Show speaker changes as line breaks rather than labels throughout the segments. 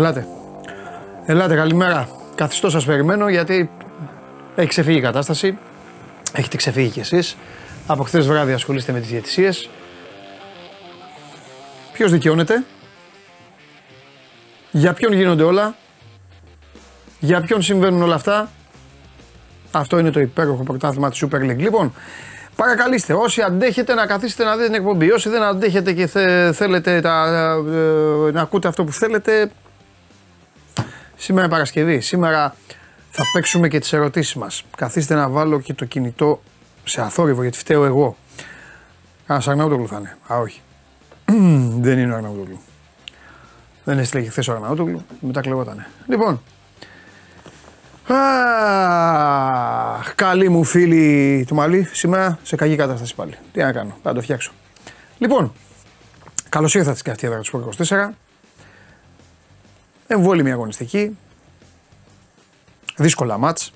Ελάτε. Ελάτε, καλημέρα. Καθιστώς σας περιμένω γιατί έχει ξεφύγει η κατάσταση. Έχετε ξεφύγει κι εσείς. Από χθες βράδυ ασχολείστε με τις διαιτησίες. Ποιος δικαιώνεται; Για ποιον γίνονται όλα; Για ποιον συμβαίνουν όλα αυτά; Αυτό είναι το υπέροχο πρωτάθλημα της Super League. Λοιπόν, παρακαλείστε όσοι αντέχετε να καθίσετε να δείτε την εκπομπή. Όσοι δεν αντέχετε και θε- θέλετε τα, ε, να ακούτε αυτό που θέλετε, Σήμερα είναι Παρασκευή. Σήμερα θα παίξουμε και τις ερωτήσεις μας. Καθίστε να βάλω και το κινητό σε αθόρυβο γιατί φταίω εγώ. Κανένας Αρναούτογλου θα είναι. Α, όχι. Δεν είναι ο Αρναούτογλου. Δεν έστειλε και χθες ο Αρναούτογλου. Μετά κλεγότανε. Λοιπόν. Αχ, καλή μου φίλη του Μαλή. Σήμερα σε κακή κατάσταση πάλι. Τι να κάνω. Θα το φτιάξω. Λοιπόν, καλώς ήρθατε στην καυτή έδρα του 24. Εμβόλυμη αγωνιστική. Δύσκολα μάτς.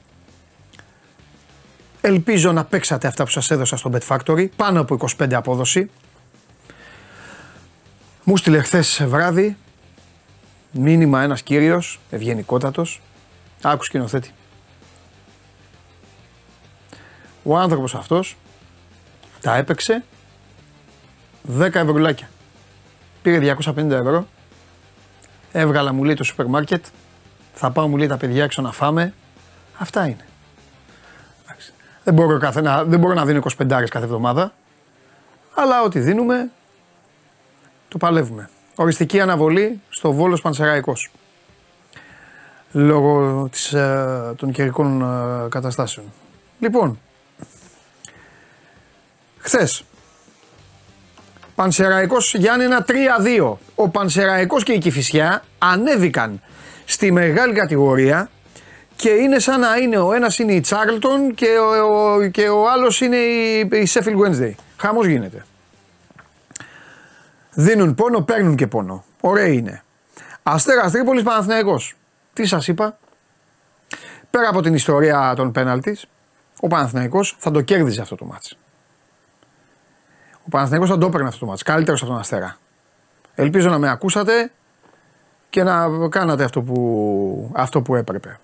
Ελπίζω να παίξατε αυτά που σας έδωσα στο Bet Factory. Πάνω από 25 απόδοση. Μου στείλε χθες βράδυ μήνυμα ένας κύριος, ευγενικότατος. Άκου σκηνοθέτη. Ο άνθρωπος αυτός τα έπαιξε 10 ευρουλάκια. Πήρε 250 ευρώ Έβγαλα μου λέει το σούπερ μάρκετ. Θα πάω μου λέει τα παιδιά έξω να φάμε. Αυτά είναι. Εντάξει. Δεν μπορώ, καθένα, δεν μπορώ να δίνω 25 κάθε εβδομάδα. Αλλά ό,τι δίνουμε το παλεύουμε. Οριστική αναβολή στο Βόλος Πανσεραϊκός. Λόγω της, ε, των καιρικών ε, καταστάσεων. Λοιπόν, χθες Πανσεραϊκός Γιάννενα 3-2. Ο Πανσεραϊκός και η Κηφισιά ανέβηκαν στη μεγάλη κατηγορία και είναι σαν να είναι ο ένας είναι η Τσάρλτον και ο, ο, και ο άλλος είναι η, η Sheffield Wednesday. Χαμός γίνεται. Δίνουν πόνο, παίρνουν και πόνο. Ωραία είναι. Αστέρας Τρίπολης Παναθηναϊκός. Τι σας είπα; Πέρα από την ιστορία των πέναλτης, ο Παναθηναϊκός θα το κέρδιζε αυτό το μάτσο. Ο Παναθηναϊκός θα το έπαιρνε αυτό το μάτς. Καλύτερος από τον Αστέρα. Ελπίζω να με ακούσατε και να κάνατε αυτό που, αυτό που έπρεπε.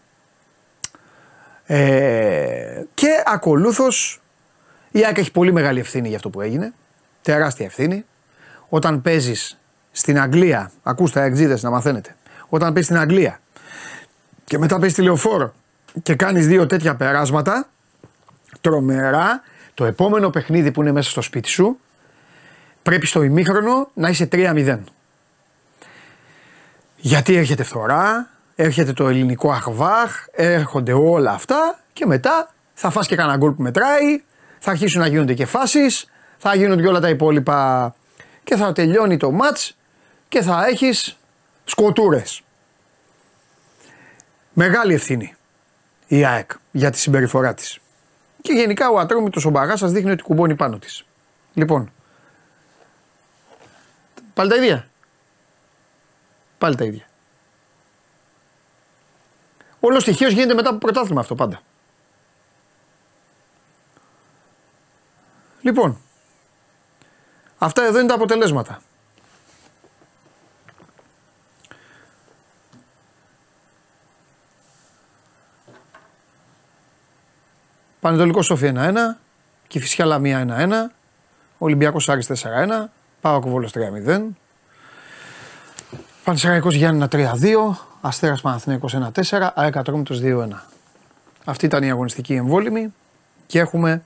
Ε, και ακολούθως η ΑΕΚ έχει πολύ μεγάλη ευθύνη για αυτό που έγινε. Τεράστια ευθύνη. Όταν παίζεις στην Αγγλία, ακούστε αεξίδες να μαθαίνετε. Όταν παίζεις στην Αγγλία και μετά παίζεις στη Λεωφόρο και κάνεις δύο τέτοια περάσματα, τρομερά, το επόμενο παιχνίδι που είναι μέσα στο σπίτι σου πρέπει στο ημίχρονο να είσαι 3-0. Γιατί έρχεται φθορά, έρχεται το ελληνικό αχβάχ, έρχονται όλα αυτά και μετά θα φας και κανένα γκολ που μετράει, θα αρχίσουν να γίνονται και φάσεις, θα γίνονται και όλα τα υπόλοιπα και θα τελειώνει το μάτς και θα έχεις σκοτούρες. Μεγάλη ευθύνη η ΑΕΚ για τη συμπεριφορά της. Και γενικά ο ατρόμητος ο Μπαγάς σας δείχνει ότι κουμπώνει πάνω της. Λοιπόν, Πάλι τα ίδια. Πάλι τα ίδια. Όλο στοιχείος γίνεται μετά από πρωτάθλημα αυτό πάντα. Λοιπόν, αυτά εδώ είναι τα αποτελέσματα. Πανετολικός Σόφι 1-1, Κηφισιά Λαμία 1-1, Ολυμπιακός Άρης 4-1, Πάω Βόλος 3-0. Πανσεραϊκός Γιάννηνα 3-2. Αστέρας Παναθηναϊκός 1-4. ΑΕΚ Ατρόμητος 2-1. Αυτή ήταν η αγωνιστική εμβόλυμη και έχουμε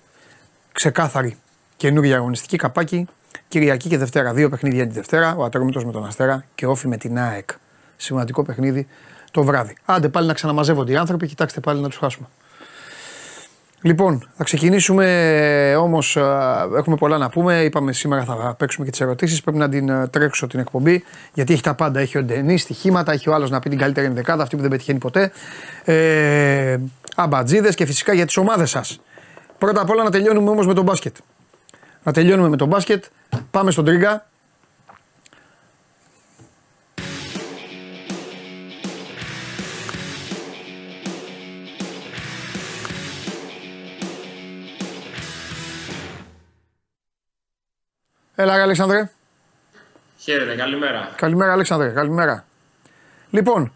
ξεκάθαρη καινούργια αγωνιστική καπάκι Κυριακή και Δευτέρα. Δύο παιχνίδια τη Δευτέρα. Ο Ατρόμητος με τον Αστέρα και όφη με την ΑΕΚ. Σημαντικό παιχνίδι το βράδυ. Άντε πάλι να ξαναμαζεύονται οι άνθρωποι. Κοιτάξτε πάλι να τους χάσουμε. Λοιπόν, θα ξεκινήσουμε όμως. Έχουμε πολλά να πούμε. Είπαμε σήμερα θα παίξουμε και τις ερωτήσεις. Πρέπει να την ε, τρέξω την εκπομπή γιατί έχει τα πάντα. Έχει ο Ντενής, στοιχήματα. Έχει ο άλλος να πει την καλύτερη ενδεκάδα, αυτή που δεν πετυχαίνει ποτέ. Ε, Αμπατζίδες και φυσικά για τις ομάδες σας. Πρώτα απ' όλα να τελειώνουμε όμως με τον μπάσκετ. Να τελειώνουμε με τον μπάσκετ. Πάμε στον Τρίγκα. Έλα, ρε, Αλέξανδρε.
Χαίρετε, καλημέρα.
Καλημέρα, Αλέξανδρε. Καλημέρα. Λοιπόν,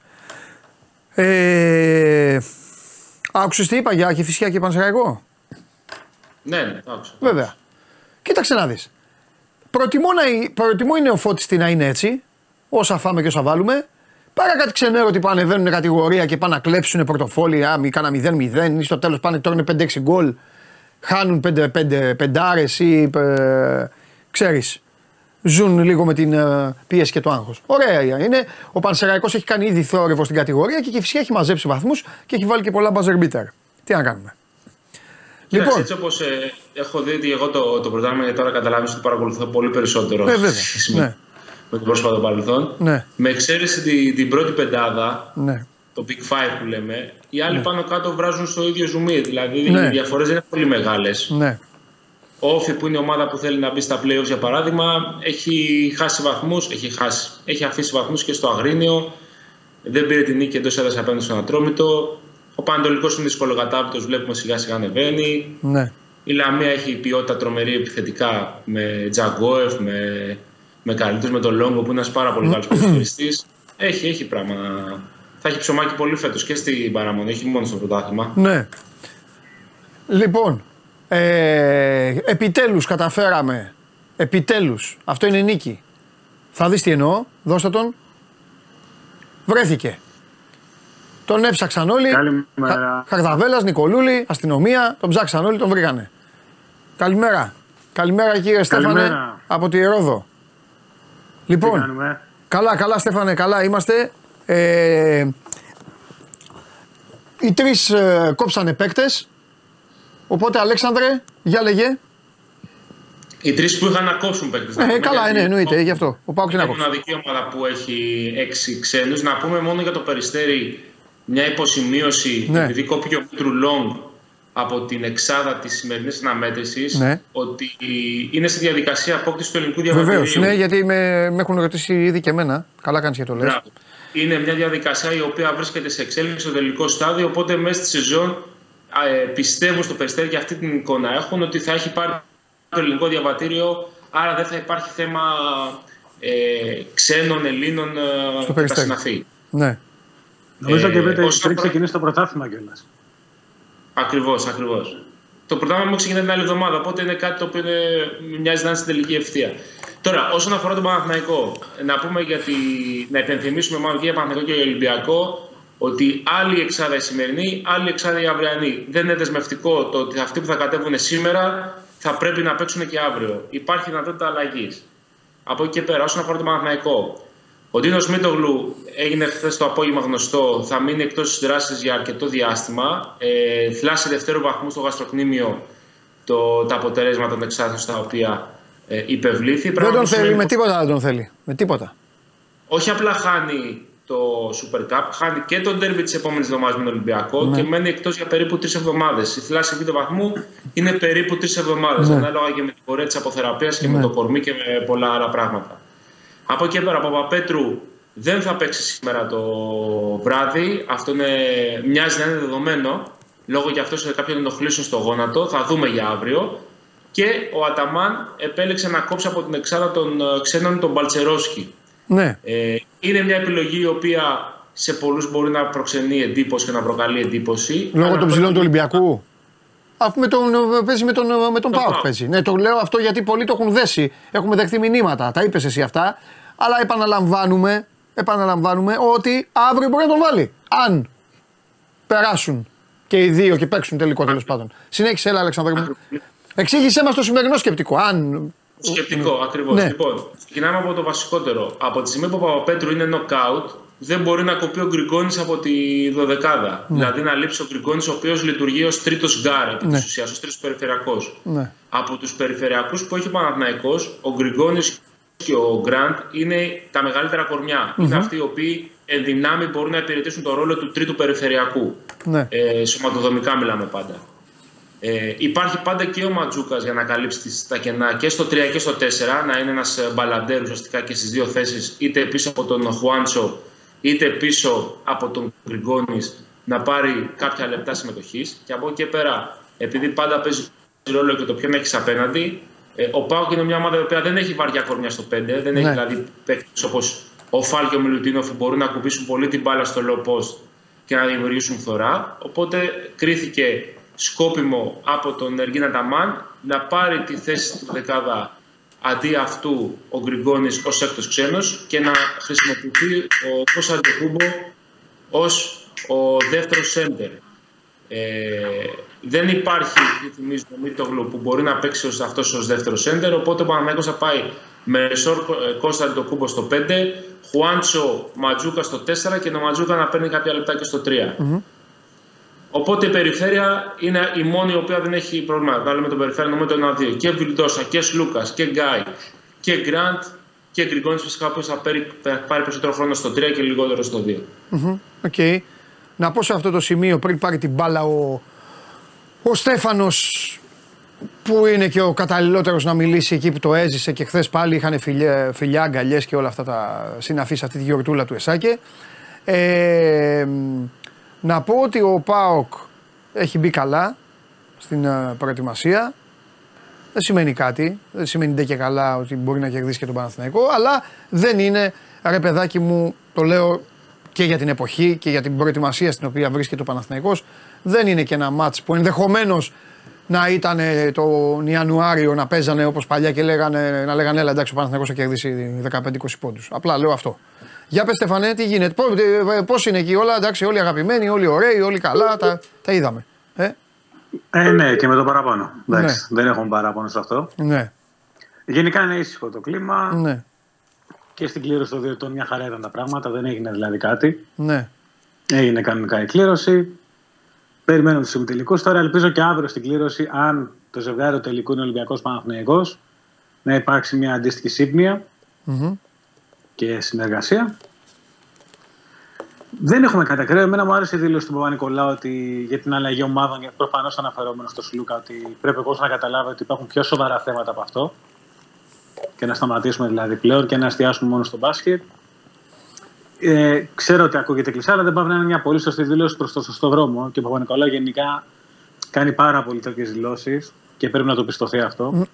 ε, άκουσες τι είπα για Κηφισιά και Πανσεραϊκό;
Ναι, ναι, το άκουσα.
Βέβαια. Κοίταξε να δεις. Προτιμώ, να, προτιμώ η νεοφώτιστη να είναι έτσι, όσα φάμε και όσα βάλουμε, παρά κάτι ξενέρο που ανεβαίνουν κατηγορία και πάνε να κλέψουν πορτοφόλια, μη κάνα 0-0 ή στο τέλος πάνε τώρα 5-6 γκολ, χάνουν 5 πεντάρες ή ε, ξέρεις, ζουν λίγο με την ε, πίεση και το άγχος. Ωραία είναι. Ο Πανσεραϊκός έχει κάνει ήδη θόρυβο στην κατηγορία και η φυσικά έχει μαζέψει βαθμούς και έχει βάλει και πολλά buzzer beater. Τι να κάνουμε.
Λοιπόν. Έτσι όπως ε, έχω δει ότι εγώ το, το πρωτάθλημα για τώρα καταλάβεις ότι παρακολουθώ πολύ περισσότερο.
Ε, βέβαια. Ναι.
Με το πρόσφατο παρελθόν.
Ναι.
Με εξαίρεση την, την πρώτη πεντάδα,
ναι.
το Big Five που λέμε, οι άλλοι ναι. πάνω κάτω βράζουν στο ίδιο ζουμί. Δηλαδή ναι. οι διαφορές δεν είναι πολύ μεγάλες.
Ναι.
Ο Όφη που είναι η ομάδα που θέλει να μπει στα playoffs για παράδειγμα έχει χάσει βαθμούς, έχει, χάσει, έχει αφήσει βαθμούς και στο Αγρίνιο. Δεν πήρε την νίκη εντός έδρας απέναντι στον Ατρόμητο. Ο Πανατολικό είναι δυσκολοκατάπητος, βλέπουμε σιγά σιγά ανεβαίνει.
Ναι.
Η Λαμία έχει ποιότητα τρομερή επιθετικά με Τζαγκόεφ, με, με καλύτερου, με τον Λόγκο που είναι ένας πάρα πολύ καλός ποδοσφαιριστής. έχει, έχει πράγμα. Θα έχει ψωμάκι πολύ φέτος και στην παραμονή, όχι μόνο στο πρωτάθλημα.
Ναι. Λοιπόν, ε, επιτέλους καταφέραμε. Επιτέλους. Αυτό είναι νίκη. Θα δεις τι εννοώ. Δώστε τον. Βρέθηκε. Τον έψαξαν όλοι.
Καλημέρα.
Χαρδαβέλας, Νικολούλη, αστυνομία. Τον ψάξαν όλοι, τον βρήκανε. Καλημέρα. Καλημέρα κύριε Στέφανε από τη Ρόδο. Λοιπόν, καλά, καλά Στέφανε, καλά είμαστε. Ε, οι τρεις ε, κόψανε παίκτες. Οπότε, Αλέξανδρε, για λέγε.
Οι τρεις που είχαν να κόψουν παίκτες.
Ε, καλά, είναι, εννοείται, γι' αυτό. Ο Πάουκ
είναι η μοναδική ομάδα που έχει έξι ξένους. Να πούμε μόνο για το περιστέρι μια υποσημείωση, ναι. επειδή κόπηκε ο Τρουλόγκ από την εξάδα της σημερινής αναμέτρησης,
ναι.
ότι είναι στη διαδικασία απόκτησης του ελληνικού διαβατηρίου.
Βεβαίως, ναι, γιατί με, με έχουν ρωτήσει ήδη και εμένα. Καλά κάνεις και το λες.
Είναι μια διαδικασία η οποία βρίσκεται σε εξέλιξη στο τελικό στάδιο, οπότε μέσα στη σεζόν ε, πιστεύουν στο Περιστέρι και αυτή την εικόνα έχουν ότι θα έχει πάρει το ελληνικό διαβατήριο, άρα δεν θα υπάρχει θέμα ε, ξένων Ελλήνων ε, στο συναφή.
Ναι.
Νομίζω και πρέπει να ξεκινήσει το πρωτάθλημα κιόλας.
Ακριβώς, ακριβώς. Το πρωτάθλημα μου ξεκινάει την άλλη εβδομάδα, οπότε είναι κάτι το οποίο είναι, μοιάζει να είναι στην τελική ευθεία. Τώρα, όσον αφορά τον Παναθηναϊκό, να πούμε γιατί να υπενθυμίσουμε μάλλον και για Παναθηναϊκό και για Ολυμπιακό ότι άλλη εξάδα η σημερινή, άλλη εξάδα η αυριανή. Δεν είναι δεσμευτικό το ότι αυτοί που θα κατέβουν σήμερα θα πρέπει να παίξουν και αύριο. Υπάρχει δυνατότητα αλλαγής. Από εκεί και πέρα, όσον αφορά το Παναθηναϊκό, ο Ντίνος Μίτογλου έγινε χθες το απόγευμα γνωστό, θα μείνει εκτός της δράσης για αρκετό διάστημα. Ε, θλάσει δευτέρου βαθμού στο γαστροκνήμιο το, τα αποτελέσματα των εξάδων στα οποία ε, υπευλήθη.
Δεν τον θέλει, με τίποτα δεν τον θέλει. Με τίποτα.
Όχι απλά χάνει το Super Cup. Χάνει και τον τέρμι της επόμενης εβδομάδας με τον Ολυμπιακό ναι. και μένει εκτός για περίπου τρεις εβδομάδες. Η θλάση β' βαθμού είναι περίπου τρεις εβδομάδες. Ναι. Ανάλογα και με την πορεία της αποθεραπείας και με ναι. το κορμί και με πολλά άλλα πράγματα. Από εκεί πέρα, από Παπαπέτρου δεν θα παίξει σήμερα το βράδυ. Αυτό είναι, μοιάζει να είναι δεδομένο. Λόγω και αυτό σε κάποιον ενοχλήσεων στο γόνατο. Θα δούμε για αύριο. Και ο Αταμάν επέλεξε να κόψει από την εξάδα των ε, ξένων τον Μπαλτσερόσκι.
Ναι.
Ε, είναι μια επιλογή η οποία σε πολλούς μπορεί να προξενεί εντύπωση και να προκαλεί εντύπωση.
Λόγω των ψηλών του Ολυμπιακού. Αφού με τον, παίζει με τον, με τον Πάοκ παίζει. Ναι, το λέω αυτό γιατί πολλοί το έχουν δέσει. Έχουμε δεχτεί μηνύματα. Τα είπες εσύ αυτά. Αλλά επαναλαμβάνουμε, επαναλαμβάνουμε ότι αύριο μπορεί να τον βάλει. Αν περάσουν και οι δύο και παίξουν τελικό τέλος πάντων. Συνέχισε, έλα, Αλεξανδρέ Εξήγησέ μας το σημερινό σκεπτικό. Αν
Σκεπτικό, ναι. ακριβώς. Ναι. Λοιπόν, ξεκινάμε από το βασικότερο. Από τη στιγμή που ο Παπαπέτρου είναι knockout, δεν μπορεί να κοπεί ο Γκριγκόνη από τη δωδεκάδα. Ναι. Δηλαδή να λείψει ο Γκριγκόνη, ο οποίος λειτουργεί ως τρίτος γκάρ επί ναι. της ουσίας, ως τρίτος περιφερειακός.
Ναι.
Από τους περιφερειακούς που έχει ο Παναθηναϊκό, ο Γκριγκόνη και ο Γκραντ είναι τα μεγαλύτερα κορμιά. Mm-hmm. Είναι αυτοί οι οποίοι εν δυνάμει μπορούν να υπηρετήσουν το ρόλο του τρίτου περιφερειακού.
Ναι.
Ε, σωματοδομικά μιλάμε πάντα. Ε, υπάρχει πάντα και ο Ματζούκας για να καλύψει τα κενά και στο 3 και στο 4, να είναι ένας ε, μπαλαντέρ ουσιαστικά και στις δύο θέσεις, είτε πίσω από τον Χουάντσο, είτε πίσω από τον Γκριγκόνη, να πάρει κάποια λεπτά συμμετοχής. Και από εκεί και πέρα, επειδή πάντα παίζει ρόλο και το ποιον έχεις απέναντι, ε, ο Πάοκ είναι μια ομάδα που δεν έχει βαριά κορμιά στο 5, δεν έχει ναι. δηλαδή παίκτες όπως ο Φάλ και ο Μιλουτίνοφ μπορούν να κουμπίσουν πολύ την μπάλα στο low post και να δημιουργήσουν φθορά. Οπότε κρίθηκε σκόπιμο από τον Εργίνα Ταμάν να πάρει τη θέση στην δεκάδα αντί αυτού ο Γκριγκόνης ως έκτος ξένος και να χρησιμοποιηθεί ο Κώστα Αντεχούμπο ως ο δεύτερος σέντερ. Ε, δεν υπάρχει, θυμίζω, Μίτογλου που μπορεί να παίξει ως αυτός ως δεύτερος σέντερ, οπότε ο Παναμαϊκός θα πάει με Σορ Κώστα Αντεχούμπο στο 5, Χουάντσο Ματζούκα στο 4 και το Ματζούκα να παίρνει κάποια λεπτά και στο 3. Οπότε η περιφέρεια είναι η μόνη η οποία δεν έχει πρόβλημα. Να λέμε τον περιφέρεια με το 1-2. Και Βιλντόσα και Σλούκας και Γκάι και Γκραντ και Γκριγκόνης φυσικά που θα πάρει, πάρει περισσότερο χρόνο στο 3 και λιγότερο στο 2.
OK. Okay. Να πω σε αυτό το σημείο πριν πάρει την μπάλα ο, ο Στέφανος που είναι και ο καταλληλότερος να μιλήσει εκεί που το έζησε και χθες πάλι είχαν φιλιά, φιλιά αγκαλιές και όλα αυτά τα συναφή σε αυτή τη γιορτούλα του ΕΣΑΚΕ. Ε, να πω ότι ο ΠΑΟΚ έχει μπει καλά στην ε, προετοιμασία. Δεν σημαίνει κάτι, δεν σημαίνει ντε και καλά ότι μπορεί να κερδίσει και τον Παναθηναϊκό, αλλά δεν είναι, ρε παιδάκι μου, το λέω και για την εποχή και για την προετοιμασία στην οποία βρίσκεται ο Παναθηναϊκός, δεν είναι και ένα μάτς που ενδεχομένως να ήταν τον Ιανουάριο να παίζανε όπως παλιά και λέγανε, να λέγανε έλα εντάξει ο Παναθηναϊκός θα κερδίσει 15-20 πόντους. Απλά λέω αυτό. Για πες Στεφανέ, τι γίνεται, πώς είναι εκεί όλα, εντάξει, όλοι αγαπημένοι, όλοι ωραίοι, όλοι καλά, τα, τα είδαμε. Ε;
ε, ναι, και με το παραπάνω. Εντάξει, ναι. δεν έχουμε παράπονο σε αυτό.
Ναι.
Γενικά είναι ήσυχο το κλίμα.
Ναι.
Και στην κλήρωση των διετών μια χαρά ήταν τα πράγματα, δεν έγινε δηλαδή κάτι.
Ναι.
Έγινε κανονικά η κλήρωση. Περιμένουμε τους συμμετελικούς. Τώρα ελπίζω και αύριο στην κλήρωση, αν το ζευγάρι τελικού είναι Ολυμπιακός Παναθυναϊκό, να υπάρξει μια αντίστοιχη σύμπνοια mm-hmm. Και συνεργασία. Δεν έχουμε κατακρίνει. Εμένα μου άρεσε η δήλωση του Παπα-Νικολάου ότι για την αλλαγή ομάδων, προφανώς αναφερόμενος στο Σλούκα, ότι πρέπει ο να καταλάβει ότι υπάρχουν πιο σοβαρά θέματα από αυτό και να σταματήσουμε δηλαδή πλέον και να εστιάσουμε μόνο στο μπάσκετ. Ε, ξέρω ότι ακούγεται κλεισά, αλλά δεν πάει να είναι μια πολύ σωστή δήλωση προς το σωστό δρόμο. Και ο Παπα-Νικολάου γενικά κάνει πάρα πολύ τέτοιες δηλώσεις και πρέπει να το πιστωθεί αυτό.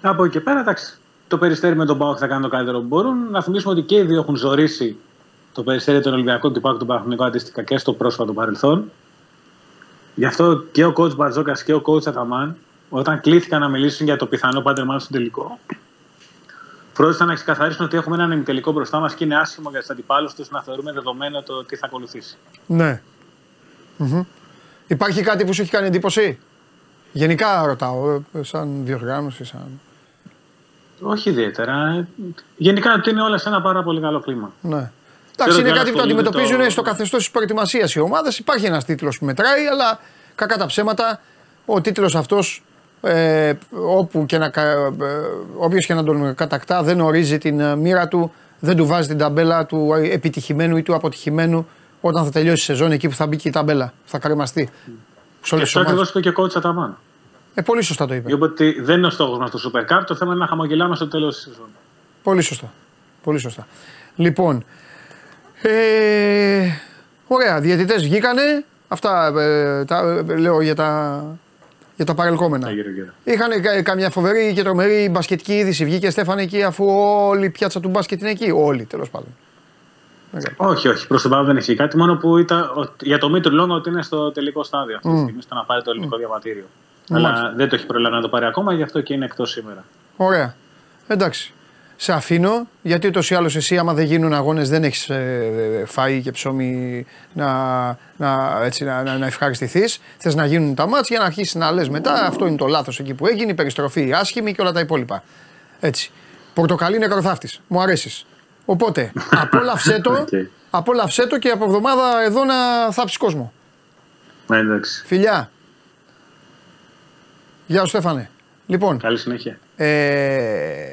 Από εκεί και πέρα, εντάξει, το περιστέρι με τον Πάοκ θα κάνει το καλύτερο που μπορούν. Να θυμίσουμε ότι και οι δύο έχουν ζωρίσει το περιστέρι των Ολυμπιακών του Πάοκ του Παναθηνικού αντίστοιχα και στο πρόσφατο παρελθόν. Γι' αυτό και ο coach Μπαρτζόκας και ο coach Αταμάν, όταν κλήθηκαν να μιλήσουν για το πιθανό πάντερμά στον τελικό, φρόντισαν να ξεκαθαρίσουν ότι έχουμε έναν ημιτελικό μπροστά μας και είναι άσχημο για τους αντιπάλους τους να θεωρούμε δεδομένο το τι θα ακολουθήσει.
Ναι. Mm-hmm. Υπάρχει κάτι που σου έχει κάνει εντύπωση; Γενικά ρωτάω, ε, σαν διοργάνωση, σαν.
Όχι ιδιαίτερα. Γενικά ότι είναι όλα σε ένα πάρα πολύ καλό κλίμα.
Ναι. Εντάξει, είναι κάτι που το αντιμετωπίζουν το... στο καθεστώς της προετοιμασίας οι ομάδες. Υπάρχει ένας τίτλος που μετράει, αλλά κακά τα ψέματα ο τίτλος αυτός ε, όπου και να, ε, όποιος και να τον κατακτά δεν ορίζει την ε, μοίρα του, δεν του βάζει την ταμπέλα του επιτυχημένου ή του αποτυχημένου όταν θα τελειώσει η σεζόν εκεί που θα μπει και η ταμπέλα, θα κρεμαστεί.
Και αυτό ακριβώς είπε και ο κότσα Αταμάν.
Ε, πολύ σωστά το είπε.
Είπε ότι δεν είναι ο στόχος μας το Super Cup, το θέμα είναι να χαμογελάμε στο τέλος της σεζόν.
Πολύ σωστά. Πολύ σωστά. Λοιπόν, ε, ωραία, διαιτητές βγήκανε, αυτά ε, τα, ε, λέω για τα, για τα παρελκόμενα. Είχαν καμιά φοβερή και τρομερή μπασκετική είδηση. Βγήκε Στέφανε εκεί αφού όλη η πιάτσα του μπάσκετ είναι εκεί. Όλοι τέλος πάντων.
Όχι, όχι. Προς τον παρόν δεν έχει κάτι. Μόνο που ήταν, για το Μήτρου λόγω ότι είναι στο τελικό στάδιο αυτή τη στιγμή, στο να πάρει το ελληνικό mm. διαβατήριο. Αλλά δεν το έχει προλάβει να το πάρει ακόμα, γι' αυτό και είναι εκτός σήμερα.
Ωραία. Εντάξει σε αφήνω, γιατί ούτως ή άλλως εσύ, άμα δεν γίνουν αγώνες, δεν έχεις ε, φάει και ψωμί να, να, έτσι, να, να, να ευχαριστηθείς. Θες να γίνουν τα μάτια για να αρχίσεις να λες μετά. Αυτό είναι το λάθος εκεί που έγινε, η περιστροφή άσχημη και όλα τα υπόλοιπα. Έτσι. Πορτοκαλί νεκροθάφτης. Μου αρέσεις. Οπότε, απόλαυσέ το, okay. απόλαυσέ το και από εβδομάδα εδώ να θάψεις κόσμο.
Ναι, εντάξει.
Φιλιά. Γεια σου Στέφανε. Λοιπόν,
Καλή συνέχεια.
Ε,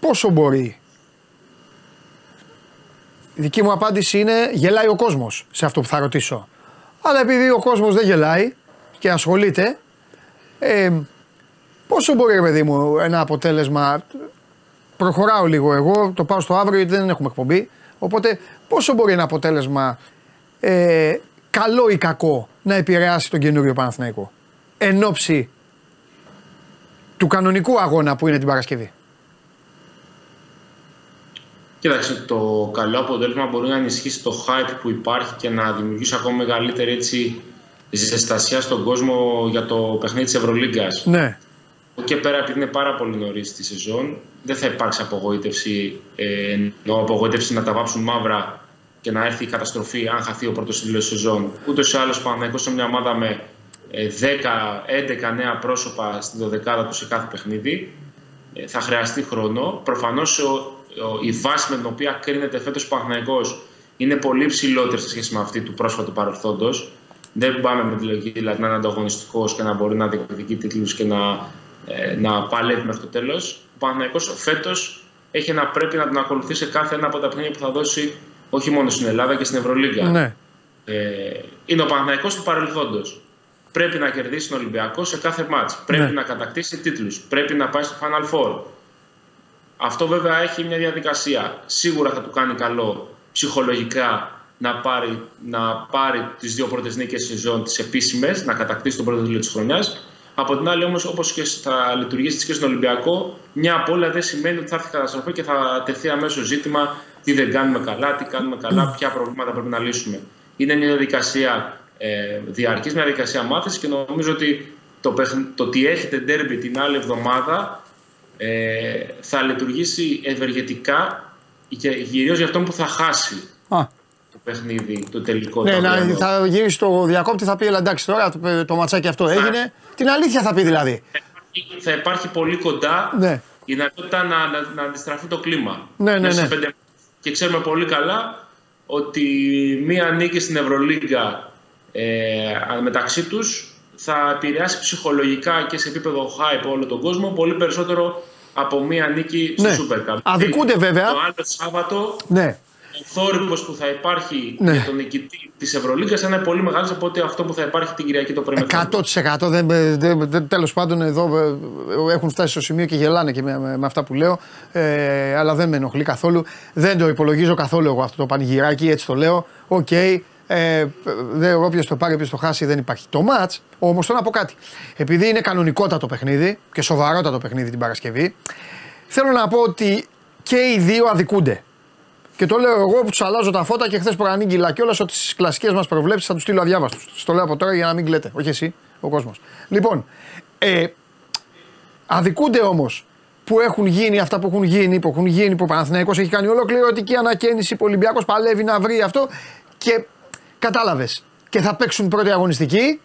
πόσο μπορεί. Η δική μου απάντηση είναι γελάει ο κόσμος σε αυτό που θα ρωτήσω. Αλλά επειδή ο κόσμος δεν γελάει και ασχολείται, ε, πόσο μπορεί ρε παιδί μου ένα αποτέλεσμα, προχωράω λίγο εγώ, το πάω στο αύριο γιατί δεν έχουμε εκπομπή, οπότε πόσο μπορεί ένα αποτέλεσμα ε, καλό ή κακό να επηρεάσει τον καινούριο Παναθηναϊκό εν ώψη του κανονικού αγώνα που είναι την Παρασκευή.
Κοίταξε, το καλό αποτέλεσμα μπορεί να ενισχύσει το hype που υπάρχει και να δημιουργήσει ακόμα μεγαλύτερη έτσι, ζεστασιά στον κόσμο για το παιχνίδι της Ευρωλίγκας.
Ναι.
Και πέρα, επειδή είναι πάρα πολύ νωρίς στη σεζόν, δεν θα υπάρξει απογοήτευση, ε, ενώ απογοήτευση να τα βάψουν μαύρα και να έρθει η καταστροφή αν χαθεί ο πρώτος τη σεζόν. Ούτως ή άλλως, Παναγιώ σε μια ομάδα με 10-11 νέα πρόσωπα στην δωδεκάδα τους σε κάθε παιχνίδι. Ε, θα χρειαστεί χρόνο. Προφανώς η βάση με την οποία κρίνεται φέτος ο Παναγιώ είναι πολύ ψηλότερη σε σχέση με αυτή του πρόσφατου παρελθόντος. Δεν πάμε με τη λογική δηλαδή να είναι ανταγωνιστικός και να μπορεί να διεκδικεί τίτλους και να, ε, να παλεύει μέχρι το τέλος. Ο Παναγιώ φέτος έχει να πρέπει να τον ακολουθεί σε κάθε ένα από τα παιχνίδια που θα δώσει όχι μόνο στην Ελλάδα και στην Ευρωλίγκα.
Ναι.
Ε, είναι ο Παναγιώ του παρελθόντος. Πρέπει να κερδίσει τον Ολυμπιακό σε κάθε μάτς. Πρέπει ναι. να κατακτήσει τίτλους. Πρέπει να πάει στο Final Four. Αυτό βέβαια έχει μια διαδικασία. Σίγουρα θα του κάνει καλό ψυχολογικά να πάρει, να πάρει τις δύο πρώτες νίκες σεζόν τις επίσημες, να κατακτήσει τον πρώτο τίτλο της χρονιάς. Από την άλλη όμως όπως και θα λειτουργήσεις και στον Ολυμπιακό, μια απώλεια δεν σημαίνει ότι θα έρθει καταστροφή και θα τεθεί αμέσως ζήτημα τι δεν κάνουμε καλά, τι κάνουμε καλά, ποια προβλήματα πρέπει να λύσουμε. Είναι μια διαδικασία ε, διαρκής, μια διαδικασία μάθησης και νομίζω ότι το, το ότι έχετε ντέρμπι την άλλη εβδομάδα ε, θα λειτουργήσει ευεργετικά και κυρίω για αυτόν που θα χάσει Α. το παιχνίδι, το τελικό.
Ναι, να, θα γυρίσει στο διακόπτη, θα πει: Ελά, εντάξει, τώρα το, το ματσάκι αυτό έγινε. Την αλήθεια θα πει δηλαδή.
Θα υπάρχει, θα υπάρχει πολύ κοντά ναι. η δυνατότητα να, να, να αντιστραφεί το κλίμα.
Ναι, ναι, ναι.
Και ξέρουμε πολύ καλά ότι μία νίκη στην Ευρωλίγκα ε, μεταξύ τους θα επηρεάσει ψυχολογικά και σε επίπεδο hype όλο τον κόσμο πολύ περισσότερο από μία νίκη στο
ναι.
Super Cup.
Αδικούνται βέβαια.
Το άλλο Σάββατο
ναι.
Ο θόρυβος που θα υπάρχει ναι. για τον νικητή της Ευρωλίγα θα είναι πολύ μεγάλος από ότι αυτό που θα υπάρχει την Κυριακή το πρωί.
100%. Δεν, δεν, δεν, Τέλος πάντων, εδώ ε, έχουν φτάσει στο σημείο και γελάνε και με, με, αυτά που λέω. Ε, αλλά δεν με ενοχλεί καθόλου. Δεν το υπολογίζω καθόλου εγώ αυτό το πανηγυράκι, έτσι το λέω. OK. Okay. Ε, όποιος το πάρει, όποιος το χάσει, δεν υπάρχει. Το ματς, όμως θέλω να πω κάτι. Επειδή είναι κανονικότατο παιχνίδι και σοβαρότατο παιχνίδι την Παρασκευή, θέλω να πω ότι και οι δύο αδικούνται. Και το λέω εγώ που τους αλλάζω τα φώτα και χθες προανήγγυλα κιόλα ότι στι κλασικές μας προβλέψεις θα τους στείλω αδιάβαστου. Στο λέω από τώρα για να μην κλαίτε. Όχι εσύ, ο κόσμος. Λοιπόν, ε, αδικούνται όμως που έχουν γίνει αυτά που έχουν γίνει, που έχουν γίνει, που ο Παναθηναϊκός έχει κάνει ολοκληρωτική ανακαίνιση, που ο Ολυμπιακός παλεύει να βρει αυτό και Κατάλαβες. Και θα παίξουν πρώτη αγωνιστική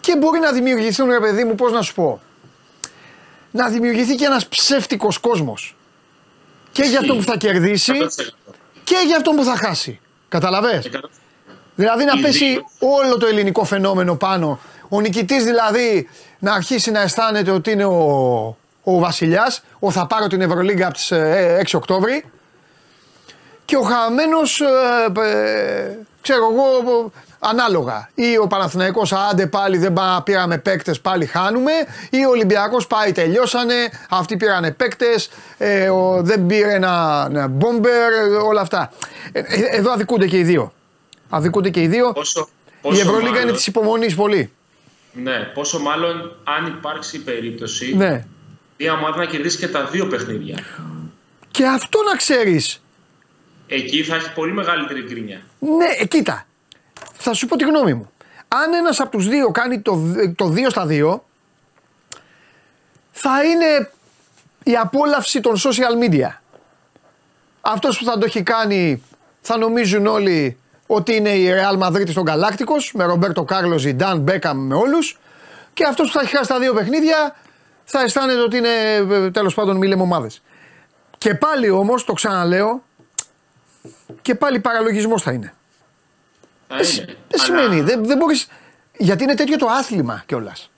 και μπορεί να δημιουργηθούν, ρε παιδί μου, πώς να σου πω. Να δημιουργηθεί και ένας ψεύτικος κόσμος. Και για αυτό που θα κερδίσει και για αυτό που θα χάσει. Καταλαβέ. Δηλαδή να πέσει όλο το ελληνικό φαινόμενο πάνω. Ο νικητής δηλαδή να αρχίσει να αισθάνεται ότι είναι ο, ο βασιλιάς, ο θα πάρω την Ευρωλίγκα από τις 6 ε, Οκτώβρη και ο χαμένος ε, ε, ξέρω εγώ, ανάλογα. Ή ο Παναθηναϊκός άντε πάλι δεν πήραμε παίκτες, πάλι χάνουμε. Ή ο Ολυμπιακός πάει τελειώσανε, αυτοί πήρανε παίκτες, ε, δεν πήρε ένα, ένα μπόμπερ, όλα αυτά. Ε, ε, εδώ αδικούνται και οι δύο. Αδικούνται και οι δύο.
Πόσο,
η Ευρωλίγα μάλλον, είναι της υπομονής πολύ.
Ναι, πόσο μάλλον αν υπάρξει περίπτωση
ναι.
μια ομάδα να κερδίσει και τα δύο παιχνίδια.
Και αυτό να ξέρεις
Εκεί θα έχει πολύ μεγαλύτερη γκρίνια.
Ναι, ε, κοίτα. Θα σου πω τη γνώμη μου. Αν ένας από τους δύο κάνει το, το 2 στα 2, θα είναι η απόλαυση των social media. Αυτός που θα το έχει κάνει θα νομίζουν όλοι ότι είναι η Real Madrid στον Galacticos με Ρομπέρτο Κάρλος, Ζιντάν, Μπέκαμ με όλους. Και αυτός που θα έχει χάσει τα δύο παιχνίδια θα αισθάνεται ότι είναι ε, τέλος πάντων μη ομάδες. Και πάλι όμως, το ξαναλέω, και πάλι παραλογισμός θα είναι.
Θα είναι.
Δεν σημαίνει; Δεν, δεν μπορείς, γιατί είναι τέτοιο το άθλημα κιόλας.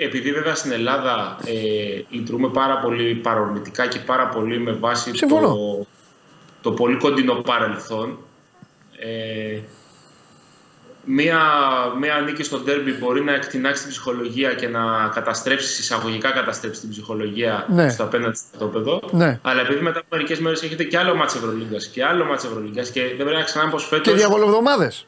επειδή βέβαια στην Ελλάδα ε, λειτουργούμε πάρα πολύ παρορμητικά και πάρα πολύ με βάση το, το πολύ κοντινό παρελθόν. Ε, μία, μία νίκη στο ντέρμπι μπορεί να εκτινάξει την ψυχολογία και να καταστρέψεις, εισαγωγικά καταστρέψεις την ψυχολογία ναι. στο απέναντι στο πεδίο.
Ναι.
Αλλά επειδή μετά από μερικές μέρες έχετε και άλλο μάτσο Ευρωλίγκας και άλλο μάτσο Ευρωλίγκας και δεν πρέπει να ξεχνάμε πως φέτος.
Και διαβολοβδομάδες.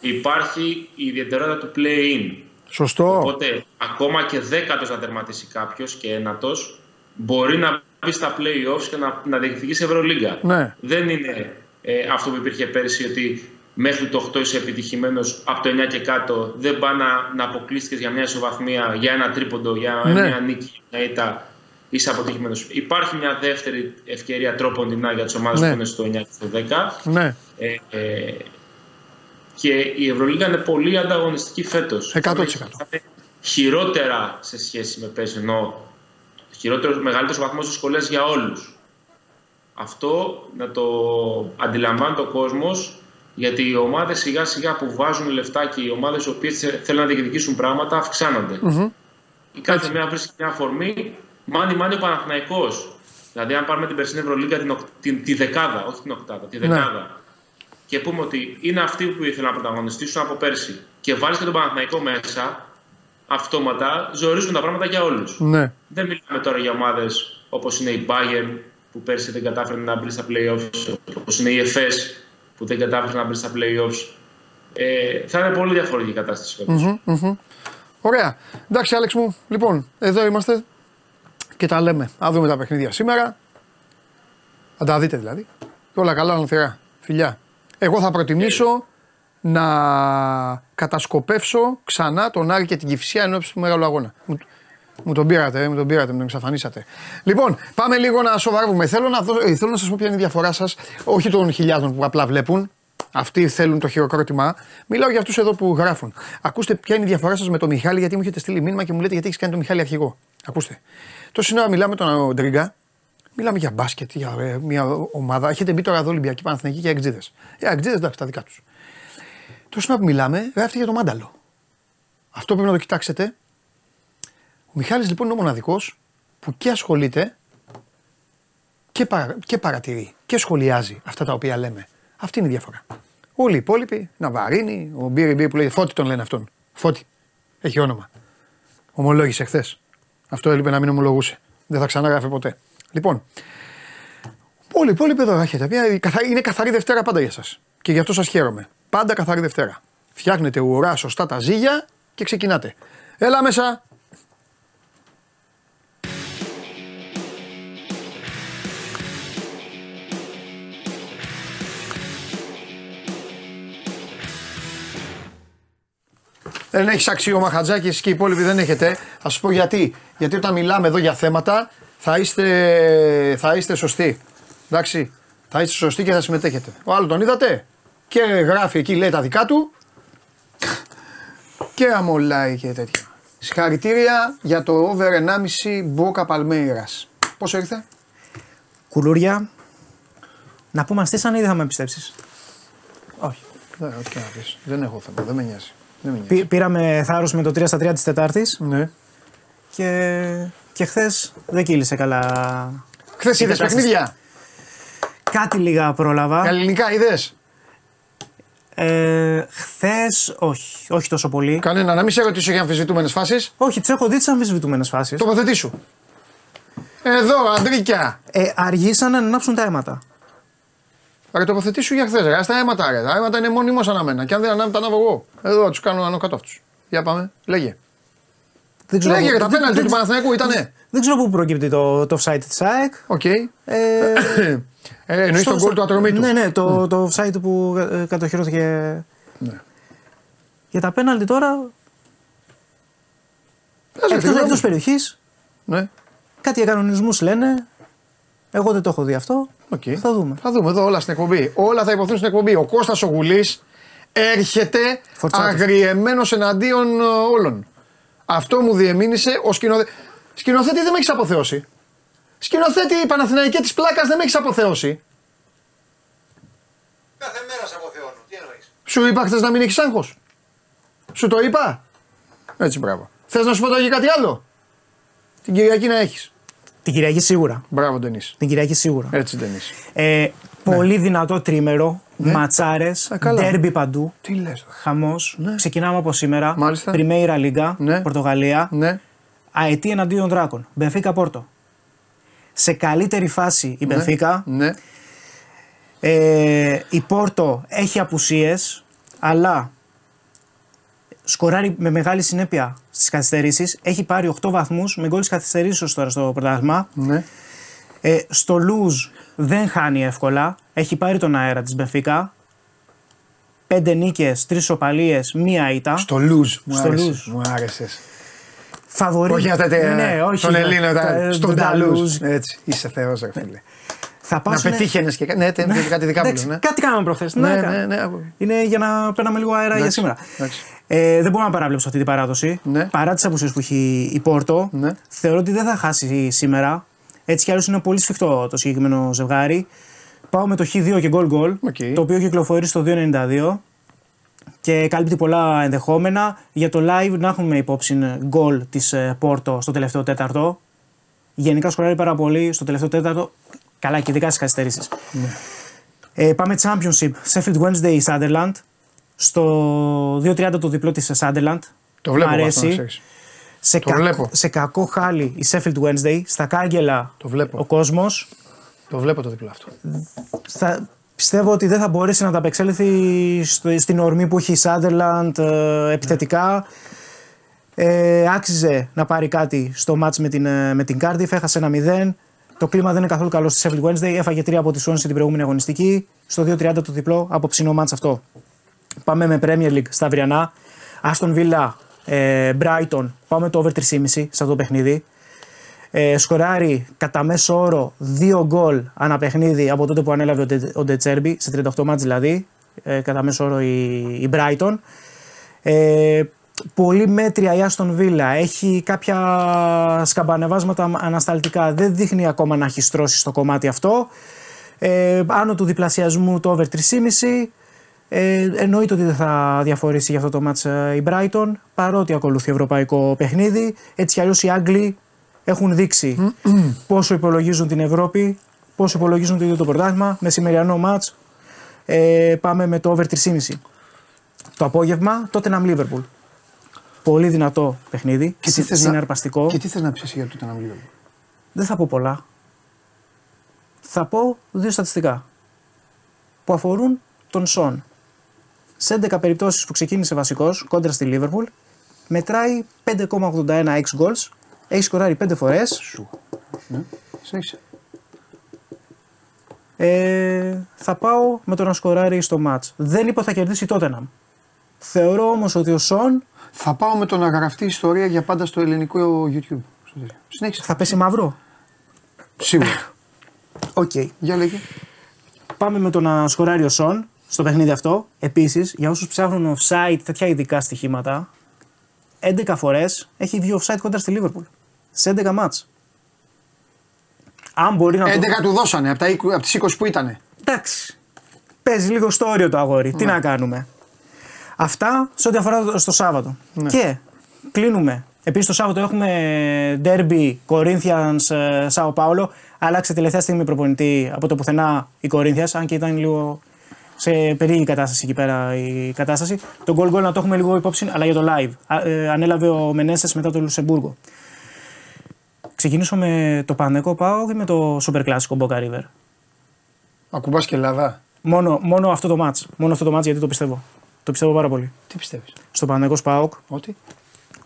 Υπάρχει η ιδιαιτερότητα του play-in.
Σωστό.
Οπότε, ακόμα και δέκατος να τερματίσει κάποιος και ένατος, μπορεί να μπει στα playoffs και να, να διεκδικήσει Ευρωλίγκα.
Ναι.
Δεν είναι ε, αυτό που υπήρχε πέρσι ότι μέχρι το 8 είσαι επιτυχημένος, από το 9 και κάτω δεν πάει να, να αποκλείστηκες για μια ισοβαθμία, για ένα τρίποντο, για
Ναι.
μια νίκη, μια ήττα. Είσαι αποτυχημένος. Υπάρχει μια δεύτερη ευκαιρία τρόπον την για τις ομάδες
Ναι.
που είναι στο 9 και στο 10.
Ναι.
Ε, ε, και η Ευρωλίγα είναι πολύ ανταγωνιστική φέτος.
100%.
Χειρότερα σε σχέση με πέρσι. Ενώ χειρότερος, μεγαλύτερος βαθμός δυσκολία για όλους. Αυτό να το αντιλαμβάνεται ο κόσμος, γιατί οι ομάδες σιγά σιγά που βάζουν λεφτά και οι ομάδες οι οποίες θέλουν να διεκδικήσουν πράγματα αυξάνονται. Η κάθε μέρα βρίσκει μια αφορμή. Μάνι μάνι ο Παναθηναϊκός. Δηλαδή, αν πάρουμε την περσινή Ευρωλίγκα την, οκ- την, τη δεκάδα, όχι την οκτάδα, τη δεκάδα, και πούμε ότι είναι αυτοί που ήθελαν να πρωταγωνιστήσουν από πέρσι και βάλει και τον Παναθηναϊκό μέσα, αυτόματα ζορίζουν τα πράγματα για όλους.
Ναι.
Δεν μιλάμε τώρα για ομάδες όπως είναι η Bayern που πέρσι δεν κατάφερε να μπει στα playoffs, όπως είναι η EFS που δεν κατάφερε να μπει στα playoffs. Ε, θα είναι πολύ διαφορετική η κατάσταση φέτος.
Ωραία. Εντάξει, Άλεξ μου. Λοιπόν, εδώ είμαστε και τα λέμε. Α δούμε τα παιχνίδια σήμερα. Θα τα δείτε δηλαδή. Και όλα καλά, ανθερά. Φιλιά. Εγώ θα προτιμήσω να κατασκοπεύσω ξανά τον Άρη και την Κυφσιά εν ώψη του μεγάλου αγώνα. Μου, μου τον πήρατε, ε, μου τον πήρατε, μου τον εξαφανίσατε. Λοιπόν, πάμε λίγο να σοβαρεύουμε. Θέλω να, δω, ε, θέλω να σας πω ποια είναι η διαφορά σας, όχι των χιλιάδων που απλά βλέπουν, αυτοί θέλουν το χειροκρότημα. Μιλάω για αυτούς εδώ που γράφουν. Ακούστε ποια είναι η διαφορά σας με τον Μιχάλη, γιατί μου έχετε στείλει μήνυμα και μου λέτε γιατί έχεις κάνει τον Μιχάλη αρχηγό. Ακούστε. Τόση ώρα μιλάμε τον Ντρίγκα, μιλάμε για μπάσκετ, για ε, μια ομάδα. Έχετε μπει τώρα εδώ Ολυμπιακή Παναθηναϊκή και Αγκτζίδε. Οι Αγκτζίδε εντάξει, τα δικά τους. Τόση ώρα που μιλάμε, γράφετε για το μάνταλο. Αυτό πρέπει να το κοιτάξετε. Ο Μιχάλης λοιπόν είναι ο μοναδικός που και ασχολείται και, παρα, και παρατηρεί και σχολιάζει αυτά τα οποία λέμε. Αυτή είναι η διαφορά. Όλοι οι υπόλοιποι, Ναβαρίνη, ο Μπίρι Μπίρι που λέει Φώτη τον λένε αυτόν. Φώτη. Έχει όνομα. Ομολόγησε χθες. Αυτό έλειπε να μην ομολογούσε. Δεν θα ξανάγραφε ποτέ. Λοιπόν, όλοι οι υπόλοιποι εδώ έχετε. Μια- καθα- Είναι καθαρή Δευτέρα πάντα για σας. Και γι' αυτό σας χαίρομαι. Πάντα καθαρή Δευτέρα. Φτιάχνετε ουρά σωστά τα ζύγια και ξεκινάτε. Έλα μέσα. Δεν έχεις αξίωμα χατζάκι, εσείς και οι υπόλοιποι δεν έχετε. Θα σα πω γιατί. Γιατί όταν μιλάμε εδώ για θέματα θα είστε, θα είστε σωστοί. Εντάξει. Θα είστε σωστοί και θα συμμετέχετε. Ο άλλο τον είδατε και γράφει εκεί, λέει τα δικά του. Και αμολάει και τέτοια. Συγχαρητήρια για το over 1,5 Μπόκα Παλμέιρας. Πόσο ήρθε,
Κουλούρια. Να πούμε αστήσαν ή δεν θα με πιστέψεις; Όχι.
Δεν, ό,τι και να πεις. Δεν έχω θέμα, δεν με νοιάζει. Δεν με νοιάζει.
Πή- πήραμε θάρρος με το 3 στα 3 της Τετάρτης
Ναι.
και, και χθες δεν κύλησε καλά.
Χθες
η
είδες
κατάσταση.
παιχνίδια;
Κάτι λίγα πρόλαβα.
Ελληνικά είδες;
Ε, Χθες όχι, όχι τόσο πολύ.
Κανένα, να μην σε ρωτήσω για αμφισβητούμενες φάσεις.
Όχι, τις έχω δει τις αμφισβητούμενες φάσεις.
Τοποθετήσου. Εδώ, Αντρίκια.
Ε, αργήσαν να ανάψουν τα αίματα.
Ρε τοποθετήσου για χθες. Ρε, στα αίματα, ρε. Τα αίματα είναι μονίμως αναμμένα. Και αν δεν ανάβει, τα ανάβω εγώ. Εδώ τους κάνω άνω κάτω αυτούς. Για πάμε. Λέγε.
Δεν
Λέγε,
πού-
ρε, τα
δεν-
πέναλτι
δεν-
του Παναθηναϊκού ήτανε.
Δεν ξέρω πού προκύπτει το, το offside της ΑΕΚ.
Οκ.
Ε,
Ε, Εννοείς
στο-
τον γκολ του Ατρομήτου.
Ναι, ναι, το, το offside που ε, κατοχυρώθηκε.
Ναι.
Για τα πέναλτι τώρα,
Πες, ρε,
εκτός,
φίλε,
εκτός περιοχής,
Ναι.
κάτι για κανονισμούς λένε. Εγώ δεν το έχω δει αυτό.
Οκ.
Θα δούμε.
Θα δούμε εδώ όλα στην εκπομπή. Όλα θα ειπωθούν στην εκπομπή. Ο Κώστας ο Γουλής έρχεται
φορτσάτος.
αγριεμένος εναντίον ε, όλων. Αυτό μου διεμήνυσε ο σκηνοθέτη. Σκηνοθέτη δεν με έχεις αποθεώσει. Σκηνοθέτη η Παναθηναϊκή της πλάκας δεν με έχεις αποθεώσει.
Κάθε μέρα σε αποθεώνω. Τι εννοείς;
Σου είπα χθες να μην έχεις άγχος. Σου το είπα. Έτσι, μπράβο. Θες να σου πω τώρα και κάτι άλλο; Την Κυριακή να έχεις.
Την Κυριακή σίγουρα.
Μπράβο, Ντενή.
Την Κυριακή σίγουρα.
Έτσι, Ντενή.
Ε, πολύ δυνατό τρίμερο.
Ναι.
Ματσάρες,
Ε, καλά.
ντέρμπι παντού.
Τι λες.
Χαμός.
Ναι.
Ξεκινάμε από σήμερα.
Μάλιστα.
Πριμέιρα Λίγκα,
Ναι.
Πορτογαλία.
Ναι.
Αετή εναντίον Δράκων. Μπενφίκα Πόρτο. Σε καλύτερη φάση η Μπενφίκα.
Ναι.
Ε, η Πόρτο έχει απουσίες, αλλά σκοράρει με μεγάλη συνέπεια στις καθυστερήσεις. Έχει πάρει 8 βαθμούς με γκολ της καθυστερήσεως τώρα στο πρωτάθλημα.
Ναι.
Ε, στο Λουζ δεν χάνει εύκολα. Έχει πάρει τον αέρα της Μπεφίκα. Πέντε νίκες, τρεις σοπαλίες, μία ήττα.
Στο Λουζ. Μου
Στο
άρεσε.
Λουζ.
Μου άρεσες.
Φαβορί.
Όχι αυτά τα.
ναι, όχι,
τον Ελλήνο, τα-
τα-
στον
τα
Ταλούζ.
Λουζ.
Έτσι. Είσαι θεός, ρε φίλε.
Θα
Να
πάσουνε-
πετύχαινες και κάτι. Ναι, τε- κάτι δικά μου.
Εντάξει,
Ναι.
Κάτι κάναμε προχθές.
Ναι, ναι, ναι.
Είναι για να παίρναμε λίγο αέρα για
Εντάξει,
σήμερα.
εντάξει.
Ε, δεν μπορώ να παραβλέψω αυτή την παράδοση.
Ναι.
Παρά τις απουσίες που έχει η Πόρτο,
Ναι.
θεωρώ ότι δεν θα χάσει σήμερα. Έτσι κι άλλως είναι πολύ σφιχτό το συγκεκριμένο ζευγάρι. Πάω με το Χ2 και γκολ γκολ,
Οκ.
το οποίο κυκλοφορεί στο 2.92 και καλύπτει πολλά ενδεχόμενα. Για το live να έχουμε υπόψη γκολ της Πόρτο στο τελευταίο τέταρτο. Γενικά σκοράρει πάρα πολύ στο τελευταίο τέταρτο. Καλά και ειδικά στις καθυστερήσεις. Ε, πάμε Championship. Sheffield Wednesday Sunderland. Στο 2.30 το διπλό της Sunderland.
Το βλέπω
Μ'
αυτό,
αρέσει.
να ξέρεις.
Σε,
Το
κακ-
βλέπω.
σε κακό χάλι η Sheffield Wednesday. Στα κάγκελα
Το βλέπω.
ο κόσμος.
Το βλέπω το διπλό αυτό.
Θα, πιστεύω ότι δεν θα μπορέσει να ανταπεξέλθει στο, στην ορμή που έχει η Sunderland ε, επιθετικά. Ε, άξιζε να πάρει κάτι στο μάτς με την, ε, με την Cardiff, έχασε ένα 0. Το κλίμα δεν είναι καθόλου καλό στη Sheffield Wednesday, έφαγε 3 από τη Swansea την προηγούμενη αγωνιστική. Στο 2.30 το διπλό, από ψινό μάτς αυτό. Πάμε με Premier League στα αυριανά. Aston Villa, ε, Brighton, πάμε το over 3,5 σε αυτό το παιχνίδι. Ε, σκοράρει κατά μέσο όρο 2 γκολ ανά παιχνίδι από τότε που ανέλαβε ο, Ντε, ο Ντετσέρμπι, σε 38 μάτς δηλαδή, ε, κατά μέσο όρο η, η Brighton. Ε, πολύ μέτρια η Aston Villa, έχει κάποια σκαμπανεβάσματα ανασταλτικά, δεν δείχνει ακόμα να έχει στρώσει στο κομμάτι αυτό. Ε, άνω του διπλασιασμού το over 3,5. Ε, εννοείται ότι δεν θα διαφορήσει για αυτό το μάτς ε, η Brighton παρότι ακολουθεί ευρωπαϊκό παιχνίδι. Έτσι κι αλλιώς οι Άγγλοι έχουν δείξει πόσο υπολογίζουν την Ευρώπη, πόσο υπολογίζουν το ίδιο το πρωτάθλημα. Μεσημεριανό μάτς ε, πάμε με το over 3,5. Το απόγευμα τότε να Liverpool. Πολύ δυνατό παιχνίδι,
Και τι
συ-
θες να-
συναρπαστικό.
Και τι θες να πεις εσύ για το Tottenham Liverpool;
Δεν θα πω πολλά. Θα πω δύο στατιστικά που αφορούν τον Σον. Σε 11 περιπτώσεις που ξεκίνησε βασικός κόντρα στη Liverpool μετράει 5,81 ex goals, έχει σκοράρει 5 φορές,
Σον. Ναι. Συνέχισε.
ε, θα πάω με το να σκοράρει στο match. Δεν είπα θα κερδίσει η Tottenham. Θεωρώ όμως ότι ο Σον
Θα πάω με το να γραφτεί ιστορία για πάντα στο ελληνικό YouTube. Στο τέτοιο. Συνέχισε.
θα πέσει μαύρο;
Σίγουρα.
Οκ.
Για λέγε.
Πάμε με το να σκοράρει ο Σον στο παιχνίδι αυτό. Επίσης, για όσους ψάχνουν offside, τέτοια ειδικά στοιχήματα, 11 φορές έχει βγει offside κοντά στη Liverpool. Σε 11 μάτς. Αν μπορεί να
11
το.
του δώσανε από, τα 20 από τις 20 που ήτανε.
Εντάξει. Παίζει λίγο στο όριο το αγόρι. Τι να κάνουμε. Αυτά σε ό,τι αφορά το- στο Σάββατο. Και κλείνουμε. Επίσης το Σάββατο έχουμε Derby Corinthians ε, Sao Paulo. Άλλαξε τελευταία στιγμή προπονητή από το πουθενά η Corinthians, αν και ήταν λίγο σε περίεργη κατάσταση εκεί πέρα η κατάσταση. Το goal goal να το έχουμε λίγο υπόψη, αλλά για το live. Α, ε, ανέλαβε ο Μενέσες μετά το Λουσεμβούργο. Ξεκινήσω με το Πανεκό Πάο ή με το Super Classico Boca River;
Ακουμπάς και Ελλάδα.
Μόνο, μόνο αυτό το match. Μόνο αυτό το match γιατί το πιστεύω. Το πιστεύω πάρα πολύ.
Τι πιστεύεις;
Στο Παναγό Πάοκ,
Ότι;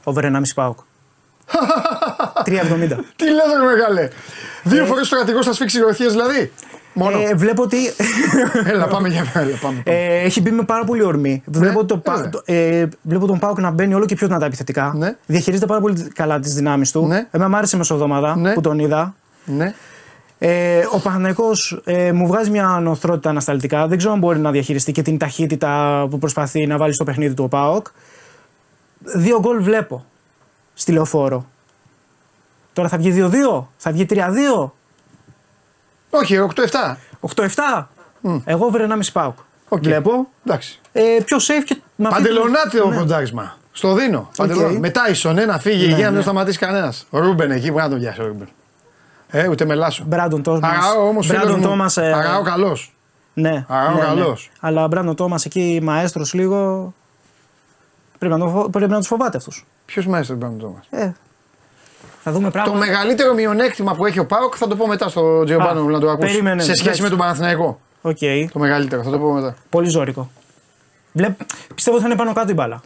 over 1,5 Πάοκ. 3,70.
Τι λες ρε μεγάλε; Δύο φορές ο στρατηγός θα σφίξει γροθιές δηλαδή; Μόνο.
ε, βλέπω ότι
Έλα πάμε για έλα, πάμε.
ε, έχει μπει με πάρα πολύ ορμή. βλέπω, το, Πα-
βέβαια.
το- ε, βλέπω τον Πάοκ να μπαίνει όλο και πιο δυνατά επιθετικά.
Ναι.
Διαχειρίζεται πάρα πολύ καλά τις δυνάμεις του.
Ναι.
Εμένα μου άρεσε μεσοβδομάδα
Ναι.
που τον είδα.
Ναι.
Ε, ο Παναθηναϊκός ε, μου βγάζει μια νωθρότητα ανασταλτικά. Δεν ξέρω αν μπορεί να διαχειριστεί και την ταχύτητα που προσπαθεί να βάλει στο παιχνίδι του ο ΠΑΟΚ. Δύο γκολ βλέπω στη λεωφόρο. Τώρα θα βγει 2-2, θα βγει 3-2,
Όχι, 8-7.
8-7. Εγώ over 1,5 Πάοκ.
Οκ.
Βλέπω.
Εντάξει.
Ε, πιο safe και με αυτή την-
Παντελονάτι το
Ναι.
ποντάρισμα. Στο δίνω. Παντελονάτι. Με Τάισον, ένα φύγει εκεί να μην το σταματήσει κανένας. Ρούμπεν εκεί, μπορεί να τον πιάσει ο Ρούμπεν. Ε, ούτε με λάσο.
Μπράντον Τόμας.
Αραώ όμως φίλο
Μπράντον
μου.
Τόμας, ε,
Αραώ καλός.
Ναι.
Αραώ
ναι, ναι.
καλός.
Αλλά Μπράντον Τόμας εκεί, μαέστρος λίγο. Πρέπει να, το, φο- πρέπει να τους φοβάται αυτούς.
Ποιος μάλιστα τον Τόμας;
Ε, θα δούμε
Το
πράγματα.
μεγαλύτερο μειονέκτημα που έχει ο ΠΑΟΚ θα το πω μετά στο Τζιομπάνο
Α,
να το ακούσεις.
περίμενε,
Σε σχέση
εντάξει.
με τον Παναθηναϊκό.
Οκ.
Το μεγαλύτερο, θα το πω μετά.
Πολύ ζόρικο. Βλέπ... Πιστεύω ότι θα είναι πάνω κάτω η μπάλα.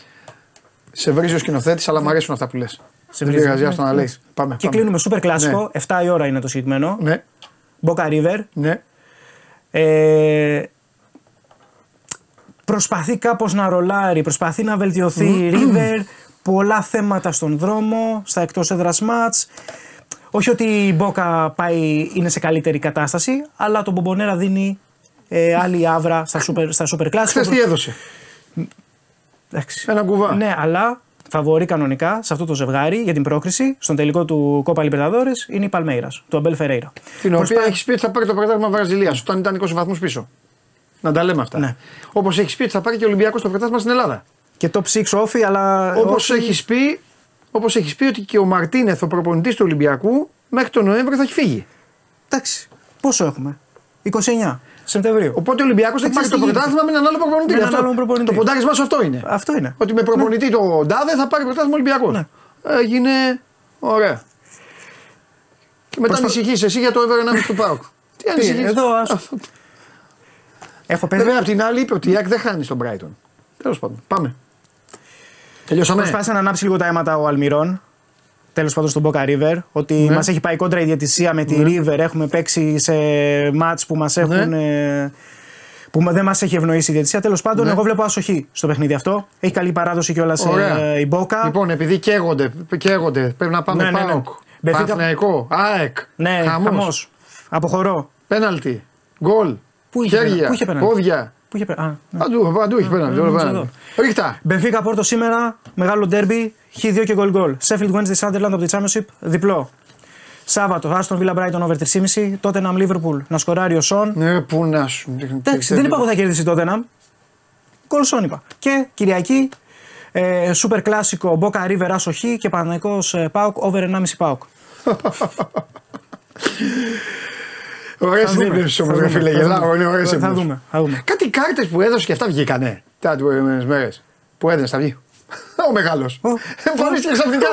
Σε βρίζει ο σκηνοθέτης, αλλά μου αρέσουν αυτά που λες.
Σε
Δεν
βρίζει.
πειράζει,
Ναι,
άστο να
ναι.
λέει. Πάμε.
Και
πάμε.
κλείνουμε super κλασικό. 7 η ώρα είναι το συγκεκριμένο.
Ναι,
Boca River.
ναι.
Ε, προσπαθεί κάπως να ρολάρει, προσπαθεί να βελτιωθεί η River, πολλά θέματα στον δρόμο, στα εκτός έδρας μάτς. Όχι ότι η Μπόκα πάει, είναι σε καλύτερη κατάσταση, αλλά το Μπομπονέρα δίνει ε, άλλη άβρα στα super, στα super classic.
Χθες τι έδωσε;
Εντάξει.
Ένα κουβά.
Ναι, αλλά φαβορεί κανονικά σε αυτό το ζευγάρι για την πρόκριση στον τελικό του Κόπα Λιμπερταδόρε είναι η Παλμέιρας, του Αμπέλ Φερέιρα.
Την οποία
Προσπά-
έχεις πει ότι θα πάρει το πρωτάθλημα Βραζιλίας όταν ήταν 20 βαθμούς πίσω. Να τα λέμε αυτά.
Ναι.
Όπως έχεις πει ότι θα πάρει και ο Ολυμπιακός το πρωτάθλημα στην Ελλάδα.
Και top 6 όφη, αλλά.
Όπως
όχι-
έχεις πει, όπως έχεις πει ότι και ο Μαρτίνεθ, ο προπονητής του Ολυμπιακού, μέχρι τον Νοέμβριο θα έχει φύγει.
Εντάξει. Πόσο έχουμε; 29 Σεπτεμβρίου.
Οπότε ο Ολυμπιακός θα
Δεν
πάρει το
ξέρεις τι
πρωτάθλημα με έναν άλλο προπονητή.
Με έναν
Αυτό-
άλλον προπονητή.
Το ποντάρισμά σου αυτό είναι.
Αυτό είναι.
Ότι με προπονητή το Ντάδε θα πάρει πρωτάθλημα Ολυμπιακό.
Ναι.
Έγινε ωραία. Και μετά
Προσπα-
ανησυχείς εσύ για το over 1,5 του Πάουκ. Τι ανησυχείς.
εδώ, ας- Έχω πέντε.
Βέβαια, απ' την άλλη είπε ότι η ΑΕΚ δεν χάνει στον Brighton. Τέλος πάντων. Πάμε. Τελειώσαμε.
Προσπάθησε να ανάψει λίγο τα αίματα ο Αλμυρών. Τέλος πάντων στον Boca River. Ότι
Ναι.
μας έχει πάει κόντρα η διαιτησία με τη River. Έχουμε παίξει σε μάτς που μας έχουν. ε, που δεν μας έχει ευνοήσει η διαιτησία. Τέλος πάντων,
Ναι.
εγώ βλέπω ασοχή στο παιχνίδι αυτό. Έχει καλή παράδοση κιόλας
Ωραία.
η Boca.
Λοιπόν, επειδή καίγονται, καίγονται πρέπει να πάμε
Ναι, ναι, ναι.
ΠΑΟΚ.
Μπεφίκα-
Παναθηναϊκό, ΑΕΚ.
ναι,
χαμός,
χαμός. Αποχωρώ.
Πέναλτι. Γκολ.
Πού είχε
χέρια.
πέναλτι, πού είχε πέναλτι;
Πόδια.
Που είχε πέ- Α, ναι.
Παντού, παντού έχει πέναλτι. όλα
νόμιζα
πέναλτι. Ρίχτα.
Μπενφίκα Πόρτο σήμερα, μεγάλο ντέρμπι, Χ2 και γκολ γκολ. Sheffield Wednesday Sunderland από τη Championship, διπλό. Σάββατο, Aston Villa Brighton over 3,5. Tottenham Liverpool να σκοράρει ο Σον.
Ναι, πού να σου.
Εντάξει, δεν είπα εγώ θα κερδίσει η Tottenham. Γκολ Σον είπα. Και Κυριακή, ε, super κλασικό Boca River Άσο Χ και Παναγικός ε, Πάουκ over 1,5 Πάουκ.
Ωραίες
Θα δούμε,
εμπνεύσει όμω,
θα
ρε
δούμε,
φίλε.
θα
Γελάω,
δούμε.
είναι ωραίες
Θα δούμε, θα δούμε.
Κάτι κάρτες που έδωσε και αυτά βγήκανε τα προηγούμενες μέρες. Που έδωσε, θα βγει. Ο μεγάλος. Εμφανίστηκε ξαφνικά.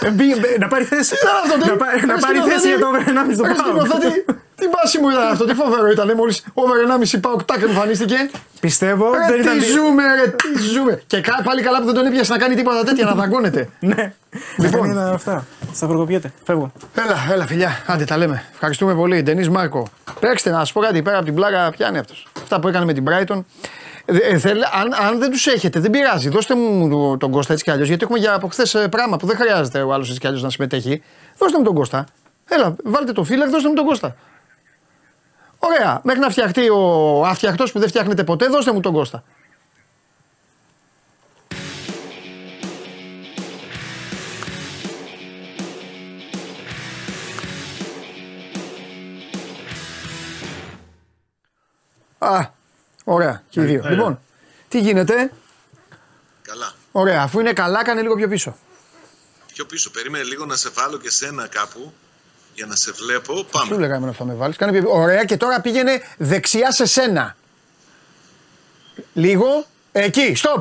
Ε, μπή- μπέ- Να πάρει θέση.
Τι ήταν αυτό, τι-
Να πάρει- Να
ρε
πάρει
σκηνοθέτη,
θέση για το over 1,5 στο
ρε
Πάουκ.
σκηνοθέτη, Τι μπάση μου ήταν αυτό, τι φοβερό ήταν. Μόλις over 1,5 πάω κτάκ εμφανίστηκε.
Πιστεύω
Ρε
δεν ήταν.
τι ζούμε, ρε τι ζούμε. Και κα- πάλι καλά που δεν τον έπιασε να κάνει τίποτα τέτοια, να δαγκώνεται.
Ναι.
Λοιπόν.
Δεν ήταν αυτά. Σταυροκοπιέται. Φεύγω.
Έλα, έλα φιλιά, άντε τα λέμε. Ευχαριστούμε πολύ. Ντενής Μάρκο. Παίξτε να σα πω κάτι πέρα από την πλάκα, πιάνει αυτός. Αυτά που έκανε με την Brighton. Ε, ε, θέλ- αν, αν δεν τους έχετε, δεν πειράζει. Δώστε μου το- τον Κώστα έτσι κι αλλιώς. Γιατί έχουμε για από χθες πράγμα που δεν χρειάζεται ο άλλος έτσι κι αλλιώς να συμμετέχει. Δώστε μου τον Κώστα. Έλα, βάλτε το φίλερ, δώστε μου τον Κώστα. Ωραία. Μέχρι να φτιαχτεί ο αφτιαχτό που δεν φτιάχνεται ποτέ, δώστε μου τον Κώστα. Α, ωραία, και οι δύο.
Καλημέρα.
Λοιπόν, τι γίνεται;
Καλά.
Ωραία, αφού είναι καλά, κάνε λίγο πιο πίσω.
Πιο πίσω, περίμενε λίγο να σε βάλω και σένα κάπου για να σε βλέπω.
Σου
Πάμε.
λέγα εμένα θα με βάλει. Κάνε πιο... Ωραία, και τώρα πήγαινε δεξιά σε σένα. Λίγο. Εκεί, stop.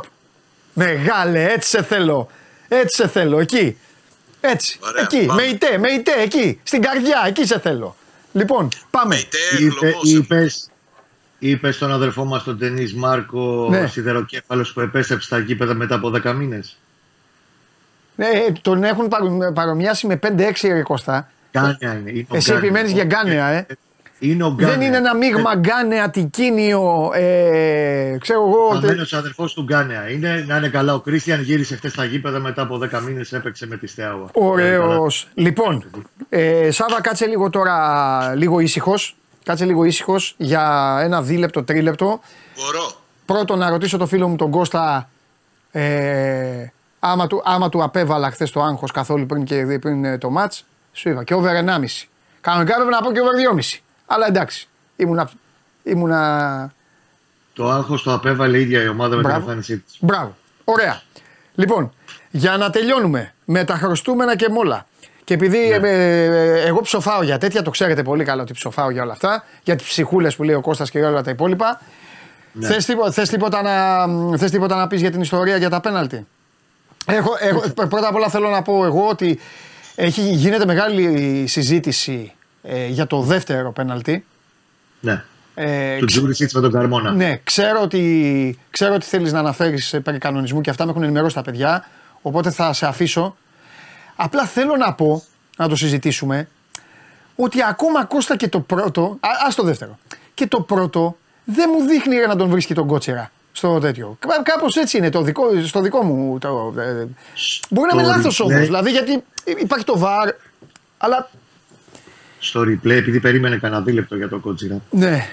Μεγάλε, έτσι σε θέλω. Έτσι σε θέλω, εκεί. Έτσι.
Ωραία,
εκεί.
πάμε.
Με ητέ, με ητέ, εκεί. Στην καρδιά, εκεί σε θέλω. Λοιπόν, πάμε.
Είτε
Είπε,
χλωμός.
είπες, είπες στον αδερφό μας τον Τενής Μάρκο
Ναι.
σιδεροκέφαλος που επέστρεψε στα γήπεδα μετά από 10 μήνες.
Ε, τον έχουν παρο- παρομοιάσει με 5-6 ρε Κώστα.
Γκάνεα είναι. είναι ο
Εσύ
Γκάνεα.
επιμένεις για Γκάνεα, ε.
Είναι ο Γκάνεα.
Δεν είναι ένα μείγμα γκάνεα, τικίνιο, ε, ξέρω εγώ.
Ο
τε-
χαμένος αδερφός του Γκάνεα. Είναι να είναι καλά. Ο Κρίστιαν γύρισε χθες στα γήπεδα μετά από 10 μήνες έπαιξε με τη Στεάουα.
Ωραίος. Λοιπόν, ε, Σάβα, κάτσε λίγο τώρα, λίγο ήσυχος. Κάτσε λίγο ήσυχος για ένα δίλεπτο, τρίλεπτο.
Μπορώ.
Πρώτον, να ρωτήσω το φίλο μου τον Κώστα, ε, άμα, του, άμα του απέβαλα χθες το άγχος καθόλου πριν, και, πριν ε, το ματ. Σου είπα και over 1,5. Κανονικά έπρεπε να πω και over 2,5. Αλλά εντάξει, ήμουνα. ήμουνα
Το άγχος το απέβαλε η ίδια η ομάδα με την
Μπράβο.
εμφάνισή της.
Μπράβο. Ωραία. Λοιπόν, για να τελειώνουμε με τα χρωστούμενα και μόλα. Και επειδή ε, ε, εγώ ψοφάω για τέτοια, το ξέρετε πολύ καλά ότι ψοφάω για όλα αυτά, για τις ψυχούλες που λέει ο Κώστας και για όλα τα υπόλοιπα.
Ναι.
Θες, τίποτα, θες, τίποτα να, θες τίποτα να πεις για την ιστορία για τα πέναλτι; Έχω, έχω, πρώτα απ' όλα θέλω να πω εγώ ότι έχει, γίνεται μεγάλη συζήτηση ε, για το δεύτερο πέναλτι.
Ναι.
Ε,
Του Τζούρισιτς με τον Καρμόνα.
ναι, ξέρω ότι, ξέρω ότι θέλεις να αναφέρεις περί κανονισμού και αυτά με έχουν ενημερώσει τα παιδιά Οπότε θα σε αφήσω. Απλά θέλω να πω, να το συζητήσουμε, ότι ακόμα Κώστα και το πρώτο, α ας το δεύτερο, και το πρώτο δεν μου δείχνει ρε, να τον βρίσκει τον κότσερα στο τέτοιο. Κάπως έτσι είναι το δικό, στο δικό μου. Το, ε, ε, μπορεί να είμαι
Στο
λάθος
replay.
όμως. Δηλαδή γιατί υπάρχει το βαρ, αλλά
Στο replay, επειδή περίμενε κανένα δίλεπτο για το Κότσιρα,
ναι.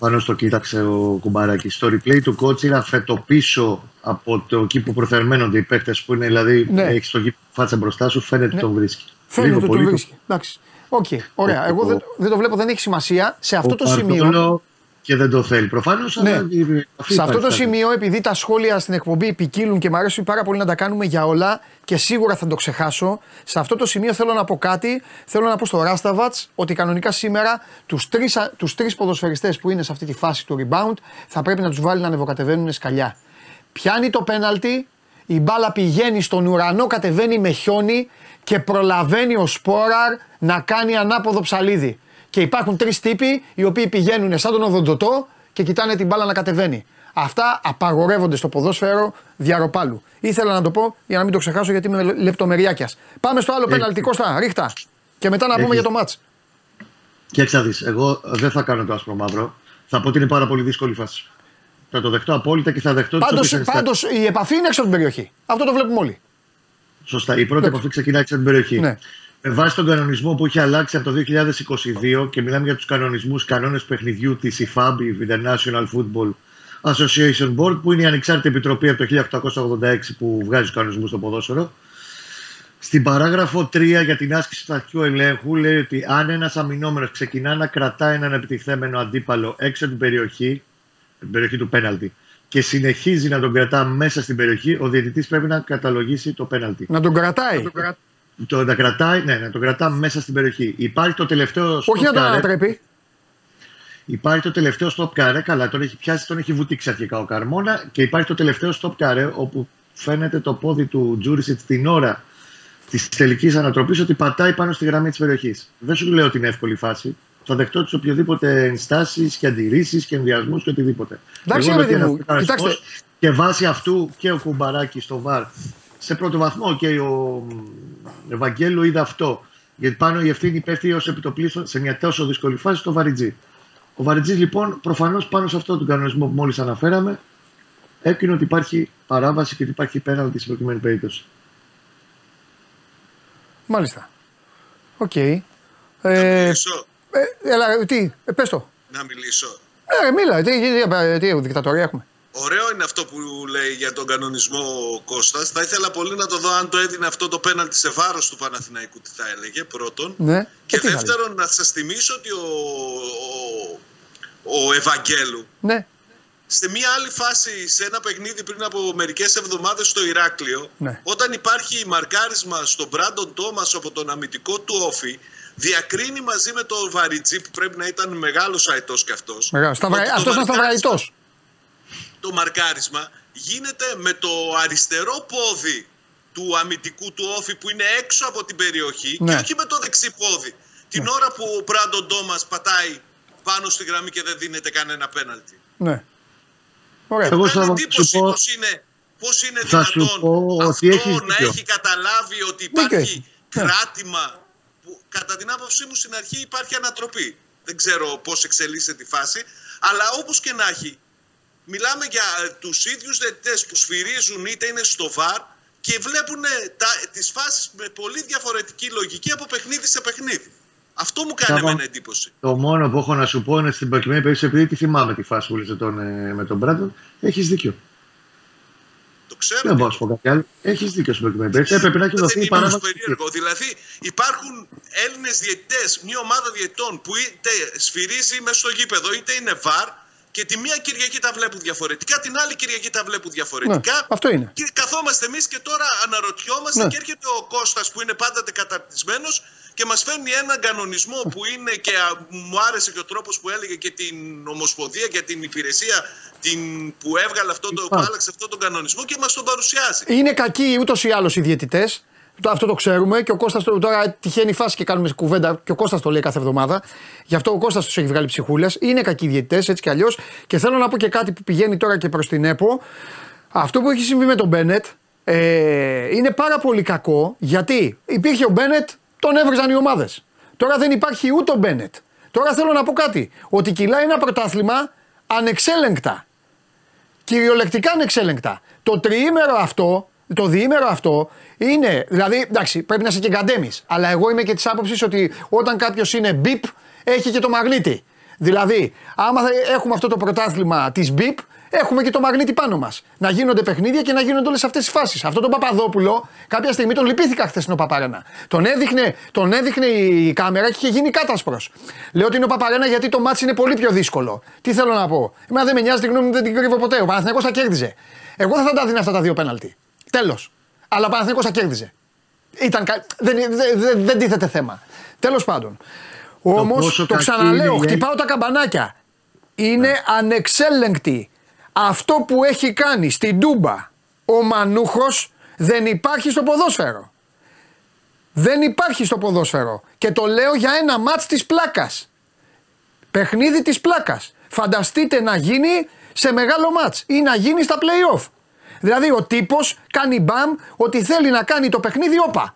πάνω στο κοίταξε ο Κουμπαράκης. Στο replay του Κότσιρα φέτο πίσω από το εκεί που προθερμαίνονται οι παίχτε που είναι δηλαδή
Ναι.
έχεις το γήπεδο φάτσα μπροστά σου, φαίνεται ότι τον βρίσκει.
Φαίνεται
Λίγο
ότι
πολύ
τον
το-
βρίσκει. Εντάξει. Οκ, ωραία.
Ο-
Εγώ
ο-
δεν, δεν το βλέπω, δεν έχει σημασία. Σε αυτό
ο
το σημείο.
Παρτόλο Και δεν το θέλει προφανώς.
Ναι.
αλλά η- αυτή
Σε αυτό το
υπάρχει
σημείο, επειδή τα σχόλια στην εκπομπή ποικίλλουν και μου αρέσει πάρα πολύ να τα κάνουμε για όλα και σίγουρα θα το ξεχάσω, σε αυτό το σημείο θέλω να πω κάτι. Θέλω να πω στο Ράσταβατ ότι κανονικά σήμερα τους τρεις τους τρεις ποδοσφαιριστές που είναι σε αυτή τη φάση του rebound θα πρέπει να τους βάλει να ανεβοκατεβαίνουν σκαλιά. Πιάνει το πέναλτι, η μπάλα πηγαίνει στον ουρανό, κατεβαίνει με χιόνι και προλαβαίνει ο Σπόραρ να κάνει ανάποδο ψαλίδι. Και υπάρχουν τρεις τύποι οι οποίοι πηγαίνουν σαν τον οδοντοτό και κοιτάνε την μπάλα να κατεβαίνει. Αυτά απαγορεύονται στο ποδόσφαιρο διαρροπάλου. Ήθελα να το πω για να μην το ξεχάσω γιατί είμαι λεπτομεριάκιας. Πάμε στο άλλο
Έχει.
πέναλτι, Κώστα, ρίχτα. Και μετά να πούμε
Έχει.
για το μάτς.
Κοίταξε να δεις, εγώ δεν θα κάνω το άσπρο μαύρο. Θα πω ότι είναι πάρα πολύ δύσκολη φάση. Θα το δεχτώ απόλυτα και θα δεχτώ τις
Πάντως,
όποιες ενστάσεις.
πάντως η επαφή είναι έξω από την περιοχή. Αυτό το βλέπουμε όλοι.
Σωστά. Η πρώτη
Εντάξει.
επαφή ξεκινάει έξω από την περιοχή.
Ναι.
Με βάση τον κανονισμό που έχει αλλάξει από το 2022 και μιλάμε για τους κανονισμούς, κανόνες παιχνιδιού της IFAB, η International Football Association Board, που είναι η ανεξάρτητη επιτροπή από το 1886 που βγάζει του κανονισμούς στο ποδόσφαιρο. Στην παράγραφο 3 για την άσκηση του αρχικού ελέγχου λέει ότι αν ένας αμυνόμενος ξεκινά να κρατά έναν επιτιθέμενο αντίπαλο έξω από την περιοχή, την περιοχή του πέναλτη, και συνεχίζει να τον κρατά μέσα στην περιοχή, ο διαιτητής πρέπει να καταλογίσει το πέναλτι.
Να τον κρατάει.
Το να κρατάει, ναι, να τον κρατά μέσα στην περιοχή. Υπάρχει το τελευταίο
Όχι
stop
να τον
carré.
ανατρέπει.
Υπάρχει το τελευταίο stop carré, καλά, τον έχει πιάσει, τον έχει βουτήξει αρχικά ο Καρμόνα και υπάρχει το τελευταίο stop carré όπου φαίνεται το πόδι του Τζούρισιτς την ώρα της τελικής ανατροπής ότι πατάει πάνω στη γραμμή της περιοχής. Δεν σου λέω ότι είναι εύκολη φάση. Θα δεχτώ τις οποιοδήποτε ενστάσεις και αντιρρήσεις και ενδιασμούς και οτιδήποτε.
Εντάξει,
Εγώ
ρε
είμαι
παιδί μου,
κανονισμός
κοιτάξτε.
Και βάσει αυτού και ο Κουμπαράκης στο ΒΑΡ σε πρώτο βαθμό και ο μ, Ευαγγέλου είδε αυτό. Γιατί πάνω η ευθύνη πέφτει ω επιτοπλίστων σε μια τόσο δύσκολη φάση στο Βαριτζή. Ο Βαριτζή λοιπόν προφανώ πάνω σε αυτό τον κανονισμό που μόλι αναφέραμε έκρινε ότι υπάρχει παράβαση και ότι υπάρχει πέναλτι στην προκειμένη περίπτωση.
Μάλιστα. Οκ.
Να
Ε,
μιλήσω.
ε, έλα, τι, ε, πες το.
Να μιλήσω.
Ε, μίλα, τι, τι, τι, τι δικτατορία έχουμε.
Ωραίο είναι αυτό που λέει για τον κανονισμό ο Κώστας. Θα ήθελα πολύ να το δω αν το έδινε αυτό το πέναλτι σε βάρος του Παναθηναϊκού τι θα έλεγε πρώτον.
Ναι.
Και
Ε, τι θα
δεύτερον να σας θυμίσω ότι ο, ο, ο Ευαγγέλου
Ναι,
σε μία άλλη φάση, σε ένα παιχνίδι πριν από μερικές εβδομάδες στο Ηράκλειο,
Ναι.
όταν υπάρχει μαρκάρισμα στον Μπράντον Τόμας από τον αμυντικό του όφη, διακρίνει μαζί με τον Βαριτζή που πρέπει να ήταν μεγάλος αετός κι αυτός.
μεγάλος. Σταυρα... Αυτός ήταν σταυραϊτός.
Το μαρκάρισμα γίνεται με το αριστερό πόδι του αμυντικού του όφη που είναι έξω από την περιοχή
Ναι.
και όχι με το δεξί πόδι. Την ώρα που ο Μπράντον Τόμα πατάει πάνω στη γραμμή και δεν δίνεται κανένα πέναλτι.
Ναι. Ωραία.
Εγώ
Κάνει
θα σου
εντύπωση
πω-
πώς είναι, πώς είναι
θα σου
δυνατόν
πω ότι
αυτό
έχεις
να
δίκιο.
έχει καταλάβει ότι
Δίκιο
υπάρχει
έχεις. Ναι.
κράτημα που κατά την άποψή μου στην αρχή υπάρχει ανατροπή. Δεν ξέρω πώς εξελίσσεται τη φάση, αλλά όπως και να έχει, μιλάμε για ε, τους ίδιους διαιτητές που σφυρίζουν είτε είναι στο βαρ και βλέπουν ε, τα, τις φάσεις με πολύ διαφορετική λογική από παιχνίδι σε παιχνίδι. Αυτό μου κάνει
Σάβα.
εμένα εντύπωση.
Το μόνο που έχω να σου πω είναι στην προκειμένη περίπτωση, επειδή τη θυμάμαι τη φάση που λύσε τον, ε, με τον Μπράντον, έχεις δίκιο.
Το ξέρω.
Δεν μπορώ να σου πω κάτι άλλο. Έχεις δίκιο στην προκειμένη περίπτωση. Έπρεπε να έχει
Δεν
δοθεί η
είναι όμως
παράβαση.
περίεργο. Δηλαδή υπάρχουν Έλληνες διαιτητές, μια ομάδα διαιτητών που είτε σφυρίζει μέσα στο γήπεδο είτε είναι βαρ και τη μία Κυριακή τα βλέπουν διαφορετικά, την άλλη Κυριακή τα βλέπουν διαφορετικά.
Ναι, αυτό είναι.
Και καθόμαστε εμείς και τώρα αναρωτιόμαστε
Ναι.
και έρχεται ο Κώστας που είναι πάντοτε καταρτισμένος και μας φέρνει έναν κανονισμό που είναι και α, μου άρεσε και ο τρόπος που έλεγε και την Ομοσπονδία και την υπηρεσία την, που έβγαλε αυτό το, που
Υπάρχει.
άλλαξε αυτό τον κανονισμό και μας τον παρουσιάζει.
Είναι κακοί ούτως ή άλλως οι διαιτητές. Αυτό το ξέρουμε και ο Κώστας το, τώρα τυχαίνει η φάση και κάνουμε κουβέντα και ο Κώστας το λέει κάθε εβδομάδα. Γι' αυτό ο Κώστας τους έχει βγάλει ψυχούλες. Είναι κακοί οι διαιτητές έτσι κι αλλιώς. Και θέλω να πω και κάτι που πηγαίνει τώρα και προς την ΕΠΟ. Αυτό που έχει συμβεί με τον Μπένετ, ε, είναι πάρα πολύ κακό γιατί υπήρχε ο Μπένετ, τον έβριζαν οι ομάδες. Τώρα δεν υπάρχει ούτε ο Μπένετ. Τώρα θέλω να πω κάτι. Ότι κυλάει ένα πρωτάθλημα ανεξέλεγκτα. Κυριολεκτικά ανεξέλεγκτα. Το τριήμερο αυτό, το διήμερο αυτό είναι, δηλαδή, εντάξει, πρέπει να είσαι και γκαντέμις. Αλλά εγώ είμαι και της άποψης ότι όταν κάποιος είναι μπιπ, έχει και το μαγνήτη. Δηλαδή, άμα θα έχουμε αυτό το πρωτάθλημα της μπιπ, έχουμε και το μαγνήτη πάνω μας. Να γίνονται παιχνίδια και να γίνονται όλες αυτές τι φάσεις. Αυτό τον Παπαδόπουλο, κάποια στιγμή τον λυπήθηκα χθες στην Παπαρένα. Τον έδειχνε, τον έδειχνε η κάμερα και είχε γίνει κάτασπρος. Λέω ότι είναι ο Παπαρένα γιατί το μάτι είναι πολύ πιο δύσκολο. Τι θέλω να πω; Εμένα δεν με νοιάζει, την γνώμη μου δεν την κρύβω ποτέ. Ο Παναθηναϊκός θα κέρδιζε. Εγώ δεν θα τα δίνω αυτά τα δύο πέναλτι. Τέλος. Αλλά ο Παναθηναϊκός θα κέρδιζε. Ήταν, κα- δεν, δεν, δεν, δεν τίθεται θέμα. Τέλος πάντων. Όμως
πόσο
το
κακή
ξαναλέω,
είναι η-
χτυπάω τα καμπανάκια. Είναι ανεξέλεγκτη. Αυτό που έχει κάνει στην Τούμπα ο Μανούχος δεν υπάρχει στο ποδόσφαιρο. Δεν υπάρχει στο ποδόσφαιρο. Και το λέω για ένα μάτς της πλάκας. Παιχνίδι της πλάκας. Φανταστείτε να γίνει σε μεγάλο μάτς ή να γίνει στα play-off. Δηλαδή ο τύπος κάνει μπαμ ότι θέλει να κάνει το παιχνίδι όπα.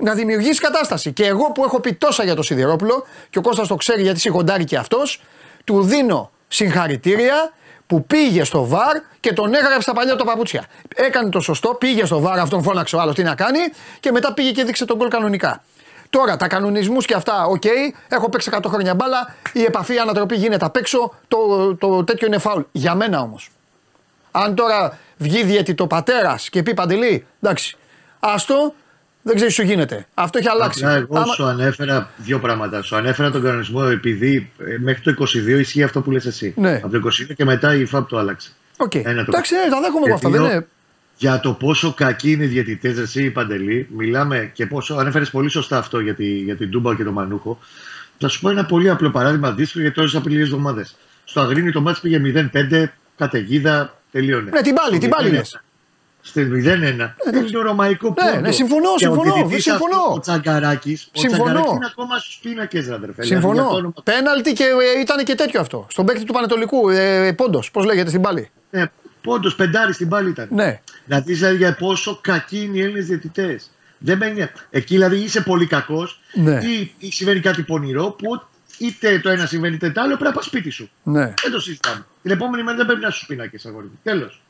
Να δημιουργήσει κατάσταση. Και εγώ που έχω πει τόσα για το Σιδηρόπουλο και ο Κώστας το ξέρει γιατί σιγοντάρει και αυτός, του δίνω συγχαρητήρια που πήγε στο VAR και τον έγραψε στα παλιά του παπούτσια. Έκανε το σωστό, πήγε στο VAR, αυτόν φώναξε ο άλλος τι να κάνει και μετά πήγε και δείξε τον γκολ κανονικά. Τώρα τα κανονισμούς και αυτά, οκ, έχω παίξει 100 χρόνια μπάλα, η επαφή, η ανατροπή γίνεται απ' έξω, το, το τέτοιο είναι φάουλ. Για μένα όμως. Αν τώρα βγει διαιτητοπατέρας και πει παντελή, εντάξει, άστο, δεν ξέρεις τι σου γίνεται. Αυτό έχει αλλάξει.
Απλά εγώ
Άμα-
σου ανέφερα δύο πράγματα. Σου ανέφερα τον κανονισμό επειδή ε, μέχρι το 22 ισχύει αυτό που λες εσύ.
Ναι.
Από το 22 και μετά η ΦΑΠ το άλλαξε.
Οκ.
Ένα το
Εντάξει, ναι, τα δέχομαι εγώ αυτά.
Γιατί
Δεν
ο-
είναι...
Για το πόσο κακοί είναι οι διαιτητές, εσύ Παντελή, μιλάμε και πόσο. Ανέφερες πολύ σωστά αυτό για, τη, για την Τούμπα και τον Μανούχο. Θα σου πω ένα πολύ απλό παράδειγμα δύσκολο γιατί τώρα πριν λίγε εβδομάδες. Στο Αγρίνι το μάτι πήγε 0-5, καταιγίδα, τελείωνε.
Ναι, την πάλι, την πάλι
0-1.
λες.
Στην 0-1. Είναι το ρωμαϊκό
Ναι,
πόντο.
ναι, συμφωνώ,
Και ο
συμφωνώ,
διαιτητής
συμφωνώ.
αυτός, Ο Τσαγκαράκης. Ο
Συμφωνώ.
Τσαγκαράκης είναι ακόμα στους πίνακες, ραντρεφέ.
Συμφωνώ. Πέναλτι και ε, ήταν και τέτοιο αυτό. Στον παίκτη του Πανετολικού, ε, Πόντος, πώς λέγεται στην πάλι.
Ναι, Πόντος, πεντάρι στην πάλι ήταν.
Ναι.
Να δει δηλαδή για πόσο κακοί είναι οι Έλληνες διαιτητές. Δεν με νοιάζει. Εκεί δηλαδή είσαι πολύ κακός
Ναι.
ή, ή συμβαίνει κάτι πονηρό που είτε το ένα συμβαίνει είτε το άλλο πρέπει να πας σπίτι σου.
Ναι.
Δεν το συζητάμε. Την επόμενη μέρα δεν πρέπει να σου πίνακες αγόρι μου. Τέλος.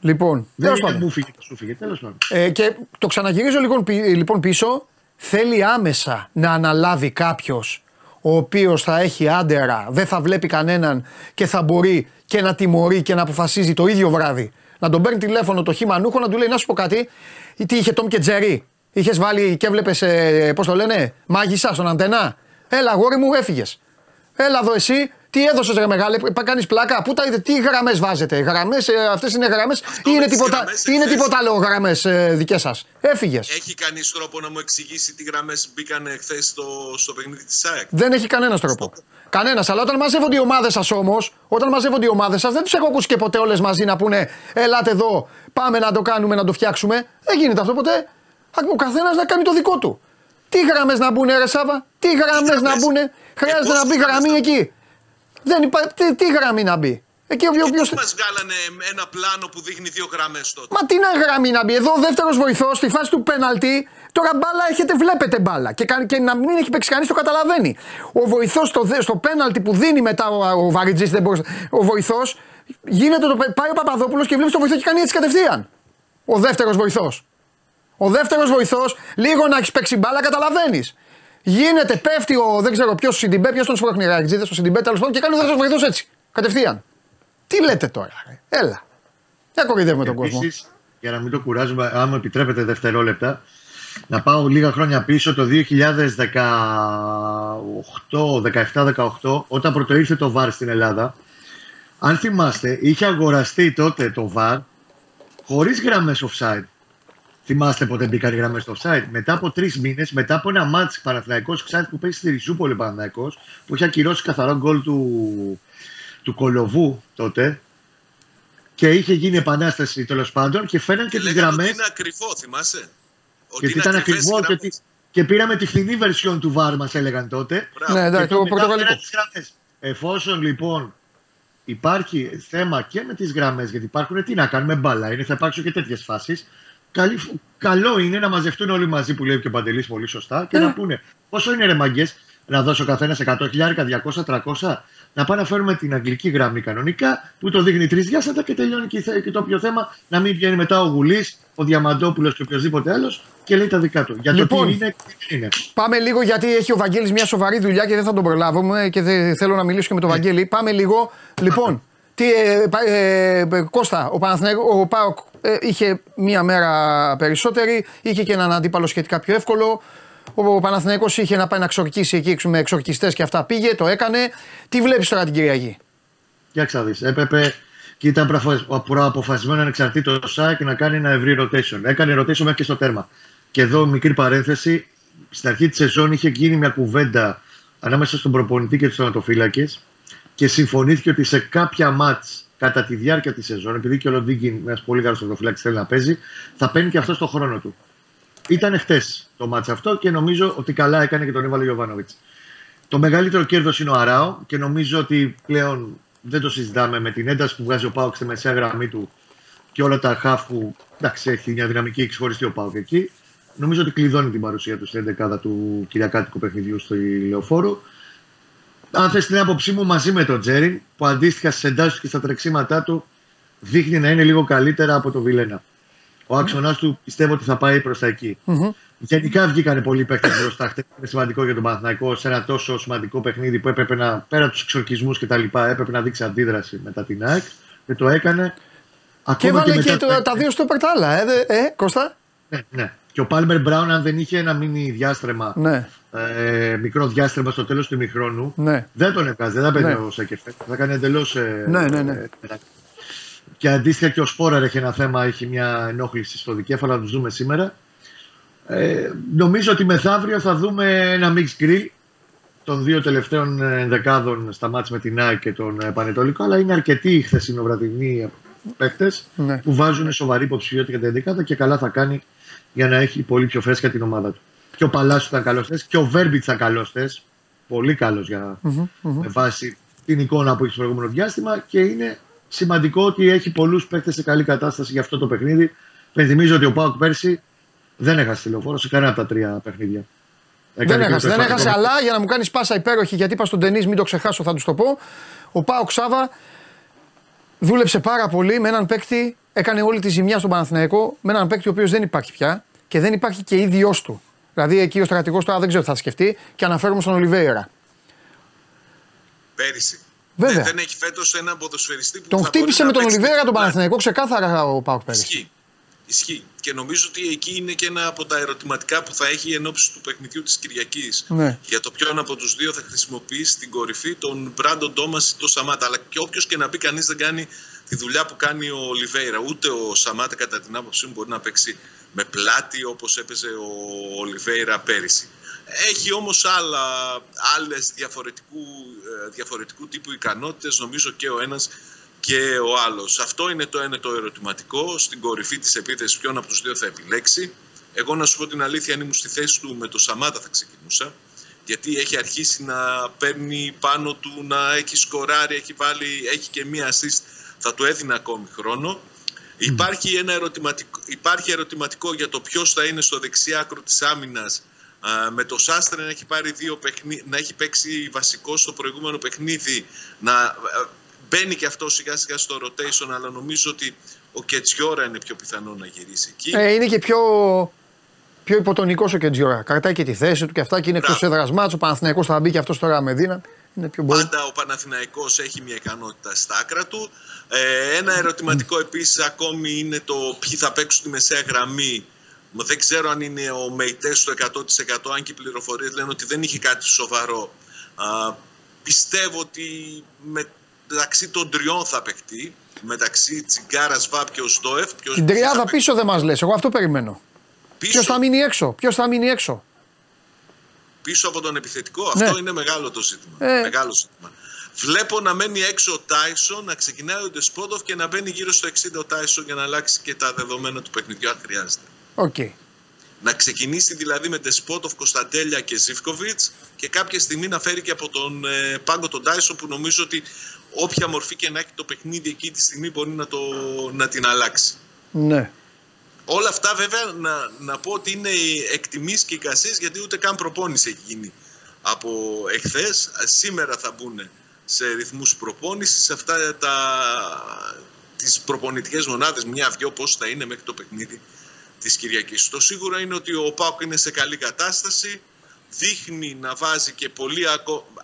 Λοιπόν,
Δεν
τέλος
είναι
πάντων.
μου φύγε και σου φύγε. Τέλος πάντων.
Ε, και το ξαναγυρίζω λοιπόν, πι- λοιπόν πίσω. Θέλει άμεσα να αναλάβει κάποιος ο οποίος θα έχει άντερα, δεν θα βλέπει κανέναν και θα μπορεί και να τιμωρεί και να αποφασίζει το ίδιο βράδυ. Να τον παίρνει τηλέφωνο το χειμανούχο να του λέει: Να σου πω κάτι, ή τι είχε Τόμ και Τζερί. Είχες βάλει και έβλεπες, ε, πώς το λένε, μάγισσα στον αντενά. Έλα, αγόρι μου, έφυγες. Έλα εδώ εσύ, τι έδωσες ρε μεγάλε, κάνεις πλάκα, πού τα είδε, τι γραμμές βάζετε. Γραμμές, αυτές είναι γραμμές ή είναι
με τις
τίποτα,
γραμμές
ή είναι
εχθές.
τίποτα άλλο γραμμές ε, δικές σας. Έφυγες.
Έχει κανείς τρόπο να μου εξηγήσει τι γραμμές μπήκαν χθε στο, στο παιχνίδι της ΣΑΕΚ.
Δεν έχει κανένας τρόπο. Κανένας. Αλλά όταν μαζεύονται οι ομάδες σας όμως, όταν μαζεύονται οι ομάδες σας, δεν τους έχω ακούσει και ποτέ όλες μαζί να πούνε Ελάτε εδώ, πάμε να το κάνουμε, να το φτιάξουμε. Δεν γίνεται αυτό ποτέ. Ο καθένας να κάνει το δικό του. Τι γραμμές να μπουν, ρε Σάβα, τι γραμμές να
γραμμές;
μπουν. Χρειάζεται
πόσες
να μπει
γραμμές
γραμμή
να
εκεί. Δεν υπά... τι, τι γραμμή να μπει; Εκεί ο
Και
οποίος...
πώς μας βγάλανε ένα πλάνο που δείχνει δύο γραμμές τότε;
Μα τι να γραμμή να μπει; Εδώ ο δεύτερος βοηθός στη φάση του πέναλτι. Τώρα μπάλα έχετε, βλέπετε μπάλα. Και, κα- και να μην έχει παίξει κανείς το καταλαβαίνει. Ο βοηθός στο, δε- στο πέναλτι που δίνει μετά ο, ο Βαριτζής, δεν μπορούσε. Ο βοηθός γίνεται το. πε- Πάει ο Παπαδόπουλος και βλέπεις το βοηθό και κάνει έτσι κατευθείαν. Ο δεύτερος βοηθός. Ο δεύτερος βοηθός, λίγο να έχεις παίξει μπάλα, καταλαβαίνεις. Γίνεται, πέφτει ο. Δεν ξέρω ποιος ο Σιντιμπέ, ποιος τον σπρώχνει. Ραγιτζίδε, ο Σιντιμπέ τέλος πάντων και κάνει ο δεύτερος βοηθός έτσι. Κατευθείαν. Τι λέτε τώρα, ρε. Έλα. Δεν κοροϊδεύουμε τον κόσμο.
Επίσης, για να μην το κουράζουμε, αν μου επιτρέπετε δευτερόλεπτα, να πάω λίγα χρόνια πίσω, το 2018, 17-18, όταν πρωτοήρθε το VAR στην Ελλάδα. Αν θυμάστε, είχε αγοραστεί τότε το VAR χωρίς γραμμές offside. Θυμάστε πότε μπήκαν οι γραμμές στο offside. Μετά από τρεις μήνες, μετά από ένα μάτς Παναθηναϊκός offside που παίζει στη Ριζούπολη Παναθηναϊκός, που είχε ακυρώσει καθαρό γκολ του, του Κολοβού τότε, και είχε γίνει επανάσταση τέλος πάντων και φέραν και,
Και
τις
λέγανε
γραμμές.
ότι είναι ακριβό, θυμάσαι; Ότι
Γιατί
είναι
ήταν
ακριβές οι
ακριβό και,
γραμμές.
τι- και πήραμε τη φθηνή version του VAR, μας έλεγαν τότε.
Μπράβο.
Ναι, εντάξει,
Και
το
μετά
πορτογαλικό.
φέραν τις γραμμές. Εφόσον λοιπόν υπάρχει θέμα και με τις γραμμές, γιατί υπάρχουν τι να κάνουμε μπάλα, είναι, θα υπάρξουν και τέτοιες φάσεις. Καλή, καλό είναι να μαζευτούν όλοι μαζί που λέει και ο Παντελής πολύ σωστά και
Ε.
να πούνε πόσο είναι ρε μαγκές να δώσω καθένα 100 χιλιάρικα, 200, 300 να πάμε να φέρουμε την αγγλική γραμμή κανονικά που το δείχνει τρεις διάστατα και τελειώνει και, η θε- και το όποιο θέμα να μην βγαίνει μετά ο Γουλής, ο Διαμαντόπουλος και οποιοδήποτε άλλος και λέει τα δικά του. Για το
Λοιπόν.
τι είναι και τι είναι.
Πάμε λίγο γιατί έχει ο Βαγγέλης μια σοβαρή δουλειά και δεν θα τον προλάβουμε και δεν θέλω να μιλήσω και με τον Βαγγέλη. Πάμε λίγο. Λοιπόν, τι, ε, πα- ε, ε, Κώστα, ο, Παναθηναϊκός- ο Πάοκ ε, είχε μία μέρα περισσότερη, είχε και έναν αντίπαλο σχετικά πιο εύκολο. Ο Παναθηναϊκός είχε να πάει να ξορκίσει εκεί με εξορκιστές και αυτά πήγε, το έκανε. Τι βλέπεις τώρα την Κυριακή;
Για να δεις. Έπρεπε και ήταν προφα- προαποφασισμένος ανεξαρτήτως ΣΑΚ να κάνει ένα ευρύ rotation. Έκανε rotation μέχρι και στο τέρμα. Και εδώ μικρή παρένθεση. Στην αρχή της σεζόν είχε γίνει μια κουβέντα ανάμεσα στον προπονητή και τους τερματοφύλακε και συμφωνήθηκε ότι σε κάποια μάτς κατά τη διάρκεια της σεζόν, επειδή και ο Λοντίγκιν, ένας πολύ καλός τερματοφύλακα, θέλει να παίζει, θα παίρνει και αυτό το χρόνο του. Ήταν χτες το μάτς αυτό και νομίζω ότι καλά έκανε και τον έβαλε ο Γιωβάνοβιτ. Το μεγαλύτερο κέρδος είναι ο Αράο και νομίζω ότι πλέον δεν το συζητάμε με την ένταση που βγάζει ο Πάοκ στη μεσαία γραμμή του και όλα τα χαφ που εντάξει, έχει μια δυναμική εξχωριστή ο Πάοκ εκεί. Νομίζω ότι κλειδώνει την παρουσία του στην 11 του Κυριακάτικου παιχνιδιού στο Λεωφόρο. Αν θες την άποψή μου, μαζί με τον Τζέριν, που αντίστοιχα στις εντάσεις του και στα τρεξίματά του δείχνει να είναι λίγο καλύτερα από τον Βιλένα. Ο άξονα του πιστεύω ότι θα πάει προς τα εκεί. Γενικά βγήκαν πολλοί παίκτες μπροστά. Χτες Είναι σημαντικό για τον Παναθηναϊκό σε ένα τόσο σημαντικό παιχνίδι που έπρεπε να, πέρα από τους εξορκισμούς και τα λοιπά, έπρεπε να δείξει αντίδραση μετά την ΑΕΚ και το έκανε.
Και
Ακόμα
έβαλε και,
μετά
το- τα δύο στο περτάλα, ε, δε- ε, Κώστα.
Ναι, ναι. Και ο Πάλμερ Μπράουν, αν δεν είχε ένα μίνι διάστρεμα,
Ναι,
ε, μικρό διάστρεμα στο τέλος του ημιχρόνου,
ναι.
δεν τον έβγαζε, δεν θα παίζει
Ναι.
ο Σέκεφετ. Θα κάνει εντελώς. Ε,
Ναι, ναι, ναι.
ε, και αντίστοιχα και ο Σπόραρ έχει ένα θέμα, έχει μια ενόχληση στο δικέφαλο, να τους δούμε σήμερα. Ε, νομίζω ότι μεθαύριο θα δούμε ένα mix grill των δύο τελευταίων ε, δεκάδων στα μάτς με την ΑΕΚ και τον ε, Πανετολικό, αλλά είναι αρκετοί οι χθεσινοβραδινοί παίκτες
Ναι.
που βάζουν σοβαρή υποψηφιότητα για την 11 και καλά θα κάνει για να έχει πολύ πιο φρέσκα την ομάδα του. Και ο Παλάσιος ήταν καλός θε και ο Βέρμπιτς ήταν καλός θε. Πολύ καλός για με βάση την εικόνα που έχει στο προηγούμενο διάστημα και είναι σημαντικό ότι έχει πολλούς παίκτες σε καλή κατάσταση για αυτό το παιχνίδι. Πενθυμίζω ότι ο Πάουκ πέρσι δεν έχασε τηλεοφόρο σε κανένα από τα τρία παιχνίδια.
Δεν
Έκανε
έχασε,
και
δεν
το
έχασε,
εφαρμογό.
αλλά για να μου κάνεις πάσα υπέροχη, γιατί είπα στον Τενής, μην το ξεχάσω, θα τους το πω. Ο Πάο Ξάβα δούλεψε πάρα πολύ με έναν παίκτη, έκανε όλη τη ζημιά στον Παναθηναϊκό, με έναν παίκτη ο οποίος δεν υπάρχει πια και δεν υπάρχει και ίδιος του. Δηλαδή εκεί ο στρατηγός τώρα δεν ξέρω τι θα σκεφτεί και αναφέρομαι στον Ολιβέηρα.
Πέρυσι.
Βέβαια.
Ναι, δεν έχει φέτος έναν ποδοσφαιριστή που
Τον
θα
χτύπησε
μπορεί
με
να
τον
παίξει
Ολιβέηρα τον
τitular.
Παναθηναϊκό ξεκάθαρα ο Πάοκ πέρυσι.
Ισχύει. Ισχύει. Και νομίζω ότι εκεί είναι και ένα από τα ερωτηματικά που θα έχει εν ώψη του παιχνιδιού της Κυριακής.
Ναι.
Για το ποιον από τους δύο θα χρησιμοποιήσει στην κορυφή, τον Μπράντον Τόμας ή τον Σαμάτα. Αλλά και όποιος και να πει, κανείς δεν κάνει τη δουλειά που κάνει ο Ολιβέηρα. Ούτε ο Σαμάτα, κατά την άποψή μου, μπορεί να παίξει με πλάτη όπως έπαιζε ο Ολιβέηρα πέρυσι. Έχει όμως άλλα, άλλες διαφορετικού, ε, διαφορετικού τύπου ικανότητες, νομίζω και ο ένας και ο άλλος. Αυτό είναι το ένα το ερωτηματικό. Στην κορυφή της επίθεσης ποιον από τους δύο θα επιλέξει. Εγώ να σου πω την αλήθεια, αν ήμουν στη θέση του με το Σαμάτα θα ξεκινούσα. Γιατί έχει αρχίσει να παίρνει πάνω του, να έχει σκοράρει, έχει, βάλει, έχει και μία assist. Θα του έδινα ακόμη χρόνο. Υπάρχει, ένα ερωτηματικό, υπάρχει ερωτηματικό για το ποιος θα είναι στο δεξιάκρο της άμυνας Α, με το Σάστρε να έχει, πάρει δύο παιχνί... να έχει παίξει βασικό στο προηγούμενο παιχνίδι, να ε, μπαίνει και αυτό σιγά σιγά στο rotation, αλλά νομίζω ότι ο Κετσιόρα είναι πιο πιθανό να γυρίσει εκεί.
Ε, είναι και πιο, πιο υποτονικός ο Κεντζιόρα. Κρατάει και τη θέση του και αυτά και είναι εκτό
Μπράβο.
έδρα μάτσο. Ο Παναθηναϊκός θα μπει και αυτός τώρα με δύναμη. Είναι πιο πολύ.
Πάντα ο Παναθηναϊκός έχει μια ικανότητα στα άκρα του. Ε, ένα ερωτηματικό επίσης ακόμη είναι το ποιοι θα παίξουν τη μεσαία γραμμή. Μα Δεν ξέρω αν είναι ο Μεϊτές στο 100% αν και οι πληροφορίες λένε ότι δεν είχε κάτι σοβαρό. Α, πιστεύω ότι μεταξύ των τριών θα παιχτεί. Μεταξύ Τσιγκάρας, Βάπ και ο Στόεφ. Ποιος
Την
θα
τριάδα
παίξει
πίσω δεν μας λες. Εγώ αυτό περιμένω.
πίσω,
Ποιος θα μείνει έξω; Ποιος θα μείνει έξω;
πίσω από τον επιθετικό;
Ναι.
Αυτό είναι μεγάλο το ζήτημα.
Ε.
Μεγάλο ζήτημα. Βλέπω να μένει έξω ο Τάισον, να ξεκινάει ο Ντεσπότοφ και να μπαίνει γύρω στο 60 ο Τάισον για να αλλάξει και τα δεδομένα του παιχνιδιού αν χρειάζεται.
Οκ.
Να ξεκινήσει δηλαδή με Ντεσπότοφ, Κωνσταντέλια και Ζίβκοβιτς και κάποια στιγμή να φέρει και από τον ε, πάγκο τον Τάισον που νομίζω ότι όποια μορφή και να έχει το παιχνίδι εκεί τη στιγμή μπορεί να, το, να την αλλάξει.
Ναι.
Όλα αυτά βέβαια να, να πω ότι είναι εκτιμήσεις και εικασίες γιατί ούτε καν προπόνηση έχει γίνει από εχθές. Σήμερα θα μπουν σε ρυθμούς προπόνησης, σε αυτά τα, τις προπονητικές μονάδες, μια-δυο πώς θα είναι μέχρι το παιχνίδι της Κυριακής. Το σίγουρο είναι ότι ο Πάουκ είναι σε καλή κατάσταση, δείχνει να βάζει και πολύ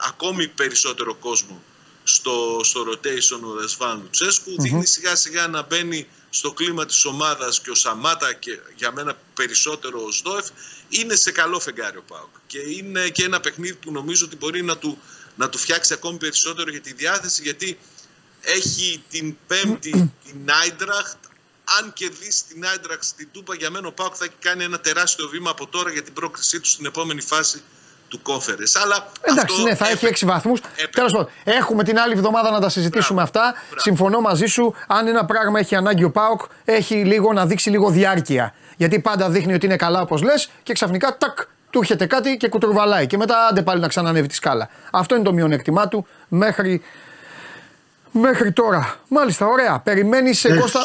ακόμη περισσότερο κόσμο στο, στο rotation ο Δεσβάν Λουτσέσκου, δείχνει σιγά σιγά να μπαίνει στο κλίμα της ομάδας και ο Σαμάτα και για μένα περισσότερο ο Σδόεφ είναι σε καλό φεγγάρι ο Πάουκ και είναι και ένα παιχνίδι που νομίζω ότι μπορεί να του, να του φτιάξει ακόμη περισσότερο για τη διάθεση γιατί έχει την πέμπτη την Άιντραχτ αν κερδίσει την Άιντραχτ στην Τούπα για μένα ο Πάουκ θα έχει κάνει ένα τεράστιο βήμα από τώρα για την πρόκλησή του στην επόμενη φάση του κόφερες. Αλλά
Εντάξει, ναι, θα έχει 6 βαθμούς. Τέλος πάντων, έχουμε την άλλη εβδομάδα να τα συζητήσουμε αυτά. Μπράβο. Συμφωνώ μαζί σου. Αν ένα πράγμα έχει ανάγκη ο Πάοκ, έχει λίγο να δείξει λίγο διάρκεια. Γιατί πάντα δείχνει ότι είναι καλά όπως λες και ξαφνικά τάκ, του έρχεται κάτι και κουτρουβαλάει. Και μετά άντε πάλι να ξανανεύει τη σκάλα. Αυτό είναι το μειονέκτημά του μέχρι, μέχρι τώρα. Μάλιστα, ωραία. Περιμένει σε Κώστα.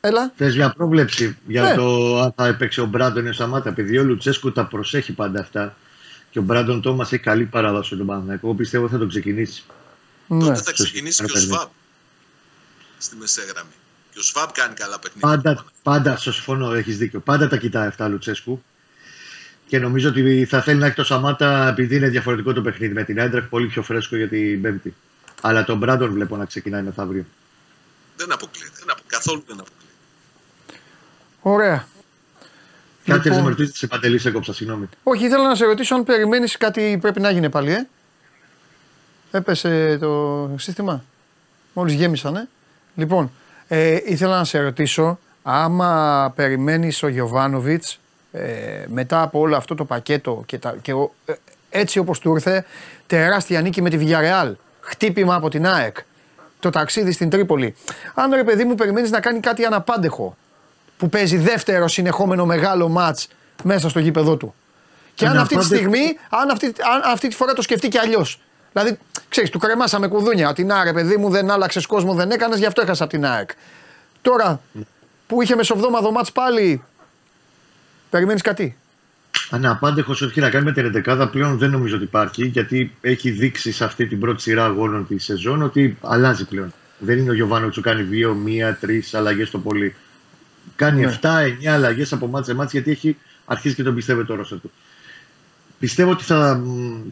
Έλα.
Θες μια πρόβλεψη για ναι. το αν θα έπαιξε ο Μπράντον ή ο Σαμάτα. Επειδή ο Λουτσέσκου τα προσέχει πάντα αυτά και ο Μπράντον Τόμα έχει καλή παράδοση στον Παναγενικό. Εγώ πιστεύω θα τον ξεκινήσει.
Ναι. Τότε θα ξεκινήσει και ο Σβάμπ στη μεσαία γραμμή. Και ο Σβάμπ κάνει καλά παιχνίδια.
Πάντα, πάντα στο συμφωνώ, έχεις δίκιο. Πάντα τα κοιτάει αυτά Λουτσέσκου. Και νομίζω ότι θα θέλει να έχει το Σαμάτα επειδή είναι διαφορετικό το παιχνίδι με την Έντρεχ, πολύ πιο φρέσκο για την Πέμπτη. Αλλά τον Μπράντον βλέπω να ξεκινάει μεθαύριο.
Δεν αποκλείεται. Δεν απο... Καθόλου δεν αποκλείεται.
Ωραία.
Κάτι λοιπόν... να με ρωτήσετε σε παντελή, έκοψα, συγγνώμη.
Όχι, ήθελα να σε ρωτήσω αν περιμένεις κάτι πρέπει να γίνει πάλι, ε. Έπεσε το σύστημα. Μόλις γέμισαν, ε. Λοιπόν, ε, ήθελα να σε ρωτήσω άμα περιμένεις ο Γιωβάνοβιτς ε, μετά από όλο αυτό το πακέτο και, τα, και ε, έτσι όπως του ήρθε τεράστια νίκη με τη Villarreal χτύπημα από την ΑΕΚ το ταξίδι στην Τρίπολη αν ρε παιδί μου περιμένεις να κάνει κάτι αναπάντεχο που παίζει δεύτερο συνεχόμενο μεγάλο μάτς μέσα στο γήπεδό του. Και αν αυτή τη στιγμή, αν αυτή, αν αυτή τη φορά το σκεφτεί και αλλιώς. Δηλαδή, ξέρεις, του κρεμάσαμε κουδούνια. Ότι να ρε παιδί μου, δεν άλλαξες κόσμο, δεν έκανες, γι' αυτό έχασα από την ΑΕΚ. Τώρα που είχε μεσοβδόμαδο μάτς πάλι, περιμένεις κάτι;
Αναπάντεχο όχι να κάνει με την 11 πλέον δεν νομίζω ότι υπάρχει γιατί έχει δείξει σε αυτή την πρώτη σειρά αγώνων τη σεζόν ότι αλλάζει πλέον. Δεν είναι ο Γιωβάνο που κάνει δύο, μία, τρεις αλλαγές το πολύ. Κάνει ναι. 7-9 αλλαγές από μάτσε σε μάτσε γιατί έχει αρχίσει και τον πιστεύει το ρόστερ του. Πιστεύω ότι θα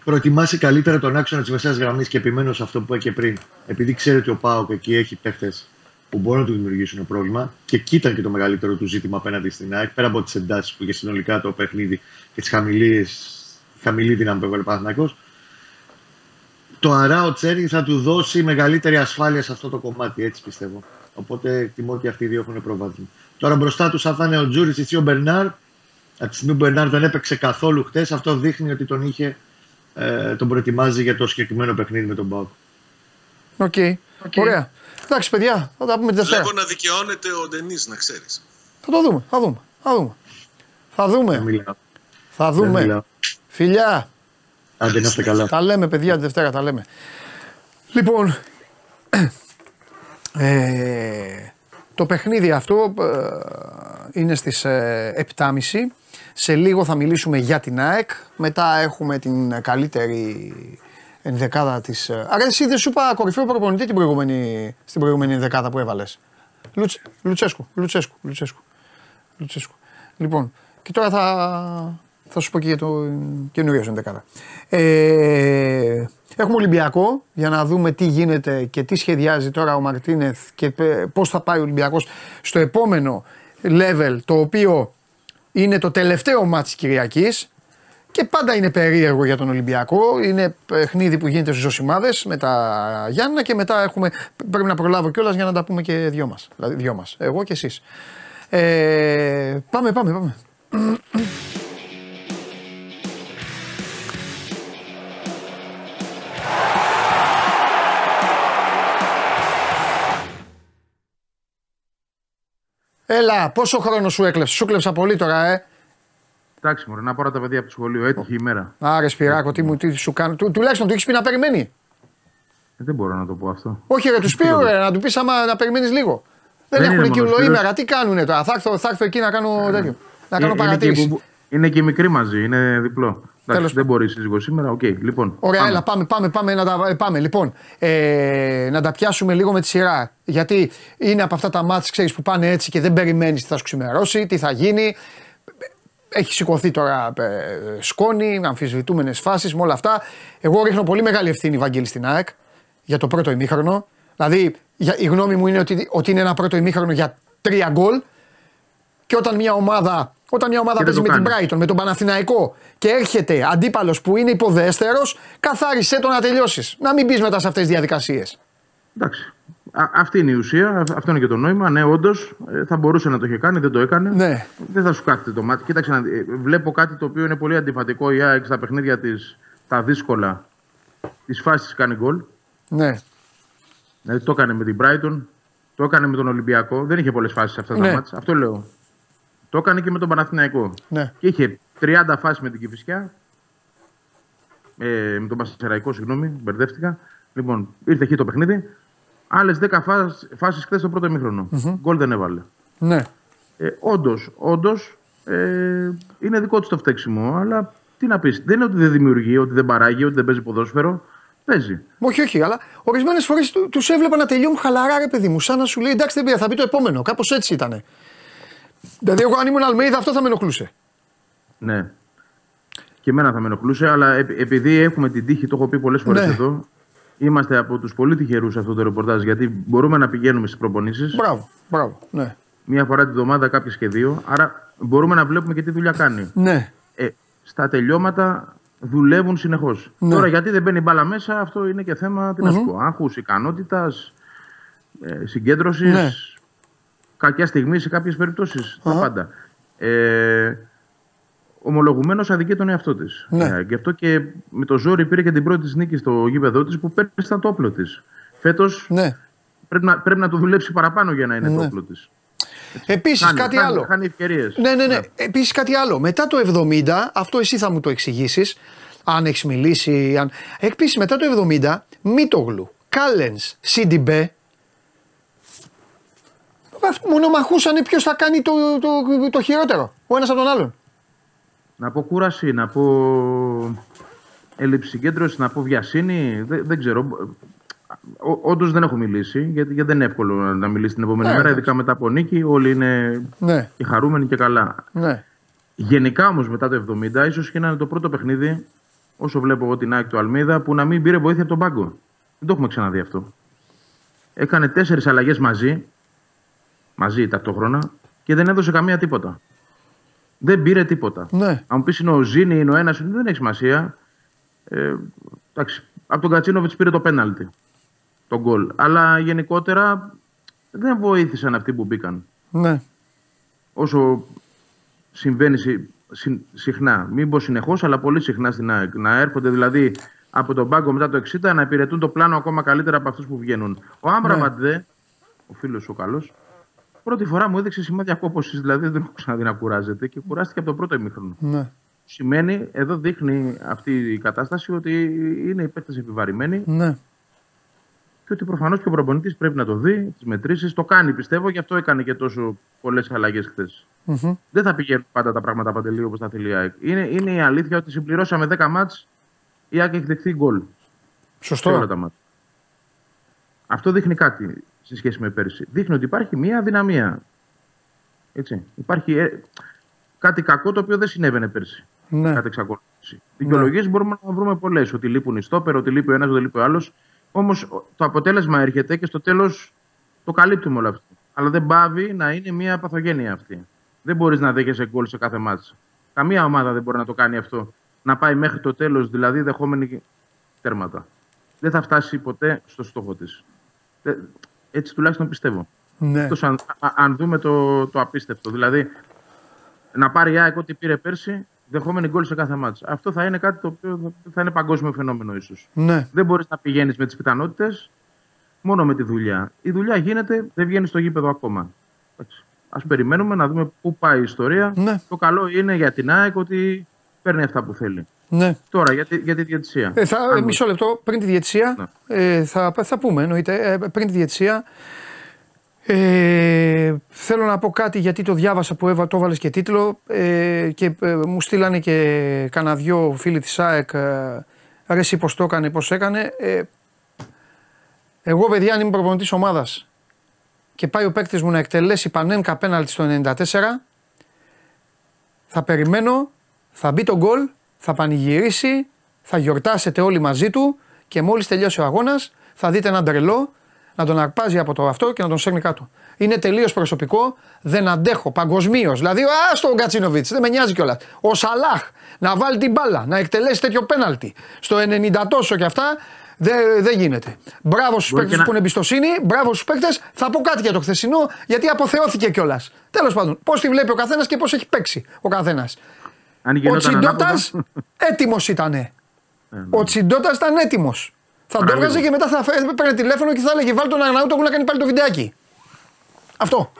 προετοιμάσει καλύτερα τον άξονα της μεσαίας γραμμής και επιμένω σε αυτό που είπα και πριν. Επειδή ξέρει ότι ο Πάοκ εκεί έχει παίχτες που μπορούν να του δημιουργήσουν πρόβλημα και εκεί ήταν και το μεγαλύτερο του ζήτημα απέναντι στην ΑΕΚ, πέρα από τις εντάσεις που είχε συνολικά το παιχνίδι και τη χαμηλή δύναμη που έβαλε ο Το Αράο Τσέρι θα του δώσει μεγαλύτερη ασφάλεια σε αυτό το κομμάτι, έτσι πιστεύω. Οπότε εκτιμώ ότι αυτοί οι δύο έχουν προβάδισμα. Τώρα μπροστά τους, αν θα είναι ο Τζούρις ή ο Μπερνάρ, από τη στιγμή που ο Μπερνάρ δεν έπαιξε καθόλου χτε, αυτό δείχνει ότι τον είχε, ε, τον προετοιμάζει για το συγκεκριμένο παιχνίδι με τον ΠΑΟΚ.
OK. Okay. Okay. Ωραία. Εντάξει, παιδιά, θα τα πούμε τη Δευτέρα.
Βλέπω να δικαιώνεται ο Ντενής, να ξέρεις.
Θα το δούμε. Θα δούμε. Θα δούμε. Θα δούμε. Θα δούμε. Φιλιά.
Άντε να είστε καλά.
Τα λέμε, παιδιά, τη Δευτέρα τα λέμε. Λοιπόν, ε, το παιχνίδι αυτό ε, είναι στις 7.30. Ε, Σε λίγο θα μιλήσουμε για την ΑΕΚ. Μετά έχουμε την καλύτερη ενδεκάδα της. Ε, άρα, εσύ δεν σου είπα κορυφαίο προπονητή την προηγούμενη, στην προηγούμενη ενδεκάδα που έβαλες. Λουτς, Λουτσέσκου, Λουτσέσκου, Λουτσέσκου, Λουτσέσκου. Λοιπόν, και τώρα θα, θα σου πω και για το καινούριο ενδεκάδα. Ε, έχουμε Ολυμπιακό για να δούμε τι γίνεται και τι σχεδιάζει τώρα ο Μαρτίνεθ και πώς θα πάει ο Ολυμπιακός στο επόμενο level το οποίο είναι το τελευταίο μάτι Κυριακής και πάντα είναι περίεργο για τον Ολυμπιακό. Είναι παιχνίδι που γίνεται στου Ζωσιμάδε με τα Γιάννα και μετά έχουμε, πρέπει να προλάβω κιόλας για να τα πούμε και δυο μας. Δηλαδή, δυο μας. Εγώ και εσείς. Ε, πάμε, πάμε, πάμε. Έλα, πόσο χρόνος σου έκλεψε, σου έκλεψα πολύ τώρα, ε.
Εντάξει, μωρέ, να πάρω τα παιδιά από το σχολείο. Έτυχε η μέρα.
Άρε, Σπυράκο, τι, μου, τι σου κάνω. Του, τουλάχιστον του έχεις πει να περιμένει.
Ε, δεν μπορώ να το πω αυτό.
Όχι, ρε, τους πει, ρε, να του πεις άμα να περιμένεις λίγο. Δεν,
Δεν
έχουν
είναι
εκεί
μονοσφαίρος.
ολοήμερα. Τι κάνουνε τώρα. Θα έρθω, θα έρθω εκεί να κάνω, τέτοιο, να κάνω
Ε, είναι, και,
παρατήρηση.
που- είναι και μικρή μαζί, είναι διπλό. Εντάξει,
Τέλος
δεν μπορείς η σύζυγος σήμερα, οκ. λοιπόν,
Ωραία,
πάμε.
έλα, πάμε, πάμε, πάμε, να τα, πάμε. Λοιπόν, ε, να τα πιάσουμε λίγο με τη σειρά. Γιατί είναι από αυτά τα μάτς, ξέρεις, που πάνε έτσι και δεν περιμένεις τι θα σου ξημερώσει, τι θα γίνει. Έχει σηκωθεί τώρα ε, σκόνη, αμφισβητούμενες φάσεις με όλα αυτά. Εγώ ρίχνω πολύ μεγάλη ευθύνη, Βαγγέλη, στην ΑΕΚ για το πρώτο ημίχρονο. Δηλαδή, για, η γνώμη μου είναι ότι, ότι είναι ένα πρώτο ημίχρονο για τρία γκολ. Και όταν μια ομάδα, όταν μια ομάδα
Και δεν
παίζει με
το
την
κάνει.
Brighton, με τον Παναθηναϊκό και έρχεται αντίπαλος που είναι υποδέστερος, καθάρισε το να τελειώσεις. Να μην μπεις μετά σε αυτές τις διαδικασίες.
Εντάξει. Α, αυτή είναι η ουσία, α- αυτό είναι και το νόημα. Ναι, όντως θα μπορούσε να το είχε κάνει, δεν το έκανε.
Ναι.
Δεν θα σου κάθεται το μάτι. Κοίταξε, να δει- ε, βλέπω κάτι το οποίο είναι πολύ αντιφατικό. Η ΑΕΚ στα παιχνίδια της, τα δύσκολα, τις φάσεις κάνει γκολ.
Ναι.
Δηλαδή το έκανε με την Brighton, το έκανε με τον Ολυμπιακό. Δεν είχε πολλές φάσεις σε αυτά
Ναι.
τα μάτια. Αυτό λέω. Το έκανε και με τον Παναθηναϊκό.
Ναι.
Και είχε 30 φάσεις με την Κυφυσιά. Ε, με τον Πασεραϊκό, συγγνώμη, μπερδεύτηκα. Λοιπόν, ήρθε εκεί το παιχνίδι. Άλλες 10 φάσεις χθες το πρώτο ημίχρονο. Γκολ δεν έβαλε.
Ναι.
Ε, όντως, όντως, ε, είναι δικό του το φταίξιμο, αλλά τι να πεις. Δεν είναι ότι δεν δημιουργεί, ότι δεν παράγει, ότι δεν παίζει ποδόσφαιρο. Παίζει.
Όχι, όχι, αλλά ορισμένες φορές του έβλεπα να τελειώνουν χαλαρά, ρε παιδί μου. Σαν να σου λέει εντάξει, δεν πειράζει, θα πει το επόμενο. Κάπως έτσι ήταν. Δηλαδή, εγώ αν ήμουν Αλμέιδα, αυτό θα με ενοχλούσε.
Ναι. Και εμένα θα με ενοχλούσε, αλλά επ- επειδή έχουμε την τύχη, το έχω πει πολλές φορές
Ναι.
εδώ, είμαστε από τους πολύ τυχερούς σε αυτό το ρεπορτάζ, γιατί μπορούμε να πηγαίνουμε στις προπονήσεις
Μπράβο, μπράβο. Ναι.
μία φορά τη βδομάδα, κάποιε και δύο. Άρα μπορούμε να βλέπουμε και τι δουλειά κάνει.
Ναι.
Ε, στα τελειώματα δουλεύουν συνεχώς.
Ναι.
Τώρα, γιατί δεν μπαίνει μπάλα μέσα, αυτό είναι και θέμα τι να σου πω, άγχους, ικανότητας, ε, συγκέντρωσης.
Ναι.
Κακιά στιγμή σε κάποιες περιπτώσεις. Τα πάντα. Ε, Ομολογουμένως αδικεί τον εαυτό της.
Ναι.
Ε, γι' αυτό και με το ζόρι πήρε και την πρώτη της νίκη στο γήπεδό της που πέρυσι ήταν το όπλο της. Φέτος
ναι.
πρέπει, να, πρέπει να το δουλέψει παραπάνω για να είναι το
Ναι.
όπλο της.
Επίσης κάτι
χάνει,
άλλο.
Χάνει ευκαιρίες.
Ναι, ναι, ναι. Επίσης κάτι άλλο. Μετά το 70, αυτό εσύ θα μου το εξηγήσεις, αν έχεις μιλήσει. Αν... Επίσης μετά το 70, Μίτογλου, Κάλενς, Σίντιμπε. Μονομαχούσαν ποιος θα κάνει το, το, το χειρότερο. Ο ένας από τον άλλον.
Να πω κούραση, να πω έλλειψη συγκέντρωσης, να πω βιασύνη. Δεν, δεν ξέρω. Όντως δεν έχω μιλήσει, γιατί, γιατί δεν είναι εύκολο να- να μιλήσει την επόμενη
Ναι,
μέρα,
εντάξει.
ειδικά μετά από νίκη. Όλοι είναι
Ναι,
και χαρούμενοι και καλά.
ναι.
Γενικά όμως μετά το 70, ίσως και να είναι το πρώτο παιχνίδι, όσο βλέπω εγώ την ΑΕΚ του Αλμίδα, που να μην πήρε βοήθεια από τον πάγκο. Δεν το έχουμε ξαναδεί αυτό. Έκανε τέσσερις αλλαγές μαζί, μαζί ταυτόχρονα, και δεν έδωσε καμία τίποτα. Δεν πήρε τίποτα.
Ναι.
Αν μου πεις είναι ο Ζήνη, είναι ο ένας, δεν έχει σημασία. Ε, εντάξει, από τον Κατσίνοβιτς πήρε το πέναλτι. Το γκολ. Αλλά γενικότερα δεν βοήθησαν αυτοί που μπήκαν
ναι.
όσο συμβαίνει συ- συ- συχνά, μην πω συνεχώς, αλλά πολύ συχνά στην ΑΕΚ. Να έρχονται δηλαδή από τον πάγκο μετά το 60 να υπηρετούν το πλάνο ακόμα καλύτερα από αυτούς που βγαίνουν. Ο Άμπραμπατ δε, ο φίλος ο καλός, πρώτη φορά μου έδειξε σημάδια κόπωσης, δηλαδή δεν τον έχω ξαναδεί να κουράζεται και κουράστηκε από το πρώτο ημίχρονο.
ναι.
Σημαίνει, εδώ δείχνει αυτή η κατάσταση ότι είναι οι παίκτες επιβαρημένοι
ναι.
και ότι προφανώς και ο προπονητή πρέπει να το δει, τις μετρήσεις. Το κάνει πιστεύω, γι' αυτό έκανε και τόσο πολλές αλλαγές χθες.
Μμμ.
Δεν θα πηγαίνουν πάντα τα πράγματα παντελή όπως τα θέλει η ΑΕΚ. Είναι, είναι η αλήθεια ότι συμπληρώσαμε 10 μάτς, η ΑΕΚ έχει δεχθεί γκολ σε όλα
Σωστό.
τα μάτς. Αυτό δείχνει κάτι σε σχέση με πέρσι. Δείχνει ότι υπάρχει μία αδυναμία. Έτσι. Υπάρχει ε, κάτι κακό το οποίο δεν συνέβαινε πέρσι.
Ναι.
Κατά εξακολούθηση. Δικαιολογίες μπορούμε να βρούμε πολλές. Ότι λείπουν οι στόπερ, ότι λείπει ο ένας, ότι λείπει ο άλλος. Όμως το αποτέλεσμα έρχεται και στο τέλος το καλύπτουμε όλο αυτό. Αλλά δεν πάβει να είναι μια παθογένεια αυτή. Δεν μπορείς να δέχεσαι γκολ σε κάθε μάτς. Καμία ομάδα δεν μπορεί να το κάνει αυτό. Να πάει μέχρι το τέλος, δηλαδή δεχόμενη τέρματα. Δεν θα φτάσει ποτέ στο στόχο της. Έτσι τουλάχιστον πιστεύω.
Ναι.
Εκτός αν, α- αν δούμε το, το απίστευτο. Δηλαδή, να πάρει η ΑΕΚ ό,τι πήρε πέρσι, δεχόμενη γκολ σε κάθε μάτς. Αυτό θα είναι κάτι το οποίο θα- θα είναι παγκόσμιο φαινόμενο ίσως.
Ναι.
Δεν μπορείς να πηγαίνεις με τις πιθανότητες, μόνο με τη δουλειά. Η δουλειά γίνεται, δεν βγαίνει στο γήπεδο ακόμα. Α περιμένουμε να δούμε πού πάει η ιστορία.
Ναι.
Το καλό είναι για την ΑΕΚ ότι παίρνει αυτά που θέλει.
Ναι.
Τώρα για τη, για τη διαιτησία.
Ε, θα, ε,
Αν-
μισό λεπτό πριν τη διετησία.
Ναι.
Ε, θα, θα πούμε εννοείται. Ε, πριν τη διετησία. Ε, θέλω να πω κάτι γιατί το διάβασα που έβα, το έβαλες και τίτλο ε, και ε, μου στείλανε και κανένα δυο φίλοι της ΑΕΚ ε, ρε εσύ πως το έκανε, πως έκανε. Ε, εγώ παιδιά αν είμαι προπονητής ομάδας και πάει ο παίκτης μου να εκτελέσει πανένκα πέναλτι στο 94 θα περιμένω, θα μπει το γκολ, θα πανηγυρίσει, θα γιορτάσετε όλοι μαζί του και μόλις τελειώσει ο αγώνας θα δείτε έναν τρελό να τον αρπάζει από το αυτό και να τον σέρνει κάτω. Είναι τελείως προσωπικό, δεν αντέχω παγκοσμίως. Δηλαδή, α τον Κατσίνοβιτ, δεν με νοιάζει κιόλας. Ο Σαλάχ να βάλει την μπάλα, να εκτελέσει τέτοιο πέναλτι. Στο 90 τόσο κι αυτά δεν δεν γίνεται. Μπράβο στους
Μπορεί
παίκτες
και
που
να-
είναι εμπιστοσύνη, μπράβο στους παίκτες. Θα πω κάτι για το χθεσινό, γιατί αποθεώθηκε κιόλας. Τέλος πάντων, πώς τη βλέπει ο καθένας και πώς έχει παίξει ο καθένας.
Αν
Ο
γινόταν
Τσιντότα
ανάποδα,
έτοιμος ήταν.
ναι.
Ο Τσιντότα ήταν έτοιμος. Θα το
Παραλίγο.
έβγαζε και μετά θα φε- παίρνει τηλέφωνο και θα έλεγε Βάλει τον Αγναούτογλου να κάνει πάλι το βιντεάκι. Αυτό.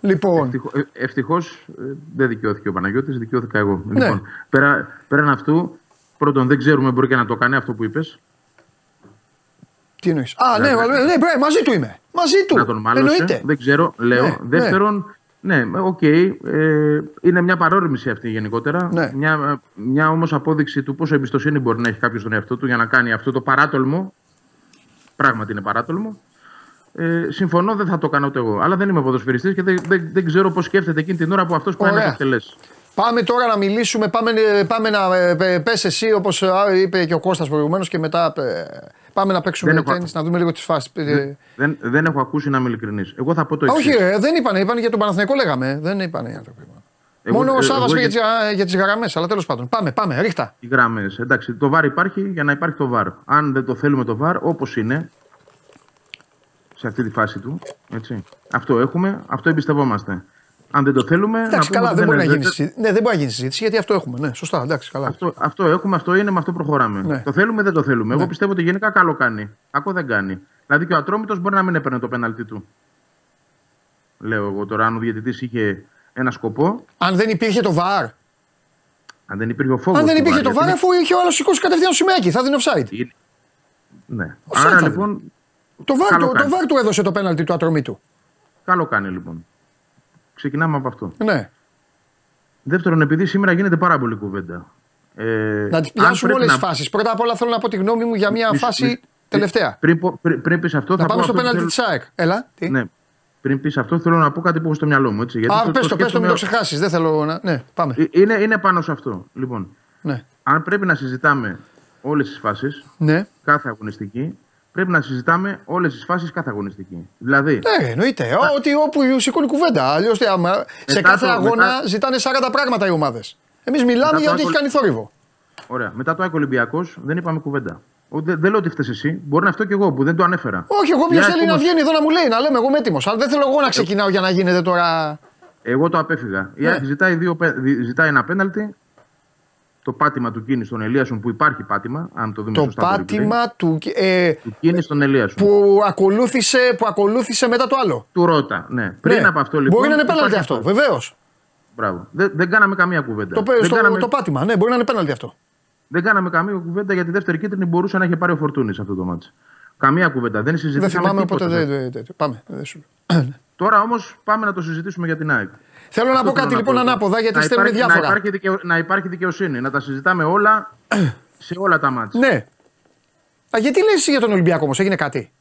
Λοιπόν,
Ευτυχώς ε, δεν δικαιώθηκε ο Παναγιώτης, δικαιώθηκα εγώ.
Ναι.
Λοιπόν, πέρα, πέραν αυτού, πρώτον δεν ξέρουμε, μπορεί και να το κάνει αυτό που είπες.
τι εννοείς; Α, ναι,
Να-
ναι, ναι, μπρε, μαζί του είμαι. Μαζί του.
Να τον μάλωσε.
Εννοείται.
Δεν ξέρω, λέω.
Ναι,
Δεύτερον, ναι, οκ. ε, είναι μια παρόρμηση αυτή γενικότερα.
Ναι.
Μια, μια όμως απόδειξη του πόσο εμπιστοσύνη μπορεί να έχει κάποιος στον εαυτό του για να κάνει αυτό το παράτολμο. Πράγματι είναι παράτολμο. Ε, συμφωνώ, δεν θα το κάνω ούτε εγώ. Αλλά δεν είμαι ποδοσφαιριστής και δεν, δεν, δεν ξέρω πώς σκέφτεται εκείνη την ώρα που αυτός πάει να
Ωραία.
το εκτελέσει.
Πάμε τώρα να μιλήσουμε, πάμε, πάμε να ε, πες εσύ όπως ε, είπε και ο Κώστας προηγουμένως και μετά ε, πάμε να παίξουμε
Δεν έχω-
τέννις, να δούμε λίγο τις φάσεις. Ε,
Δεν, δεν έχω ακούσει να είμαι ειλικρινής. Εγώ θα πω το
Α,
εξής.
όχι, ρε, δεν είπανε, είπανε για τον Παναθηναϊκό λέγαμε. Δεν είπανε οι άνθρωποι.
Εγώ-
Μόνο ο
ε,
Σάβα
εγώ
πήγε
για-
για, τις- για τις γραμμές, αλλά τέλος πάντων. Πάμε, πάμε, ρίχτα.
Οι γραμμές. Εντάξει, το βάρ υπάρχει για να υπάρχει το βάρ. Αν δεν το θέλουμε το βάρ, όπως είναι, σε αυτή τη φάση του, έτσι. Αυτό έχουμε, αυτό εμπιστευόμαστε. Αν δεν το θέλουμε. να
Εντάξει,
πούμε
καλά,
ότι
δεν μπορεί να
είναι-
γίνει συζήτηση. Ναι, δεν μπορεί να γίνει συζήτηση γιατί αυτό έχουμε. Ναι, σωστά, εντάξει, καλά.
Αυτό, αυτό έχουμε, αυτό είναι, με αυτό προχωράμε.
Ναι.
Το θέλουμε, δεν το θέλουμε.
Ναι.
Εγώ πιστεύω ότι γενικά καλό κάνει. Κακό δεν κάνει. Δηλαδή και ο Ατρόμητος μπορεί να μην έπαιρνε το πέναλτι του. Λέω εγώ τώρα, αν ο διαιτητής είχε ένα σκοπό,
Αν δεν υπήρχε το VAR.
αν δεν υπήρχε ο φόβος.
Αν δεν υπήρχε το VAR, αφού είχε ο άλλος σηκώσει κατευθείαν το σημαίακι, θα δίνει offside.
Ναι.
Offside
Άρα
θα
λοιπόν,
Το VAR,
Καλό
το, το
κάνει.
VAR του έδωσε το πέναλτι του ατρομή του.
καλό κάνει λοιπόν. Ξεκινάμε από αυτό.
Ναι.
Δεύτερον, επειδή σήμερα γίνεται πάρα πολύ κουβέντα. Ε,
Να τις
αν
πιάσουμε
πρέπει
όλες τις
να-
φάσεις. Πρώτα απ' όλα θέλω να πω τη γνώμη μου για μια
Μισό-
φάση
μισό-
τελευταία.
Πριν, πω- πριν, πριν πεις αυτό,
Να
θα
πάμε
πω
στο
αυτό που
πέναλτι
θέλω-
της ΑΕΚ. Έλα. Τι;
Ναι. Πριν πεις αυτό, θέλω να πω κάτι που έχω στο μυαλό μου. Έτσι, γιατί
Α, πες το, πες το, μην
σκέφτομαι-
το ξεχάσεις. Δεν θέλω να. Ναι, πάμε.
Ε, Είναι, είναι πάνω σε αυτό. Λοιπόν,
Ναι.
αν πρέπει να συζητάμε όλες τις φάσεις,
Ναι.
κάθε αγωνιστική, πρέπει να συζητάμε όλες τις φάσεις κάθε αγωνιστική. Δηλαδή,
Ναι, εννοείται. Ό, Ότι όπου σηκώνει κουβέντα. Αλλιώς σε
Μετά
κάθε
το-
αγώνα
μετά-
ζητάνε 40 πράγματα οι ομάδες. Εμείς μιλάμε
Μετά
για
το
ό,τι έχει
άκου-
κάνει θόρυβο.
ωραία. Μετά το Άκο Ολυμπιακός δεν είπαμε κουβέντα. Ο, δεν, δεν λέω ότι φταίει εσύ. Μπορεί να αυτό και εγώ που δεν το ανέφερα.
Όχι, εγώ
Η
ποιο
ΑΕΚ
θέλει να
όμως-
βγαίνει εδώ να μου λέει, να λέμε εγώ είμαι έτοιμος. Αλλά δεν θέλω εγώ να ξεκινάω για να γίνεται τώρα.
Εγώ το απέφυγα. Η
Ναι.
ΑΕΚ ζητάει, δύο, πέ- δι- ζητάει ένα πέναλτι. Το πάτημα του Κίνη στον Ελίασον που υπάρχει πάτημα, αν το δούμε
Το
σωστά. replay.
πάτημα του, ε,
Του Κίνη στον Ελίασον.
που, ακολούθησε, που ακολούθησε μετά το άλλο.
Του Ρώτα. Ναι. Πριν
Ναι.
από αυτό λοιπόν.
Μπορεί να είναι πέναλτι
υπάρχει
αυτό, βεβαίως.
Μπράβο. Δεν, δεν κάναμε καμία κουβέντα.
Το,
δεν,
στο-
κάναμε,
το πάτημα, ναι, μπορεί να είναι πέναλτι αυτό.
δεν κάναμε καμία κουβέντα γιατί η δεύτερη κίτρινη μπορούσε να έχει πάρει ο Φορτούνης αυτό το μάτσο. Καμία κουβέντα. Δεν συζητήσαμε
Δεν θυμάμαι,
τίποτα.
οπότε δεν. δεν- δεν- Πάμε. δεν σου-
Τώρα όμως πάμε να το συζητήσουμε για την ΑΕΚ.
Θέλω να
Αυτό
πω
θέλω
κάτι λοιπόν
πω.
ανάποδα γιατί
να
στέλνουν
υπάρχει,
διάφορα.
Να υπάρχει, δικαιο- να υπάρχει δικαιοσύνη. Να τα συζητάμε όλα σε όλα τα ματς.
Ναι. Α, γιατί λες εσύ για τον Ολυμπιακό όμως, έγινε κάτι;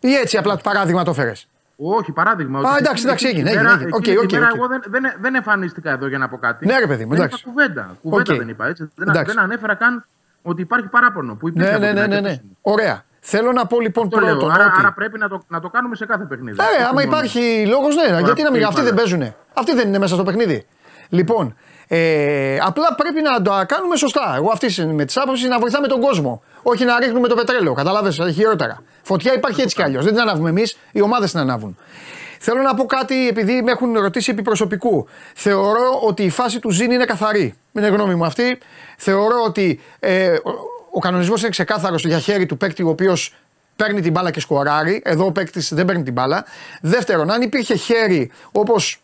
Ή έτσι απλά το παράδειγμα το φέρες;
Όχι, παράδειγμα. ότι
εντάξει,
εκείνη
εντάξει,
τη
έγινε,
μέρα-
έγινε, έγινε.
εκείνη
Οκ,
τη
οκ,
μέρα
οκ.
Εγώ δεν, δεν, δεν εμφανίστηκα εδώ για να πω κάτι.
Ναι, ρε παιδί μου,
δεν
εντάξει.
είπα κουβέντα. Κουβέντα
Οκ.
δεν είπα έτσι. Δεν,
Εντάξει.
δεν ανέφερα καν ότι υπάρχει παράπονο. Που υπήρχε
Ναι,
από
ναι,
την
ναι, ναι,
ΑΕΚ
ναι.
επίσημη.
Ωραία. Θέλω να πω λοιπόν
Το λέω.
πρώτον.
Άρα,
ότι...
άρα πρέπει να το, να το κάνουμε σε κάθε παιχνίδι.
Ε,
Όχι
άμα
μόνο-
υπάρχει λόγος, ναι, γιατί να μην.
τι
Αυτοί δεν
είπα,
παίζουν. Αυτοί δεν είναι μέσα στο παιχνίδι. Λοιπόν, ε, απλά πρέπει να το κάνουμε σωστά. Εγώ αυτή με τις άποψεις να βοηθάμε τον κόσμο. Όχι να ρίχνουμε το πετρέλαιο. Κατάλαβε, χειρότερα. Φωτιά υπάρχει έτσι κι αλλιώς. Δεν την ανάβουμε εμείς, οι ομάδες την ανάβουν. Θέλω να πω κάτι επειδή με έχουν ρωτήσει επί προσωπικού. Θεωρώ ότι η φάση του Ζήνη είναι καθαρή. Είναι γνώμη μου αυτή. Θεωρώ ότι ε, ο, ο κανονισμός είναι ξεκάθαρος για χέρι του παίκτη ο οποίος παίρνει την μπάλα και σκοράρει. Εδώ ο παίκτης δεν παίρνει την μπάλα. Δεύτερον, αν υπήρχε χέρι όπως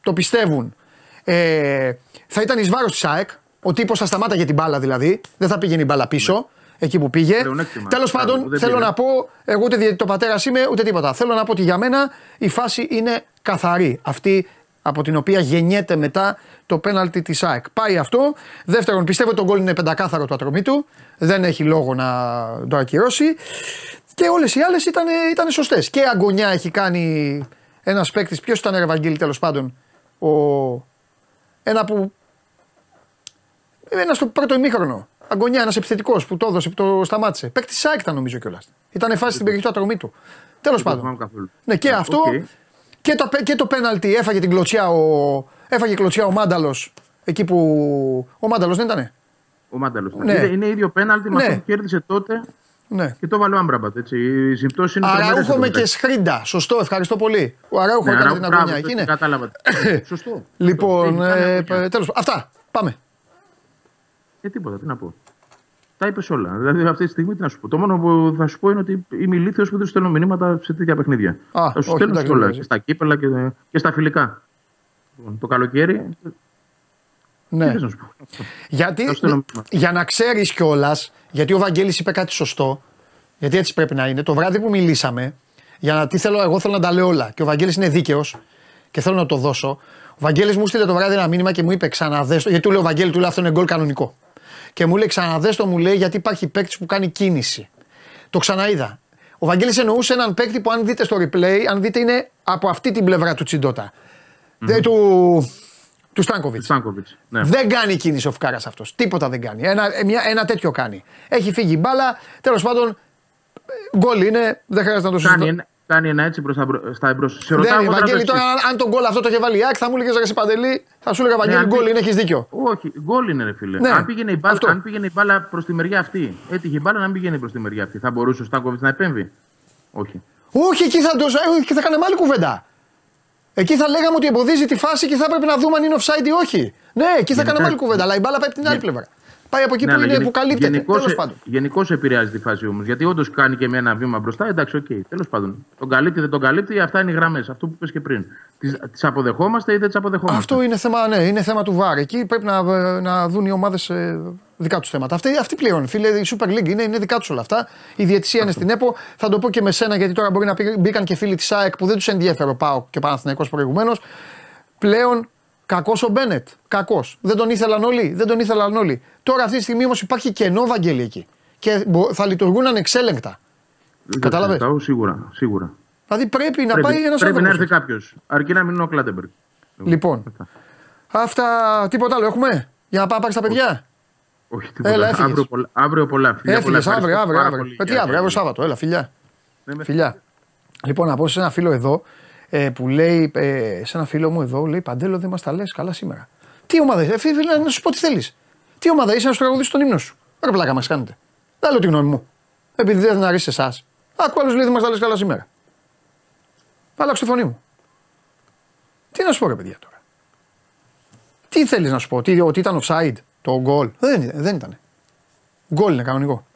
το πιστεύουν, ε, θα ήταν εις βάρος της ΑΕΚ. Ο τύπος θα σταμάταγε την μπάλα δηλαδή. Δεν θα πήγαινε η μπάλα πίσω. εκεί που πήγε.
Πλεονέκτημα.
Τέλος
Μπράβο,
πάντων,
δεν
θέλω
πήγε.
να πω, εγώ ούτε διαιτητή το πατέρας είμαι, ούτε τίποτα. Θέλω να πω ότι για μένα η φάση είναι καθαρή. Αυτή από την οποία γεννιέται μετά το πέναλτι της ΑΕΚ. Πάει αυτό. Δεύτερον, πιστεύω ότι το γκολ είναι πεντακάθαρο του ατρωμίτου. Δεν έχει λόγο να το ακυρώσει. Και όλες οι άλλες ήταν, ήταν σωστές. Και αγωνιά έχει κάνει ένας παίκτης. Ποιος ήταν, ρε Βαγγέλη, τέλος πάντων. Ο... Ένα που. Ένας στο πρώτο ημίχρονο. Αγωνιά, ένας επιθετικός που το έδωσε, που το σταμάτησε. Παίκτης ΣΑΕΚ ήταν νομίζω κιόλας. Ήταν φάση στην περιοχή του ατρωμίτου. Τέλος
Δεν το
πάντων.
θυμάμαι καθόλου.
Ναι, και
Α,
αυτό.
οκ.
Και, το, και το πέναλτι έφαγε την κλωτσιά ο, έφαγε κλωτσιά ο Μάνταλος. Εκεί που. Ο Μάνταλος δεν ήταν.
Ο Μάνταλος.
Ναι.
Είναι, είναι ίδιο πέναλτι με
Ναι.
αυτό που κέρδισε τότε
Ναι.
και το βάλε ο Άμραμπατ. Έτσι. Οι συμπτώσεις είναι τρομερές
Αραούχο
εδώ
με
μεταξύ.
και Σχρίντα. Σωστό, ευχαριστώ πολύ. Ο Αραούχο
Ναι,
έκανε
Αραούχο,
την
μπράβο,
αγκωνιά εκεί.
το
Ναι.
Κατάλαβα. Σωστό.
Λοιπόν,
Σωστό. Έχει κάνει
ε,
αγκωνιά.
τέλος, αυτά. Πάμε.
Ε, τίποτα, τι να πω. Τα είπες όλα. Δηλαδή αυτή τη στιγμή τι να σου πω. Το μόνο που θα σου πω είναι ότι είμαι ηλίθιος που δεν σου στέλνω μηνύματα σε τέτοια παιχνίδια.
Α,
θα σου
όχι,
στέλνω
εντάξει,
όλα.
εντάξει.
Και στα κύπελα και, και στα φιλικά. Λοιπόν, Το καλοκαίρι. Τι
Ναι.
θες να σου πω.
Γιατί,
Θα σου στέλνω μήνυμα.
για να ξέρεις κιόλας, γιατί ο Βαγγέλης είπε κάτι σωστό, γιατί έτσι πρέπει να είναι. Το βράδυ που μιλήσαμε, για να τι θέλω, εγώ θέλω να τα λέω όλα. Και ο Βαγγέλης είναι δίκαιος και θέλω να το δώσω. Ο Βαγγέλης μου στείλε το βράδυ ένα μήνυμα και μου είπε ξαναδέστο, γιατί του λέω Βαγγέλη, του λέω αυτό είναι γκολ κανονικό. Και μου λέει ξαναδέστο, μου λέει γιατί υπάρχει παίκτης που κάνει κίνηση. Το ξαναείδα. Ο Βαγγέλης εννοούσε έναν παίκτη που αν δείτε στο replay, αν δείτε είναι από αυτή την πλευρά του τσιντοτα Δεν του, του Στάνκοβιτς.
Στάνκοβιτς. Ναι.
Δεν κάνει κίνηση ο φουκαράς αυτός. Τίποτα δεν κάνει. Ένα, ε, μια, ένα τέτοιο κάνει. Έχει φύγει η μπάλα. Τέλος πάντων, ε, γκολ είναι. Δεν χρειάζεται να το συζητήσω.
Κάνει, ένα- κάνει ένα έτσι προς τα, μπρο- στα εμπρός. Σε
Δεν
ρωτάω
είναι,
εγώ τώρα
Βαγγέλη,
το
τώρα,
εξής.
αν- αν τον γκολ αυτό το είχε βάλει η ΑΕΚ, θα μου έλεγες Ρε Παντελή, θα σου έλεγα Βαγγέλη,
αν
γκολ
πει-
είναι, έχεις δίκιο.
Όχι, γκολ είναι ρε φίλε.
Ναι,
αν, πήγαινε η μπάλα,
αυτό.
αν πήγαινε η μπάλα προς τη μεριά αυτή, έτυχε η μπάλα να μην πηγαίνει προς τη μεριά αυτή, θα μπορούσε ο Στάνκοβιτς να επέμβει; Όχι.
Όχι, εκεί θα, το, ε, εκεί θα κάναμε άλλη κουβέντα. Εκεί θα λέγαμε ότι εμποδίζει τη φάση και θα έπρεπε να δούμε αν είναι offside ή όχι. Ναι, εκεί θα
Γενικά-
κάναμε άλλη κουβέντα. Αλλά η μπάλα πάει από την άλλη
Γε-
πλευρά. Πάει από εκεί
Ναι,
που,
αλλά
είναι,
γενι-
που καλύπτεται.
γενικώς-
Τέλος πάντων.
Γενικώς επηρεάζει τη φάση όμως. Γιατί όντως κάνει και με ένα βήμα μπροστά, εντάξει, οκ. Τέλος πάντων. Τον καλύπτει, δεν τον καλύπτει, αυτά είναι οι γραμμές. Αυτό που είπες και πριν. Τις αποδεχόμαστε ή δεν τις αποδεχόμαστε;
Αυτό είναι θέμα, ναι, είναι θέμα του ΒΑΡ. Εκεί πρέπει να, ε, να δουν οι ομάδες δικά τους θέματα. Αυτή, αυτή πλέον, φίλε, η Super League είναι, είναι δικά τους όλα αυτά. Η διαιτησία είναι στην ΕΠΟ. Θα το πω και με σένα, γιατί τώρα μπορεί να πει- μπήκαν και φίλοι της ΑΕΚ που δεν τους ενδιαφέρει ο ΠΑΟΚ και Παναθηναϊκός προηγουμένως. Πλέον κακός ο Μπένετ. Κακός. Δεν τον ήθελαν όλοι. Δεν τον ήθελαν όλοι. Τώρα αυτή τη στιγμή όμως υπάρχει κενό Βαγγέλη εκεί. Και μπο- θα λειτουργούν ανεξέλεγκτα.
Δεν το
Κατάλαβες.
συζητάω, Σίγουρα. σίγουρα.
Δηλαδή πρέπει να
πρέπει
πάει ένας
πρέπει να έρθει
άνθρωπο.
κάποιος. Αρκεί να μην είναι ο Κλάντεμπεργκ.
Λοιπόν,
Αυτά.
αυτά. Τίποτα άλλο έχουμε; Για να πάμε πάρει τα παιδιά;
Όχι, τίποτα.
Έλα, έφυγες.
αύριο, πολλά, αύριο πολλά. Φιλιά, πολλά.
Έφυγες αύριο,
Ευχαριστώ
αύριο.
πάρα
αύριο.
πολύ
Ε, τι
για
αύριο, αύριο
την-
Σάββατο. Έλα, φιλιά.
Ναι, με-
Φιλιά. Λοιπόν, να πω σε ένα φίλο εδώ ε, που λέει, ε, σε ένα φίλο μου εδώ, λέει Παντέλο, δεν μας τα λες καλά σήμερα. Τι ομάδα είσαι, ε, φίλε, να σου πω τι θέλεις. Τι ομάδα είσαι να σου τραγουδίσει τον ύμνο σου. Ρε πλάκα μας κάνετε. Δεν λέω τη γνώμη μου. Επειδή δεν θα αρέσει εσάς. Άκου άλλου λέει δεν μας τα λες καλά σήμερα. Άλλαξε τη φωνή μου. Τι να σου πω, ρε παιδιά τώρα. Τι θέλεις να σου πω, ότι, ότι ήταν offside το γκολ. Δεν, ήταν- δεν ήταν. Γκολ είναι κανονικό.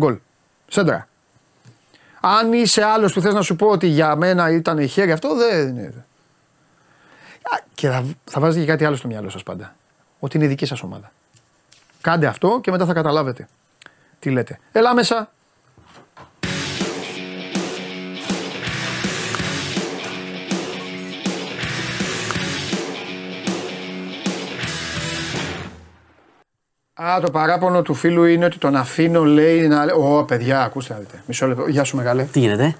Γκολ. Σέντρα. Αν είσαι άλλος που θες να σου πω ότι για μένα ήταν η χέρι, αυτό δεν είναι. Α, Και θα, θα βάζετε και κάτι άλλο στο μυαλό σας πάντα. Ότι είναι η δική σας ομάδα. Κάντε αυτό και μετά θα καταλάβετε τι λέτε. Έλα μέσα. Α, το παράπονο του φίλου είναι ότι τον αφήνω, λέει να. Ω, παιδιά, ακούστε να δείτε. Μισό λεπτό. Γεια σου, μεγάλε.
Τι γίνεται,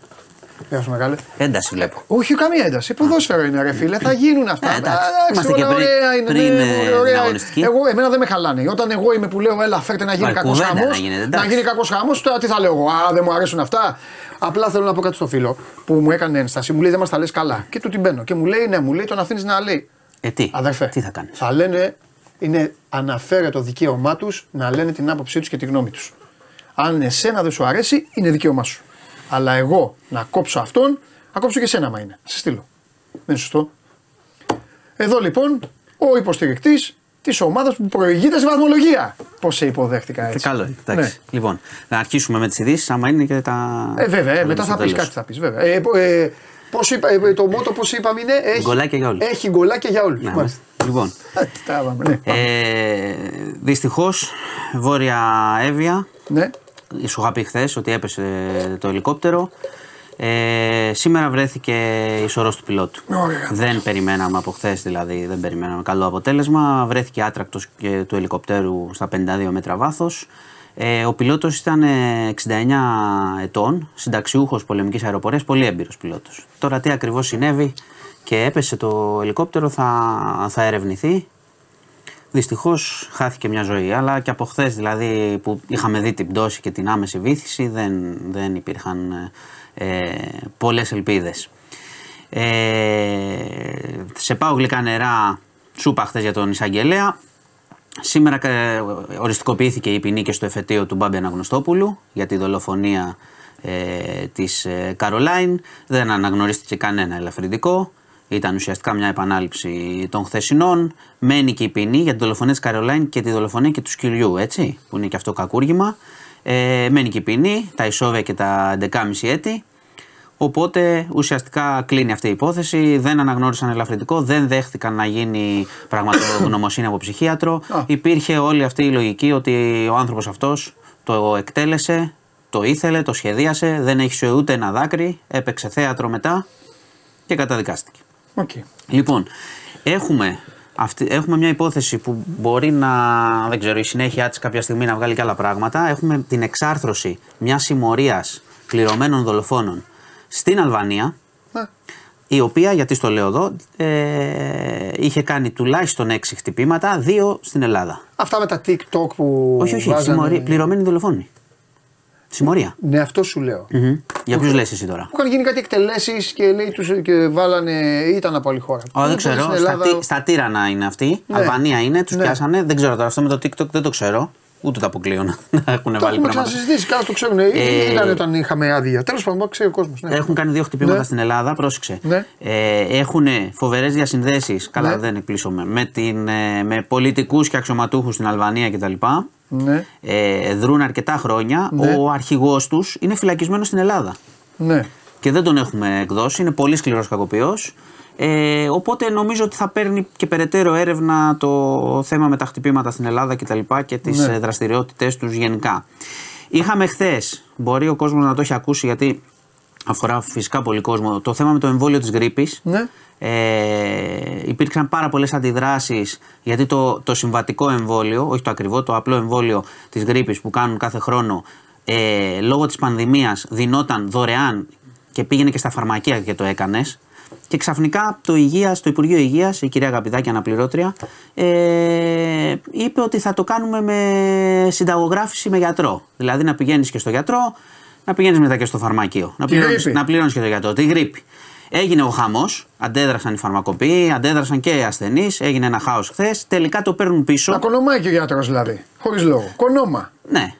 Γεια σου, μεγάλε.
ένταση βλέπω.
Όχι, καμία ένταση. Ποδόσφαιρο είναι, ρε φίλε. Θα γίνουν αυτά.
Ε, εντάξει.
Α,
Είμαστε
όλα
και πριν-
ωραία είναι,
πριν,
ναι,
ε,
ωραία
την
είναι.
αγωνιστική.
Εγώ, εμένα δεν με χαλάνε. Όταν εγώ είμαι που λέω, έλα, φέρτε να γίνει
Μα,
κακός
κουβέντα
χαμός.
να γίνεται,
Να
εντάξει.
γίνει κακός χαμός, τώρα τι θα λέω εγώ. Α, δεν μου αρέσουν αυτά. Απλά θέλω να πω κάτι στο φίλο που μου έκανε ένσταση. Μου λέει, δεν μας τα λες καλά. Και του την μπαίνω. Και μου λέει, ναι, μου λέει, τον αφήνεις να λέει.
Ε, τι,
Αδερφέ,
τι θα κάνεις;
Θα λένε, είναι αναφέρε το δικαίωμά τους να λένε την άποψή τους και τη γνώμη τους. Αν εσένα δεν σου αρέσει, είναι δικαίωμά σου. Αλλά εγώ να κόψω αυτόν, να κόψω και εσένα, μα είναι. Σε στείλω. Δεν είναι σωστό. Εδώ λοιπόν ο υποστηρικτής της ομάδας που προηγείται σε βαθμολογία. Πώς σε υποδέχτηκα
Ε,
έτσι.
Καλό, εντάξει.
Ναι.
Λοιπόν, να αρχίσουμε με τις ειδήσεις, άμα είναι και τα.
Ε, βέβαια, ε,
τα
μετά
λέμε
θα
στο
πεις
τέλος.
κάτι, θα πεις βέβαια. Ε, ε, πώς είπα, ε, το μότο, πώς είπαμε, είναι. Έχει,
Γκολάκια για όλους.
Έχει γκολάκια για όλους.
Να είμαστε. Λοιπόν,
Τα είπαμε, ναι.
ε, δυστυχώς Βόρεια Εύβοια
Ναι.
Σου είχα πει χθες ότι έπεσε το ελικόπτερο. Ε, σήμερα βρέθηκε η σωρός του πιλότου.
Ωραία.
Δεν περιμέναμε από χθες, δηλαδή δεν περιμέναμε καλό αποτέλεσμα. Βρέθηκε άτρακτος του ελικοπτέρου στα 52 μέτρα βάθος. Ε, ο πιλότος ήταν ε, 69 ετών, συνταξιούχος πολεμικής αεροπορίας, πολύ έμπειρος πιλότος. Τώρα τι ακριβώς συνέβη και έπεσε το ελικόπτερο θα, θα ερευνηθεί. Δυστυχώς χάθηκε μια ζωή. Αλλά και από χθες δηλαδή που είχαμε δει την πτώση και την άμεση βήθηση δεν, δεν υπήρχαν ε, πολλές ελπίδες. Ε, σε πάω γλυκά νερά, σου είπα χθες για τον Ισαγγελέα. Σήμερα ε, οριστικοποιήθηκε η ποινή και στο εφετείο του Μπάμπη Αναγνωστόπουλου για τη δολοφονία ε, της ε, Καρολάιν. Δεν αναγνωρίστηκε κανένα ελαφρυντικό. Ήταν ουσιαστικά μια επανάληψη των χθεσινών. Μένει και η ποινή για τη δολοφονία της Καρολάιν και τη δολοφονία και του σκυλιού, έτσι, που είναι και αυτό κακούργημα. Ε, μένει και η ποινή, τα ισόβια και τα 11,5 έτη. Οπότε ουσιαστικά κλείνει αυτή η υπόθεση. Δεν αναγνώρισαν ελαφρυντικό, δεν δέχτηκαν να γίνει πραγματογνωμοσύνη από ψυχίατρο. Υπήρχε όλη αυτή η λογική ότι ο άνθρωπος αυτός το εκτέλεσε, το ήθελε, το σχεδίασε, δεν έχει ούτε ένα δάκρυ, έπαιξε θέατρο μετά και καταδικάστηκε.
Okay.
Λοιπόν, έχουμε, αυτή, έχουμε μια υπόθεση που μπορεί να, δεν ξέρω, η συνέχεια της κάποια στιγμή να βγάλει και άλλα πράγματα. Έχουμε την εξάρθρωση μιας συμμορίας πληρωμένων δολοφόνων στην Αλβανία, η οποία, γιατί στο λέω εδώ, ε, είχε κάνει τουλάχιστον 6 χτυπήματα, δύο στην Ελλάδα.
Αυτά με τα TikTok που.
Όχι, όχι,
βάζανε...
συμμορία, πληρωμένοι δολοφόνοι. Συμμορία.
Ναι, αυτό σου λέω.
Mm-hmm. Για ποιους λες εσύ τώρα;
Που είχαν γίνει κάτι εκτελέσεις και λέει τους, και βάλανε. ήταν από άλλη χώρα.
Ω, δεν ξέρω. Ελλάδα... Στα, στα Τύρανα είναι αυτή. Ναι. Αλβανία είναι, τους ναι. πιάσανε. Δεν ξέρω τώρα αυτό με το TikTok δεν το ξέρω. Ούτε το αποκλείω να έχουν
το
βάλει
έχουμε
πράγματα.
ξανασυζητήσει, καλά το ξέρουν. Ε... Ήταν όταν είχαμε άδεια. Τέλος πάντων, ξέρει ο κόσμος. Ναι.
Έχουν κάνει δύο χτυπήματα ναι. στην Ελλάδα, πρόσεξε.
Ναι.
Ε, έχουν φοβερές διασυνδέσεις. Καλά,
Ναι.
δεν εκπλήσωμαι. Με, την, ε, με πολιτικούς και αξιωματούχους στην Αλβανία κτλ.
Ναι.
Ε, δρούν αρκετά χρόνια.
Ναι.
Ο αρχηγός τους είναι φυλακισμένος στην Ελλάδα.
ναι.
Και δεν τον έχουμε εκδώσει. Είναι πολύ σκληρός κακοποιός. Ε, οπότε νομίζω ότι θα παίρνει και περαιτέρω έρευνα το θέμα με τα χτυπήματα στην Ελλάδα και τα λοιπά και τις
Ναι.
ναι. δραστηριότητες τους γενικά. Είχαμε χθες, μπορεί ο κόσμος να το έχει ακούσει γιατί αφορά φυσικά πολύ κόσμο, το θέμα με το εμβόλιο της γρήπης.
Ναι.
Ε, υπήρξαν πάρα πολλές αντιδράσεις γιατί το, το συμβατικό εμβόλιο, όχι το ακριβό, το απλό εμβόλιο της γρήπης που κάνουν κάθε χρόνο ε, λόγω της πανδημίας δινόταν δωρεάν και πήγαινε και στα φαρμακεία και το έκανες και ξαφνικά το υγείας, το Υπουργείο Υγείας, η κυρία Αγαπηδάκη αναπληρώτρια, ε, είπε ότι θα το κάνουμε με συνταγογράφηση με γιατρό. Δηλαδή να πηγαίνεις και στο γιατρό, να πηγαίνεις μετά και στο φαρμακείο. Να
Τη
πληρώνεις,
γρήπη.
να πληρώνεις και το γιατρό. Τη γρήπη. Έγινε ο χαμός, αντέδρασαν οι φαρμακοποιοί, αντέδρασαν και οι ασθενείς, έγινε ένα χάος χθες. Τελικά το παίρνουν πίσω.
Να κονομάει και ο γιατρός δηλαδή. Χωρίς λόγο. Κονόμα.
Ναι.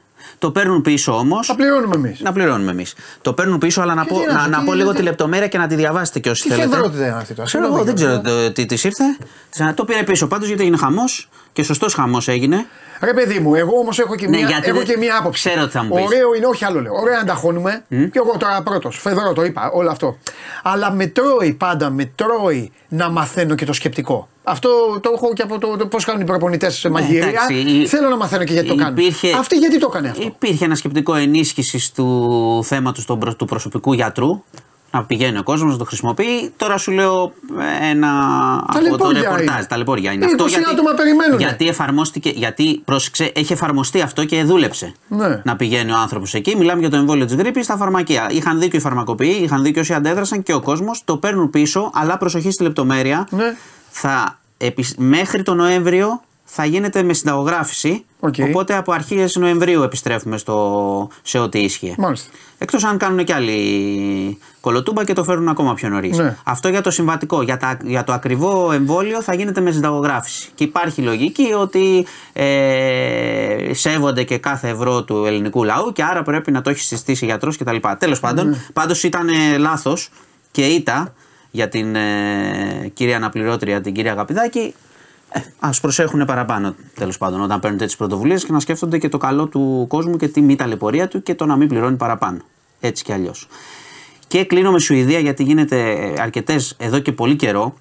Το παίρνουν πίσω όμως.
Θα πληρώνουμε εμείς.
Να πληρώνουμε εμείς. Το παίρνουν πίσω, αλλά να
Και
πω,
τι να
να,
σου-
να
τι
πω λίγο
γίνεται;
τη λεπτομέρεια και να τη διαβάσετε και όσοι
Τι
θέλετε.
φεδρότητα είναι αυτή τώρα.
Ξέρω εγώ,
Συγγνώμη,
δεν
Γιώργο.
ξέρω το- τι τη ήρθε. Της- Το πήρε πίσω πάντως γιατί έγινε χαμός και σωστός χαμός έγινε.
Ρε παιδί μου, εγώ όμως έχω και
Ναι,
μία,
γιατί
έχω
δεν-
και μία άποψη.
ξέρω τι θα μου πεις.
Ωραίο είναι, όχι άλλο λέω. Ωραία να τα χώνουμε. Και εγώ τώρα πρώτος. Φεδρό το είπα, όλο αυτό. Αλλά με τρώει πάντα, με τρώει να μαθαίνω και το σκεπτικό. Αυτό το έχω και από το, το πώς κάνουν οι προπονητές σε μαγειρία.
Ναι, εντάξει, η-
Θέλω να μαθαίνω και γιατί το κάνουν.
υπήρχε-
Αυτή γιατί το έκανε αυτό;
Υπήρχε ένα σκεπτικό ενίσχυσης του θέματος του προσωπικού γιατρού. Να πηγαίνει ο κόσμος να το χρησιμοποιεί. Τώρα σου λέω ε, ένα από το
Ταλαιπώρια
ρεπορτάζ.
είναι.
Ταλαιπώρια είναι
Είναι
αυτό.
20 άτομα περιμένουνε.
γιατί εφαρμόστηκε, γιατί πρόσεξε, έχει εφαρμοστεί αυτό και δούλεψε.
Ναι.
Να πηγαίνει ο άνθρωπος εκεί. Μιλάμε για το εμβόλιο της γρήπης στα φαρμακεία. Είχαν δίκιο οι φαρμακοποιοί, είχαν δίκιο όσοι αντέδρασαν και ο κόσμος. Το παίρνουν πίσω, αλλά προσοχή στη λεπτομέρεια.
Ναι.
Θα, επισ- μέχρι το Νοέμβριο θα γίνεται με συνταγογράφηση.
Οκ.
Οπότε από αρχές Νοεμβρίου επιστρέφουμε στο, σε ό,τι ίσχυε.
Μάλιστα.
Εκτός αν κάνουν και άλλη κωλοτούμπα και το φέρουν ακόμα πιο νωρίς.
Ναι.
Αυτό για το συμβατικό. Για, τα, για το ακριβό εμβόλιο θα γίνεται με συνταγογράφηση. Και υπάρχει λογική ότι ε, σέβονται και κάθε ευρώ του ελληνικού λαού και άρα πρέπει να το έχει συστήσει γιατρός κτλ. Τέλος πάντων,
Ναι.
πάντως ήταν λάθος και ήττα για την ε, κυρία αναπληρώτρια, την κυρία Αγαπηδάκη. Ε, Α προσέχουν παραπάνω τέλος πάντων όταν παίρνουν τέτοιε πρωτοβουλίες και να σκέφτονται και το καλό του κόσμου και τη μη ταλαιπωρία του και το να μην πληρώνει παραπάνω. Έτσι κι αλλιώς. Και κλείνω με Σουηδία γιατί γίνεται αρκετές εδώ και πολύ καιρό.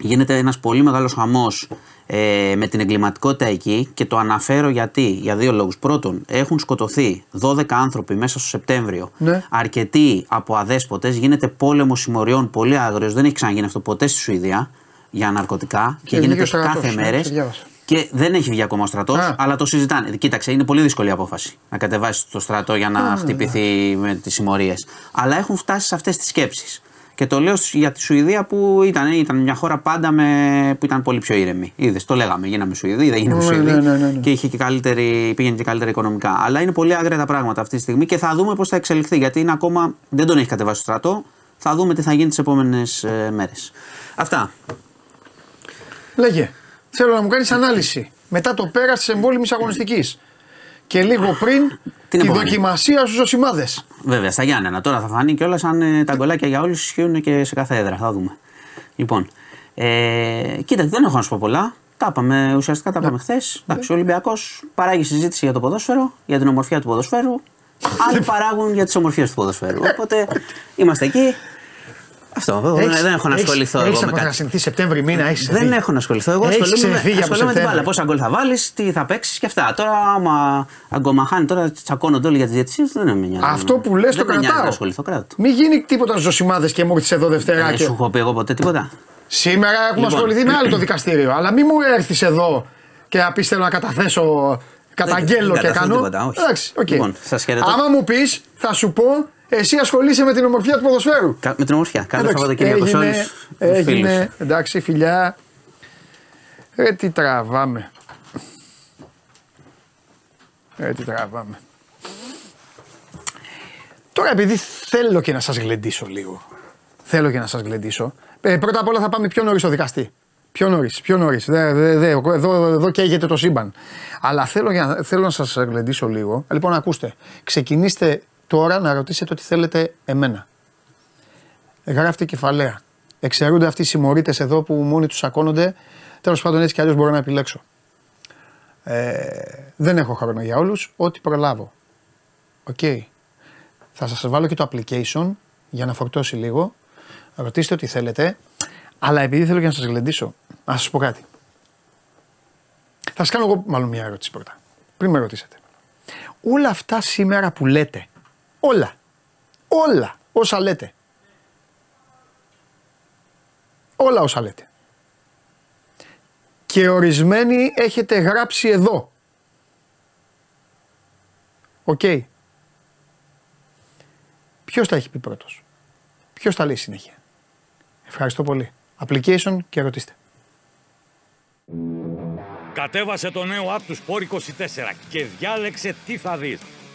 γίνεται ένας πολύ μεγάλος χαμός ε, με την εγκληματικότητα εκεί και το αναφέρω γιατί, για δύο λόγους. Πρώτον, έχουν σκοτωθεί 12 άνθρωποι μέσα στο Σεπτέμβριο,
Ναι.
αρκετοί από αδέσποτες, γίνεται πόλεμος συμμοριών πολύ άγριος, δεν έχει ξαναγίνει αυτό ποτέ στη Σουηδία για ναρκωτικά και,
βγήκε
γίνεται
ο στρατός,
κάθε
ναι,
μέρες.
το διάβασα.
Και δεν έχει βγει ακόμα ο στρατός,
Α.
αλλά το συζητάνε. Κοίταξε, είναι πολύ δύσκολη η απόφαση να κατεβάσεις το στρατό για να χτυπηθεί με τις συμμορίες. Αλλά έχουν φτάσει σε αυτές τις σκέψεις. Και το λέω για τη Σουηδία που ήταν, ήταν μια χώρα πάντα με, που ήταν πολύ πιο ήρεμη. Είδες, το λέγαμε. Γίναμε Σουηδοί, δεν γίναμε
Ναι,
Σουηδοί.
ναι, ναι, ναι, ναι.
Και είχε και καλύτερη, πήγαινε και καλύτερα οικονομικά. Αλλά είναι πολύ άγρια τα πράγματα αυτή τη στιγμή και θα δούμε πώς θα εξελιχθεί. Γιατί είναι ακόμα, δεν τον έχει κατεβάσει το στρατό. Θα δούμε τι θα γίνει τις επόμενες ε, μέρες. Αυτά.
Λέγε. Θέλω να μου κάνεις ανάλυση μετά το πέρας της εμβόλυμης αγωνιστικής. Και λίγο πριν
Την
τη
επόμενη.
δοκιμασία στους Ζωσιμάδες.
Βέβαια, στα Γιάννενα. Τώρα θα φανεί κιόλας αν ε, τα γκολάκια για όλους ισχύουν και σε κάθε έδρα. Θα δούμε. Λοιπόν, ε, κοίτα, δεν έχω να σου πω πολλά. Τα είπαμε, ουσιαστικά τα είπαμε χθες. Εντάξει, ο Ολυμπιακός παράγει συζήτηση για το ποδόσφαιρο, για την ομορφιά του ποδοσφαίρου. Άλλοι παράγουν για τις ομορφιέ του ποδοσφαίρου. Οπότε είμαστε εκεί. Αυτό. εγώ δεν- δεν έχω να ασχοληθώ
Έχεις
εγώ με κάτι.
αποκαταστηθεί Σεπτέμβρη μήνα, έχεις
Δεν έχω να ασχοληθώ. Εγώ
Έχεις
ασχολούμαι, με-
ξεφύγει από
ασχολούμαι με την
Σεπτέμβρη.
μπάλα. Πόσα γκολ θα βάλεις, τι θα παίξεις και αυτά. Τώρα, άμα αγκομαχάνει, τώρα τσακώνονται όλοι για τις διαιτησίες, δεν με νοιάζει.
Αυτό που λες
Δεν
το
με νοιάζει
κρατάω.
να ασχοληθώ, κράτο.
Μην γίνει τίποτα στους Ζωσιμάδες και μου έρθεις εδώ Δευτέρα.
Δεν
και...
σου έχω πει εγώ ποτέ τίποτα.
Σήμερα έχουμε
Λοιπόν.
ασχοληθεί με άλλο το δικαστήριο. Αλλά μην μου έρθεις εδώ και να πεις θέλω να καταθέσω. Καταγγέλλω
δεν
και
καταθέτω
κάνω.
τίποτα, όχι.
Εντάξει, οκ.
Λοιπόν, σας χαιρετώ.
Άμα μου πεις, θα σου πω, εσύ ασχολείσαι με την ομορφιά του ποδοσφαίρου.
Κα- Με την ομορφιά. Καλό
Εντάξει,
Σαββατοκύριακο σε όλους
έγινε,
του φίλους.
έγινε, εντάξει φιλιά. Ε, τι τραβάμε. Ε, τι τραβάμε. Τώρα επειδή θέλω και να σας γλεντήσω λίγο. Θέλω και να σας γλεντήσω. Ε, πρώτα απ' όλα θα πάμε πιο νωρίς στο δικαστή. Πιο νωρίς, πιο νωρίς. Δε, δε, δε, εδώ, εδώ καίγεται το σύμπαν. Αλλά θέλω, για, θέλω να σας γλεντήσω λίγο. Λοιπόν, ακούστε. Ξεκινήστε τώρα να ρωτήσετε ό,τι θέλετε εμένα γράφτε κεφαλαία. Εξαιρούνται αυτοί οι συμμορίτες εδώ που μόνοι τους τσακώνονται. Τέλος πάντων, έτσι κι αλλιώς μπορώ να επιλέξω. Ε, δεν έχω χρόνο για όλους. Ό,τι προλάβω. Οκ. Θα σας βάλω και το application για να φορτώσει λίγο. Ρωτήστε ό,τι θέλετε. Αλλά επειδή θέλω και να σας γλεντήσω, να σας πω κάτι. Θα σας κάνω εγώ μάλλον μια ερώτηση πρώτα. Πριν με ρωτήσετε. Όλα αυτά σήμερα που λέτε, όλα, όλα όσα λέτε, όλα όσα λέτε. Και ορισμένοι έχετε γράψει εδώ. Οκ. Ποιος τα έχει πει πρώτος; Ποιος τα λέει συνέχεια; Ευχαριστώ πολύ. Application και ρωτήστε.
Κατέβασε το νέο app του Sport 24 και διάλεξε τι θα δεις.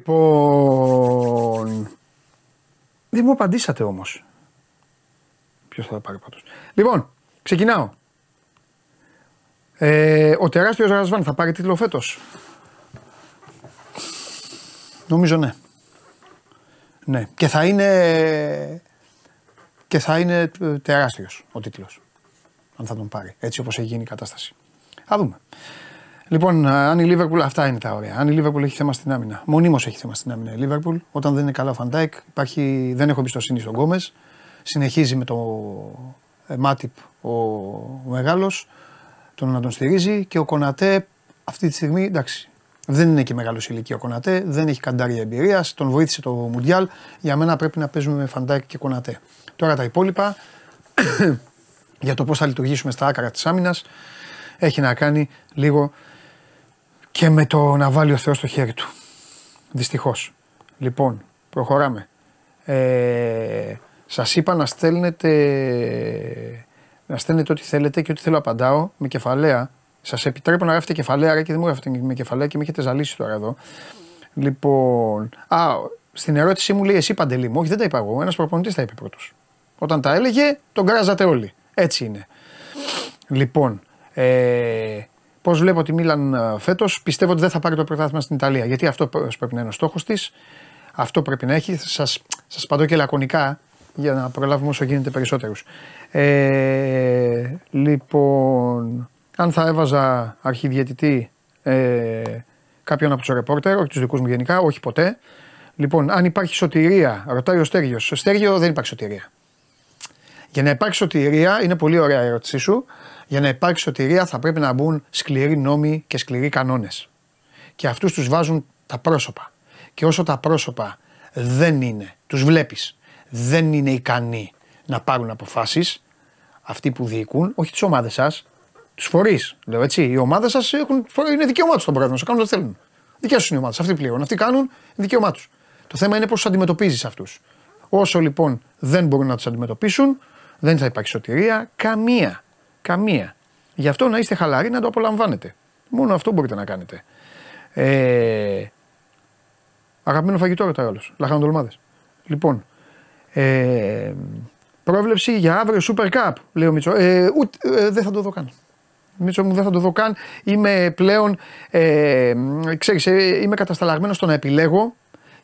Λοιπόν. Δεν μου απαντήσατε όμως. Ποιος θα πάρει πάντως. Λοιπόν, ξεκινάω. Ε, ο τεράστιος Ρασβάν θα πάρει τίτλο φέτος; Νομίζω ναι. Ναι. Και θα είναι. Και θα είναι ε, τεράστιος ο τίτλος. Αν θα τον πάρει. Έτσι όπως έχει γίνει η κατάσταση. Θα δούμε. Λοιπόν, αν η Λίβερπουλ, αυτά είναι τα ωραία. Αν η Λίβερπουλ έχει θέμα στην άμυνα, μονίμως έχει θέμα στην άμυνα η Λίβερπουλ. Όταν δεν είναι καλά ο Φαν Ντάικ, υπάρχει, δεν έχω εμπιστοσύνη στον Γκόμεζ. Συνεχίζει με το ε, Μάτιπ ο, ο μεγάλος, τον να τον στηρίζει και ο Κονατέ αυτή τη στιγμή, εντάξει, δεν είναι και μεγάλος ηλικία ο Κονατέ, δεν έχει καντάρια εμπειρίας, τον βοήθησε το Μουντιάλ. Για μένα πρέπει να παίζουμε με Φαν Ντάικ και Κονατέ. Τώρα τα υπόλοιπα για το πώς θα λειτουργήσουμε στα άκρα της άμυνας έχει να κάνει λίγο και με το να βάλει ο Θεός στο χέρι του. Δυστυχώς. Λοιπόν, προχωράμε. Ε, σας είπα να στέλνετε, να στέλνετε ό,τι θέλετε και ό,τι θέλω απαντάω με κεφαλαία. Σας επιτρέπω να γράφετε κεφαλαία ρε, και δεν μου γράφετε με κεφαλαία και με έχετε ζαλίσει τώρα εδώ. Λοιπόν, α, στην ερώτησή μου λέει εσύ Παντελή μου, όχι δεν τα είπα εγώ, ένας προπονητής τα είπε πρώτος. Όταν τα έλεγε, τον κράζατε όλοι. Έτσι είναι. Λοιπόν, ε, πώς βλέπω τη Μίλαν φέτος, πιστεύω ότι δεν θα πάρει το πρωτάθλημα στην Ιταλία. Γιατί αυτό πρέπει να είναι ο στόχος της. Αυτό πρέπει να έχει. Σας σας παντώ και λακωνικά για να προλάβουμε όσο γίνεται περισσότερους. Ε, λοιπόν, αν θα έβαζα αρχιδιαιτητή ε, κάποιον από τους ρεπόρτερ, όχι τους δικούς μου γενικά, όχι ποτέ. Λοιπόν, αν υπάρχει σωτηρία, ρωτάει ο Στέργιος. Στο Στέργιο δεν υπάρχει σωτηρία. Για να υπάρξει σωτηρία, είναι πολύ ωραία η ερώτησή σου. Για να υπάρξει σωτηρία θα πρέπει να μπουν σκληροί νόμοι και σκληροί κανόνες. Και αυτούς τους βάζουν τα πρόσωπα. Και όσο τα πρόσωπα δεν είναι, τους βλέπεις, δεν είναι ικανοί να πάρουν αποφάσεις, αυτοί που διοικούν, όχι τις ομάδες σας, τους φορείς. Λέω έτσι. Οι ομάδες σας είναι δικαίωμά τους στον πρόεδρο να κάνουν ό,τι θέλουν. Δικέ τους είναι οι ομάδες. Αυτοί πληρώνουν. Αυτοί κάνουν είναι δικαίωμά τους. Το θέμα είναι πώς τους αντιμετωπίζεις αυτούς. Όσο λοιπόν δεν μπορούν να τους αντιμετωπίσουν, δεν θα υπάρξει σωτηρία καμία. Καμία. Γι' αυτό να είστε χαλαροί να το απολαμβάνετε. Μόνο αυτό μπορείτε να κάνετε. Ε, αγαπημένο φαγητό ρωτάει άλλος. Λαχανοτολμάδες. Λοιπόν, ε, πρόβλεψη για αύριο Super Cup, λέει ο Μίτσο. Ε, ούτε, ε, δεν θα το δω καν. Μίτσο μου δεν θα το δω καν. Είμαι πλέον, ε, ξέρεις, ε, είμαι κατασταλαγμένος στο να επιλέγω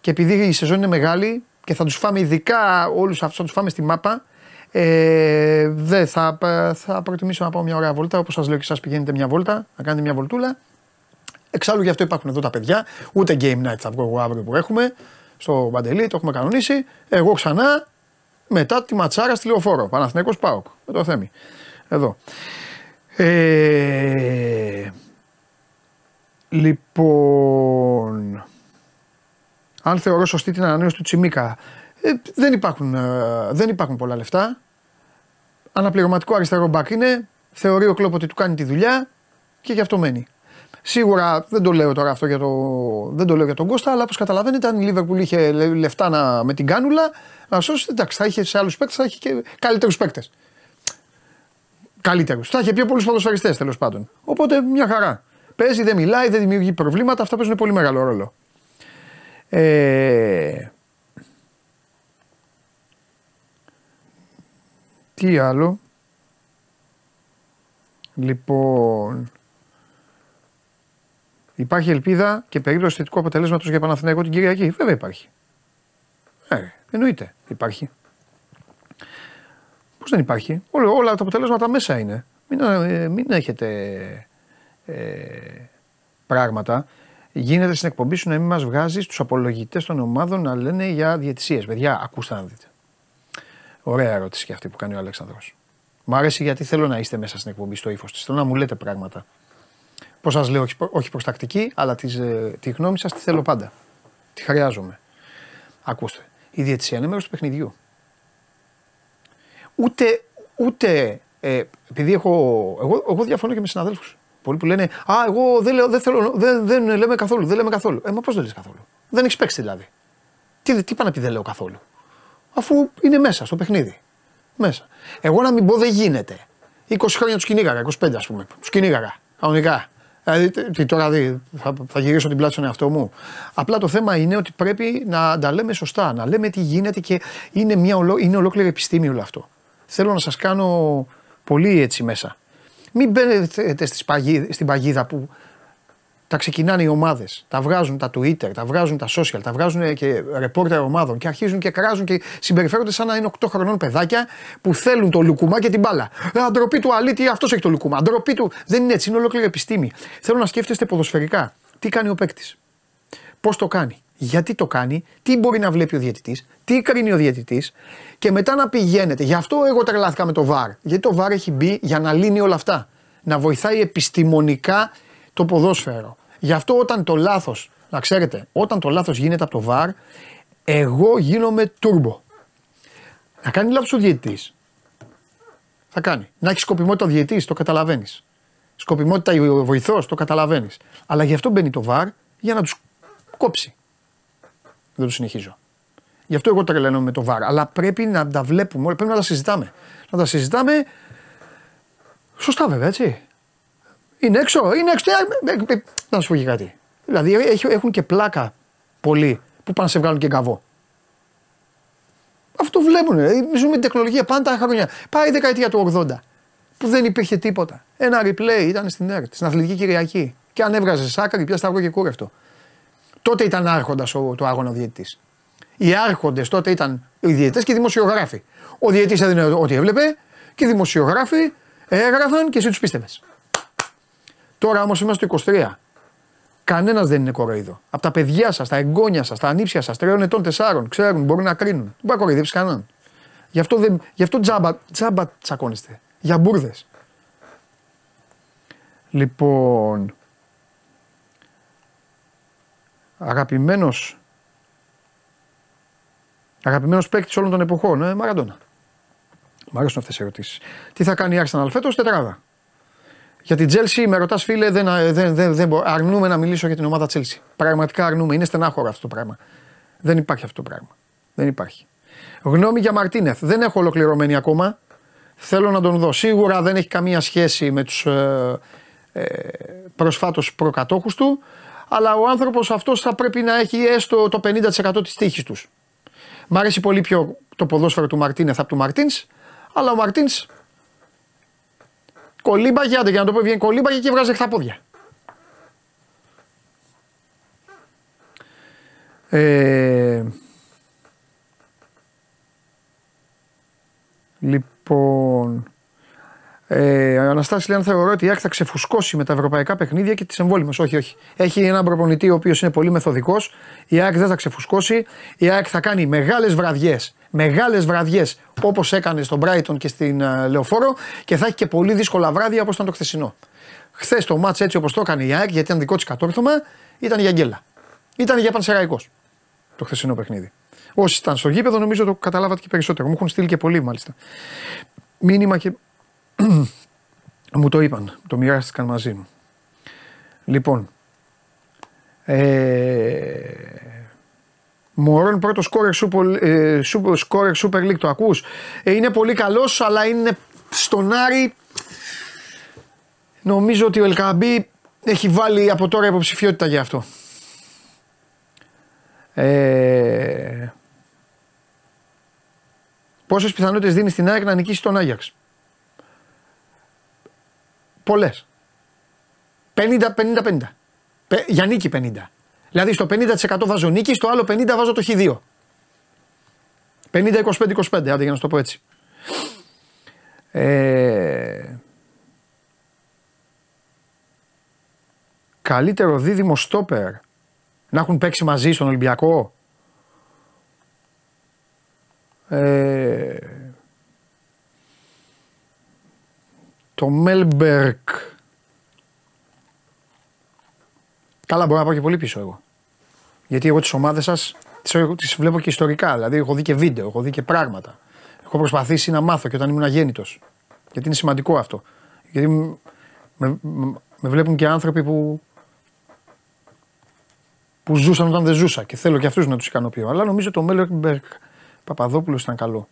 και επειδή η σεζόν είναι μεγάλη και θα τους φάμε ειδικά όλους αυτούς, θα τους φάμε στη μάπα, ε, δεν θα, θα προτιμήσω να πάω μια ωραία βόλτα. Όπως σας λέω και εσά πηγαίνετε μια βόλτα, να κάνετε μια βολτούλα. Εξάλλου γι' αυτό υπάρχουν εδώ τα παιδιά. Ούτε game night θα βγω εγώ αύριο που έχουμε. Στο Παντελή το έχουμε κανονίσει. Εγώ ξανά μετά τη ματσάρα στη λεωφόρο. Παναθηναϊκός Πάοκ. Με το θέμη. Εδώ. Ε, λοιπόν. Αν θεωρώ σωστή την ανανέωση του Τσιμίκα. Ε, δεν, υπάρχουν, ε, δεν υπάρχουν πολλά λεφτά. Αναπληρωματικό αριστερό μπακ είναι. Θεωρεί ο Κλόπ ότι του κάνει τη δουλειά και γι' αυτό μένει. Σίγουρα δεν το λέω τώρα αυτό για, το, δεν το λέω για τον Κώστα, αλλά όπως καταλαβαίνετε, αν η Λίβερπουλ είχε λεφτά να, με την κάνουλα να σώσει, εντάξει, θα είχε σε άλλους παίκτες, θα είχε και καλύτερους παίκτες. Καλύτερους. Θα είχε πιο πολλούς ποδοσφαιριστές τέλος πάντων. Οπότε μια χαρά. Παίζει, δεν μιλάει, δεν δημιουργεί προβλήματα. Αυτά παίζουν πολύ μεγάλο ρόλο. Ε, Τι άλλο; Λοιπόν. Υπάρχει ελπίδα και περίπτωση θετικού αποτελέσματος για Παναθηναϊκό την Κυριακή. Βέβαια υπάρχει. Ε, εννοείται υπάρχει. Πώς δεν υπάρχει; Όλα, όλα τα αποτελέσματα μέσα είναι. Μην, ε, μην έχετε ε, πράγματα. Γίνεται στην εκπομπή σου να μην μας βγάζεις τους απολογητές των ομάδων να λένε για διαιτησίες. Παιδιά, ακούστε να δείτε. Ωραία ερώτηση και αυτή που κάνει ο Αλέξανδρος. Μ' αρέσει γιατί θέλω να είστε μέσα στην εκπομπή στο ύφος της. Θέλω να μου λέτε πράγματα. Πώς σας λέω, όχι, όχι προς τακτική, αλλά τις, ε, τη γνώμη σας τη θέλω πάντα. Τη χρειάζομαι. Ακούστε. Η διαιτησία είναι μέρος του παιχνιδιού. Ούτε, ούτε ε, επειδή έχω. Εγώ, εγώ διαφωνώ και με συναδέλφους. Πολλοί που λένε Α, εγώ δεν, λέω, δεν, θέλω, δεν, δεν λέμε καθόλου. Δεν λέμε καθόλου. Ε, μα πώς δεν λες καθόλου. Δεν έχεις παίξει δηλαδή. Τι, τι πάνε να πει δεν λέω καθόλου αφού είναι μέσα στο παιχνίδι. Μέσα. Εγώ να μην πω δεν γίνεται. 20 χρόνια τους κυνήγαγα, 25 ας πούμε. Τους κυνήγαγα. Κανονικά. Δηλαδή, τι, τώρα δει, θα, θα γυρίσω την πλάτη στον εαυτό μου. Απλά το θέμα είναι ότι πρέπει να τα λέμε σωστά, να λέμε τι γίνεται και είναι, μια ολό, είναι ολόκληρη επιστήμη όλο αυτό. Θέλω να σας κάνω πολύ έτσι μέσα. Μην μπαίνετε στην παγίδα που τα ξεκινάνε οι ομάδες. Τα βγάζουν τα Twitter, τα βγάζουν τα social, τα βγάζουν και ρεπόρτερ ομάδων και αρχίζουν και κράζουν και συμπεριφέρονται σαν να είναι 8 χρονών παιδάκια που θέλουν το λουκουμά και την μπάλα. Αντροπή του αλήτη, αυτός έχει το λουκουμά. Αντροπή του. Δεν είναι έτσι, είναι ολόκληρη επιστήμη. Θέλω να σκέφτεστε ποδοσφαιρικά. Τι κάνει ο παίκτης; Πώς το κάνει; Γιατί το κάνει, τι μπορεί να βλέπει ο διαιτητής, τι κρίνει ο διαιτητής; Και μετά να πηγαίνετε. Γι' αυτό εγώ τρελάθηκα με το βαρ. Γιατί το βαρ έχει μπει για να λύνει όλα αυτά. Να βοηθάει επιστημονικά το ποδόσφαιρο. Γι' αυτό όταν το λάθος, να ξέρετε, όταν το λάθος γίνεται από το βαρ, εγώ γίνομαι τούρμπο. Να κάνει λάθος ο διαιτητής. Θα κάνει. Να έχει σκοπιμότητα ο διαιτητής, το καταλαβαίνεις. Σκοπιμότητα ο βοηθός, το καταλαβαίνεις. Αλλά γι' αυτό μπαίνει το βαρ για να τους κόψει. Δεν το συνεχίζω. Γι' αυτό εγώ τρελαίνω με το βαρ. Αλλά πρέπει να τα βλέπουμε όλα, πρέπει να τα συζητάμε. Να τα συζητάμε σωστά βέβαια, έτσι. Είναι έξω, είναι έξω. Ε, ε, ε, να σου πω και κάτι. Δηλαδή έχουν και πλάκα πολλοί που πάνε να σε βγάλουν και γκαβό. Αυτό βλέπουν. ε, Ζούμε την τεχνολογία πάντα χρόνια. Πάει η δεκαετία του 80 που δεν υπήρχε τίποτα. Ένα replay ήταν στην ΕΡΤ, στην Αθλητική Κυριακή. Και αν έβγαζες σάκαρη, πια σταυρό και κούρευτο. Τότε ήταν άρχοντας το άγωνο διαιτητής. Οι άρχοντες τότε ήταν οι διαιτητές και οι δημοσιογράφοι. Ο διαιτητής έδινε ό,τι έβλεπε και οι δημοσιογράφοι έγραφαν και εσύ τους πίστευες. Τώρα όμως είμαστε το 23. Κανένας δεν είναι κοροϊδό. Από τα παιδιά σας, τα εγγόνια σας, τα ανήψια σας, τριών ετών, τεσσάρων, ξέρουν, μπορούν να κρίνουν. Δεν μπορεί να κοροϊδεύει κανέναν. Γι' αυτό, δεν, γι αυτό τζάμπα, τζάμπα τσακώνεστε. Για μπουρδες. Λοιπόν. Αγαπημένο. Αγαπημένος παίκτης όλων των εποχών. Ε, Μαραντόνα. Μ' αρέσουν αυτές οι ερωτήσεις. Τι θα κάνει η Arsenal φέτος, τετράδα. Για την Chelsea, με ρωτάς φίλε, δεν, δεν, δεν, δεν μπορώ. Αρνούμε να μιλήσω για την ομάδα Chelsea. Πραγματικά αρνούμε. Είναι στενάχωρο αυτό το πράγμα. Δεν υπάρχει αυτό το πράγμα. Δεν υπάρχει. Γνώμη για Μαρτίνεθ. Δεν έχω ολοκληρωμένη ακόμα. Θέλω να τον δω. Σίγουρα δεν έχει καμία σχέση με τους ε, ε, προσφάτως προκατόχους του. Αλλά ο άνθρωπος αυτός θα πρέπει να έχει έστω το 50% της τύχης τους. Μ' αρέσει πολύ πιο το ποδόσφαιρο του Μαρτίνεθ από του Μαρτίνς. Αλλά ο Μαρτίνς κολύμπαγε, άντε για να το πω, βγαίνει κολύμπαγε και βγάζεις τα πόδια. Ε, λοιπόν, ε, Αναστάσης λέει αν θεωρώ ότι η ΑΕΚ θα ξεφουσκώσει με τα ευρωπαϊκά παιχνίδια και τις εμβόλυμες. Όχι, όχι. Έχει έναν προπονητή ο οποίος είναι πολύ μεθοδικός. Η ΑΕΚ δεν θα ξεφουσκώσει. Η ΑΕΚ θα κάνει μεγάλες βραδιές. Μεγάλες βραδιές όπως έκανε στον Brighton και στην uh, Λεωφόρο και θα έχει και πολύ δύσκολα βράδια όπως ήταν το χθεσινό. Χθες το μάτς έτσι όπως το έκανε η ΑΕΚ γιατί ήταν δικό της κατόρθωμα ήταν για γκέλα. Ήταν για πανσεραϊκό το χθεσινό παιχνίδι. Όσοι ήταν στο γήπεδο νομίζω το καταλάβατε και περισσότερο. Μου έχουν στείλει και πολύ μάλιστα. Μήνυμα και μου το είπαν, το μοιράστηκαν μαζί μου. Λοιπόν, ε, Μωρόν πρώτο σκόρερ Super, ε, super, Super League, το ακούς; Ε, είναι πολύ καλός, αλλά είναι στον Άρη. Νομίζω ότι ο Ελκαμπή έχει βάλει από τώρα υποψηφιότητα για αυτό. Ε, πόσες πιθανότητες δίνει στην ΑΕΚ να νικήσει τον Άγιαξ; Πολλές. 50-50-50. Για νίκη 50. Δηλαδή στο 50% βάζω νίκη, στο άλλο 50% βάζω το χ2. 50-25-25, άντε για να σου το πω έτσι. Ε, καλύτερο δίδυμο στόπερ να έχουν παίξει μαζί στον Ολυμπιακό; Ε, Το Μέλμπερκ. Καλά, μπορώ να πάω και πολύ πίσω εγώ. Γιατί εγώ τις ομάδες σας τις βλέπω και ιστορικά. Δηλαδή, έχω δει και βίντεο, έχω δει και πράγματα. Έχω προσπαθήσει να μάθω και όταν ήμουν αγέννητος. Γιατί είναι σημαντικό αυτό. Γιατί με, με, βλέπουν και άνθρωποι που, που ζούσαν όταν δεν ζούσα και θέλω και αυτούς να τους ικανοποιώ. Αλλά νομίζω το Μέλμπερκ Παπαδόπουλος ήταν καλό.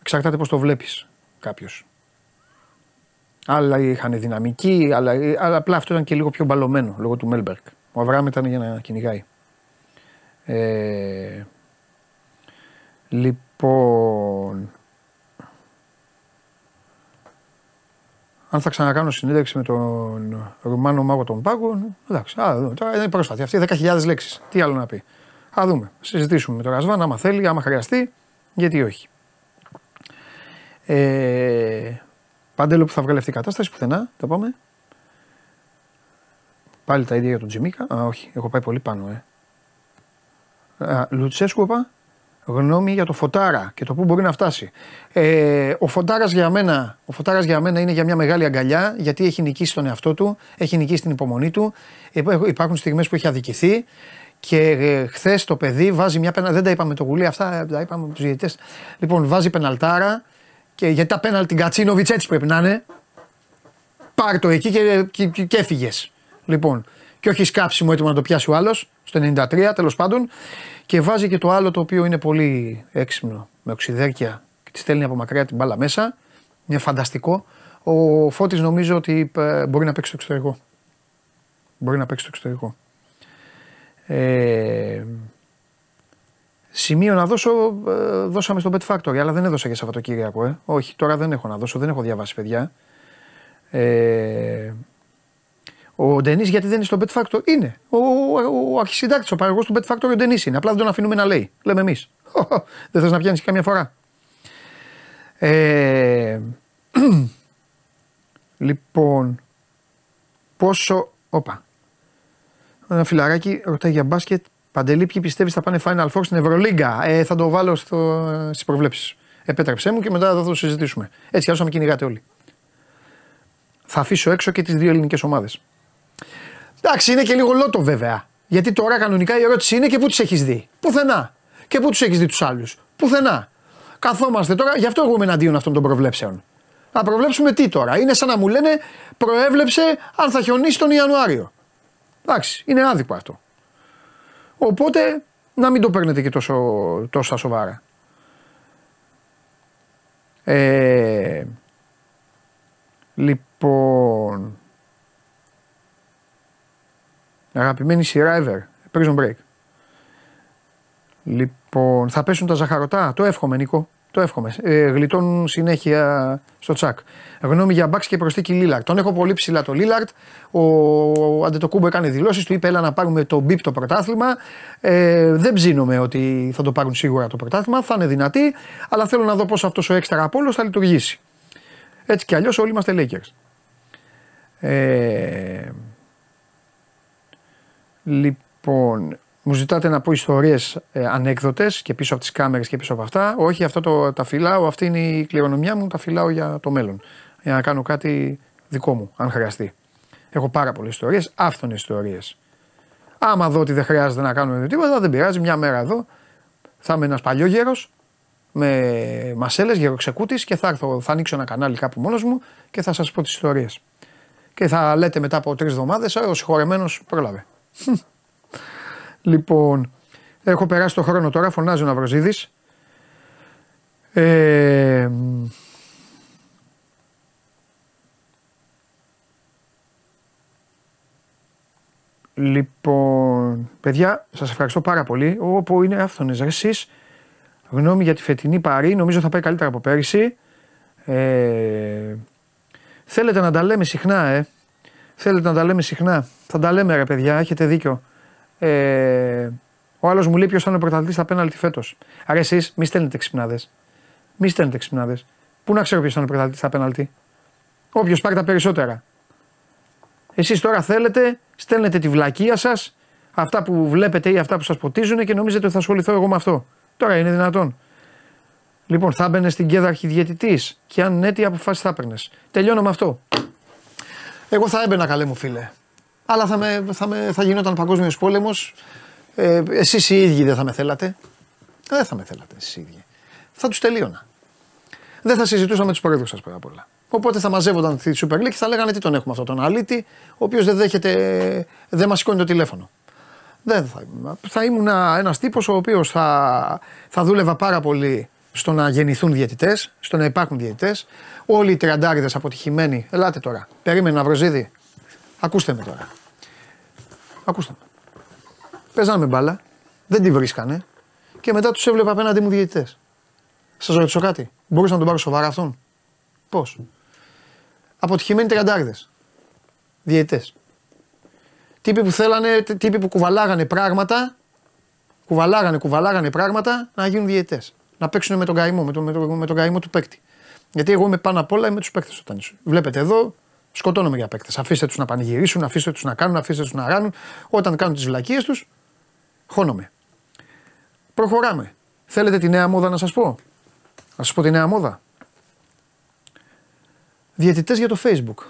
Εξαρτάται πώς το βλέπεις κάποιος. Άλλα είχαν δυναμική, αλλά, αλλά απλά αυτό ήταν και λίγο πιο μπαλωμένο λόγω του Μέλμπερκ. Ο Αβραάμ ήταν για να κυνηγάει. Ε, λοιπόν. Αν θα ξανακάνω συνέντευξη με τον Ρουμάνο Μάγο των Πάγκων, εντάξει, α, δούμε. Τώρα είναι πρόσφατη. Αυτή 10.000 λέξεις. Τι άλλο να πει. Α δούμε. Συζητήσουμε με τον Ρασβάν, άμα θέλει, άμα χρειαστεί, γιατί όχι. Ε, Παντέλο που θα βγάλει αυτή η κατάσταση πουθενά, το πάμε. Πάλι τα ίδια για τον Τζιμίκα. Α, όχι, έχω πάει πολύ πάνω, ε. Α, Λουτσέσκου, είπα. Γνώμη για το Φωτάρα και το πού μπορεί να φτάσει. Ε, ο Φωτάρας για, μένα, ο Φωτάρας για μένα είναι για μια μεγάλη αγκαλιά γιατί έχει νικήσει τον εαυτό του, έχει νικήσει την υπομονή του. Υπάρχουν στιγμές που έχει αδικηθεί και ε, χθες το παιδί βάζει μια πένα. Δεν τα είπαμε το γουλί, αυτά τα είπαμε με τους διαιτητές. Λοιπόν, βάζει πεναλτάρα και γιατί τα πέναλτι Γκατσίνοβιτς έτσι πρέπει να είναι. Πάρ το εκεί και, και, και, και έφυγες. Λοιπόν, και όχι σκάψιμο έτοιμο να το πιάσει ο άλλος, στο 93 τέλος πάντων. Και βάζει και το άλλο το οποίο είναι πολύ έξυπνο, με οξυδέρκεια και τη στέλνει από μακριά την μπάλα μέσα. Είναι φανταστικό. Ο Φώτης νομίζω ότι ε, μπορεί να παίξει το εξωτερικό. Μπορεί να παίξει το εξωτερικό. Ε, Σημείο να δώσω, ε, δώσαμε στο Bet Factory, αλλά δεν έδωσα για Σαββατοκύριακο. Ε. Όχι, τώρα δεν έχω να δώσω, δεν έχω διαβάσει παιδιά. Ε, ο Ντενής γιατί δεν είναι στο Bet Factory; Είναι. Ο, ο, ο αρχισυντάκτης, ο παραγωγός του Bet Factory ο Ντενής είναι. Απλά δεν τον αφήνουμε να λέει. Λέμε εμείς. δεν θες να πιάνεις καμιά φορά. Ε, λοιπόν, πόσο. Όπα. Ένα φιλαράκι ρωτάει για μπάσκετ. Παντελή, ποιοι πιστεύεις θα πάνε Final Four στην Ευρωλίγκα; Ε, θα το βάλω στο, στις προβλέψεις. Επέτρεψέ μου και μετά θα το συζητήσουμε. Έτσι, όσο με κυνηγάτε όλοι. Θα αφήσω έξω και τις δύο ελληνικές ομάδες. Εντάξει, είναι και λίγο λότο βέβαια. Γιατί τώρα κανονικά η ερώτηση είναι και πού τους έχεις δει. Πουθενά. Και πού τους έχεις δει τους άλλους. Πουθενά. Καθόμαστε τώρα, γι' αυτό εγώ είμαι εναντίον αυτών των προβλέψεων. Να προβλέψουμε τι τώρα. Είναι σαν να μου λένε προέβλεψε αν θα χιονίσει τον Ιανουάριο. Εντάξει, είναι άδικο αυτό. Οπότε να μην το παίρνετε και τόσο, τόσο σοβαρά. Ε, λοιπόν, αγαπημένη σειρά ever, prison break. Λοιπόν, θα πέσουν τα ζαχαρωτά, το εύχομαι Νίκο. Το εύχομαι. Ε, γλιτώνουν συνέχεια στο τσακ. Γνώμη για μπαξ και προστίκη Λίλαρτ. Τον έχω πολύ ψηλά το Λίλαρτ. Ο Αντετοκούμπο έκανε δηλώσεις, του είπε: Έλα να πάρουμε το μπίπ το πρωτάθλημα. Ε, δεν ψήνομαι ότι θα το πάρουν σίγουρα το πρωτάθλημα. Θα είναι δυνατή, αλλά θέλω να δω πώς αυτός ο έξτρα απόλυτο θα λειτουργήσει. Έτσι κι αλλιώς όλοι είμαστε Lakers. Ε, λοιπόν, μου ζητάτε να πω ιστορίες ε, ανέκδοτες και πίσω από τις κάμερες και πίσω από αυτά. Όχι, αυτό το, τα φυλάω, αυτή είναι η κληρονομιά μου, τα φυλάω για το μέλλον. Για να κάνω κάτι δικό μου, αν χρειαστεί. Έχω πάρα πολλές ιστορίες, άφθονες ιστορίες. Άμα δω ότι δεν χρειάζεται να κάνουμε τίποτα, δεν πειράζει. Μια μέρα εδώ θα είμαι ένας παλιός γέρος με μασέλες, γεροξεκούτης και θα, έρθω, θα ανοίξω ένα κανάλι κάπου μόνος μου και θα σας πω τις ιστορίες. Και θα λέτε μετά από τρεις εβδομάδες, ο συγχωρεμένος πρόλαβε. Λοιπόν, έχω περάσει το χρόνο τώρα, φωνάζει ο Ναυροζίδης. Ε, λοιπόν, παιδιά, σας ευχαριστώ πάρα πολύ. Όπου είναι άφθονες εσείς. Γνώμη για τη φετινή παρή, νομίζω θα πάει καλύτερα από πέρυσι. Ε, θέλετε να τα λέμε συχνά, ε; Θέλετε να τα λέμε συχνά; Θα τα λέμε ρε παιδιά, έχετε δίκιο. Ε, ο άλλος μου λέει ποιος θα είναι ο πρωταθλητής στα πέναλτι φέτος. Άρα εσείς μη στέλνετε ξυπνάδες. Μη στέλνετε ξυπνάδες. Πού να ξέρω ποιος θα είναι ο πρωταθλητής στα πέναλτι. Όποιος πάρει τα περισσότερα. Εσείς τώρα θέλετε, στέλνετε τη βλακεία σας, αυτά που βλέπετε ή αυτά που σας ποτίζουν και νομίζετε ότι θα ασχοληθώ εγώ με αυτό. Τώρα είναι δυνατόν. Λοιπόν, θα έμπαινε στην κέδα αρχιδιαιτητής και αν ναι, τι αποφάσεις θα έπαιρνες. Τελειώνω με αυτό. Εγώ θα έμπαινα, καλέ μου φίλε αλλά θα, με, θα, με, θα γινόταν παγκόσμιος πόλεμος. Ε, Εσείς οι ίδιοι δεν θα με θέλατε. Δεν θα με θέλατε εσείς οι ίδιοι. Θα τους τελείωνα. Δεν θα συζητούσα με τους πρόεδρους σας πρώτα απ' όλα. Οπότε θα μαζεύονταν τη Super League και θα λέγανε τι τον έχουμε αυτόν τον αλήτη, ο οποίος δεν δέχεται, δεν μας σηκώνει το τηλέφωνο. Δεν θα, θα ήμουν ένας τύπος ο οποίος θα, θα δούλευα πάρα πολύ στο να γεννηθούν διαιτητές, στο να υπάρχουν διαιτητές. Όλοι οι τριαντάριδες αποτυχημένοι. Ελάτε τώρα. Περίμενε να βροζίδι. Ακούστε με τώρα. Ακούστε με. Παίζανε μπάλα, δεν τη βρίσκανε και μετά τους έβλεπα απέναντι μου διαιτητές. Σας ρωτήσω κάτι. Μπορούσα να τον πάρω σοβαρά αυτόν; Πώς; Αποτυχημένοι τριαντάριδες. Διαιτητές. Τύποι που θέλανε, τύποι που κουβαλάγανε πράγματα, κουβαλάγανε, κουβαλάγανε πράγματα να γίνουν διαιτητές. Να παίξουν με τον καημό, με τον, με τον, με τον καημό του παίκτη. Γιατί εγώ είμαι πάνω απ' όλα με τους παίκτες όταν είσαι. Βλέπετε εδώ, Σκοτώνομαι για παίκτες. Αφήστε τους να πανηγυρίσουν, αφήστε τους να κάνουν, αφήστε τους να ράνουν. Όταν κάνουν τις βλακίες τους, χώνομαι. Προχωράμε. Θέλετε τη νέα μόδα να σας πω; Να σας πω τη νέα μόδα. Διαιτητές για το Facebook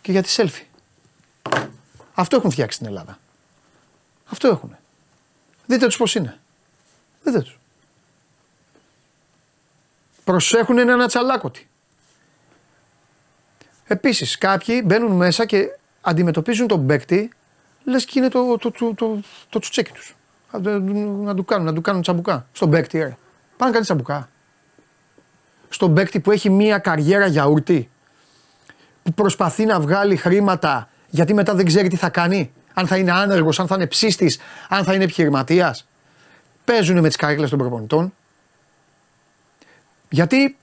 και για τη selfie. Αυτό έχουν φτιάξει στην Ελλάδα. Αυτό έχουν. Δείτε τους πώς είναι. Δείτε τους. Προσέχουν είναι ένα τσαλάκωτη. Επίσης, κάποιοι μπαίνουν μέσα και αντιμετωπίζουν τον παίκτη λες και είναι το, το, το, το, το τσουτσέκι τους. Να του κάνουν, να του κάνουν τσαμπουκά. Στον παίκτη, ρε. Πάνε να κάνει τσαμπουκά. Στον παίκτη που έχει μία καριέρα γιαούρτι. Που προσπαθεί να βγάλει χρήματα γιατί μετά δεν ξέρει τι θα κάνει. Αν θα είναι άνεργος, αν θα είναι ψήστη, αν θα είναι επιχειρηματίας. παίζουν με τις καρέκλες των προπονητών. Γιατί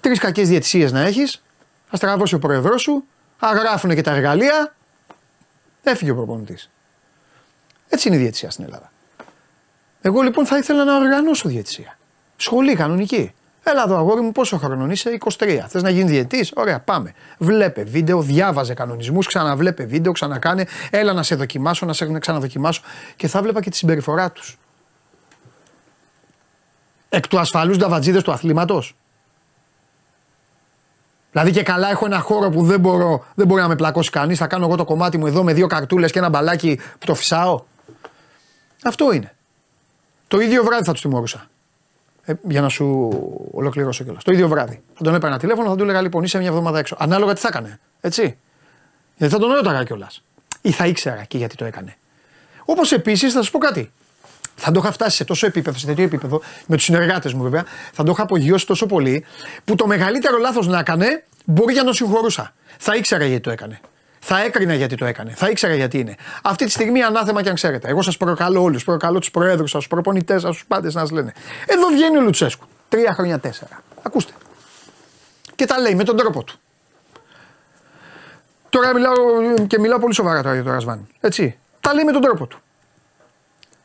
τρεις κακές διαιτησίες να έχεις, θα στραβώσει ο πρόεδρός σου, αγράφουν και τα εργαλεία, έφυγε ο προπονητής. Έτσι είναι η διαιτησία στην Ελλάδα. Εγώ λοιπόν θα ήθελα να οργανώσω διαιτησία. Σχολή κανονική. Έλα εδώ, αγόρι μου, πόσο χρόνο είσαι, 23. Θες να γίνεις διαιτής, ωραία, πάμε. Βλέπε βίντεο, διάβαζε κανονισμούς, ξαναβλέπε βίντεο, ξανακάνε. Έλα να σε δοκιμάσω, να σε ξαναδοκιμάσω. Και θα βλέπα και τη συμπεριφορά τους. Εκ του ασφαλούς νταβατζίδες του αθλήματος. Δηλαδή και καλά έχω ένα χώρο που δεν, μπορώ, δεν μπορεί να με πλακώσει κανείς. Θα κάνω εγώ το κομμάτι μου εδώ με δύο καρτούλες και ένα μπαλάκι που το φυσάω. Αυτό είναι. Το ίδιο βράδυ θα τους τιμωρούσα. Ε, για να σου ολοκληρώσω κιόλας. Το ίδιο βράδυ. Θα τον έπαιρνα τηλέφωνο, θα του έλεγα λοιπόν είσαι μια εβδομάδα έξω. Ανάλογα τι θα έκανε. Έτσι. Γιατί θα τον ρώταγα κιόλας. Ή θα ήξερα και γιατί το έκανε. Όπως επίσης θα σου πω κάτι. Θα το είχα φτάσει σε τόσο επίπεδο, σε τέτοιο επίπεδο, με τους συνεργάτες μου βέβαια, θα το είχα απογειώσει τόσο πολύ, που το μεγαλύτερο λάθος να έκανε μπορεί για να τον συγχωρούσα. Θα ήξερα γιατί το έκανε. Θα έκρινα γιατί το έκανε. Θα ήξερα γιατί είναι. Αυτή τη στιγμή ανάθεμα και αν ξέρετε. Εγώ σας προκαλώ όλους. Προκαλώ τους προέδρου σας, τους προπονητές σας, τους πάντες να σας λένε. Εδώ βγαίνει ο Λουτσέσκου. Τρία χρόνια τέσσερα. Ακούστε. Και τα λέει με τον τρόπο του. Τώρα μιλάω και μιλάω πολύ σοβαρά τώρα για τον Ρασβάν. Έτσι. Τα λέει με τον τρόπο του.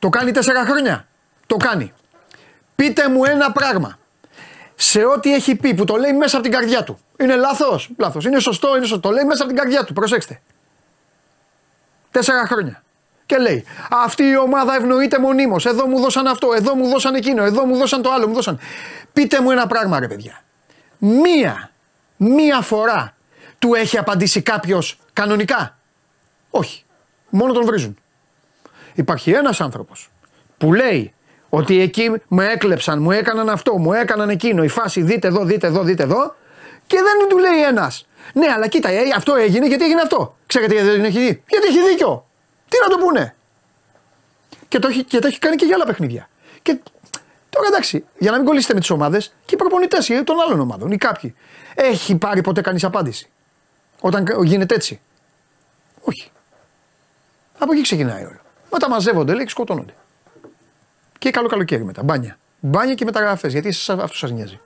Το κάνει τέσσερα χρόνια. Το κάνει. Πείτε μου ένα πράγμα. Σε ό,τι έχει πει που το λέει μέσα από την καρδιά του. Είναι λάθος. Λάθος. Είναι σωστό, είναι σωστό. Το λέει μέσα από την καρδιά του. Προσέξτε. Τέσσερα χρόνια. Και λέει, Αυτή η ομάδα ευνοείται μονίμως. Εδώ μου δώσαν αυτό, εδώ μου δώσαν εκείνο, εδώ μου δώσαν το άλλο, μου δώσαν. Πείτε μου ένα πράγμα, ρε παιδιά. Μία, μία φορά του έχει απαντήσει κάποιος κανονικά; Όχι. Μόνο τον βρίζουν. Υπάρχει ένας άνθρωπος που λέει ότι εκεί με έκλεψαν, μου έκαναν αυτό, μου έκαναν εκείνο. Η φάση δείτε εδώ, δείτε εδώ, δείτε εδώ. Και δεν του λέει ένας. Ναι, αλλά κοίτα, ε, αυτό έγινε γιατί έγινε αυτό. Ξέρετε γιατί δεν έχει δει; Γιατί έχει δίκιο. Τι να το πούνε; Και το, έχει, και το έχει κάνει και για άλλα παιχνίδια. Και τώρα εντάξει, για να μην κολλήσετε με τις ομάδες και οι προπονητές των άλλων ομάδων ή κάποιοι. Έχει πάρει ποτέ κανείς απάντηση. Όταν γίνεται έτσι; Όχι. Από εκεί ξεκινάει όλο. Όταν μαζεύονται λέει και σκοτώνονται. Και καλό καλοκαίρι μετά. Μπάνια. Μπάνια και μεταγραφές. Γιατί αυτό σας νοιάζει.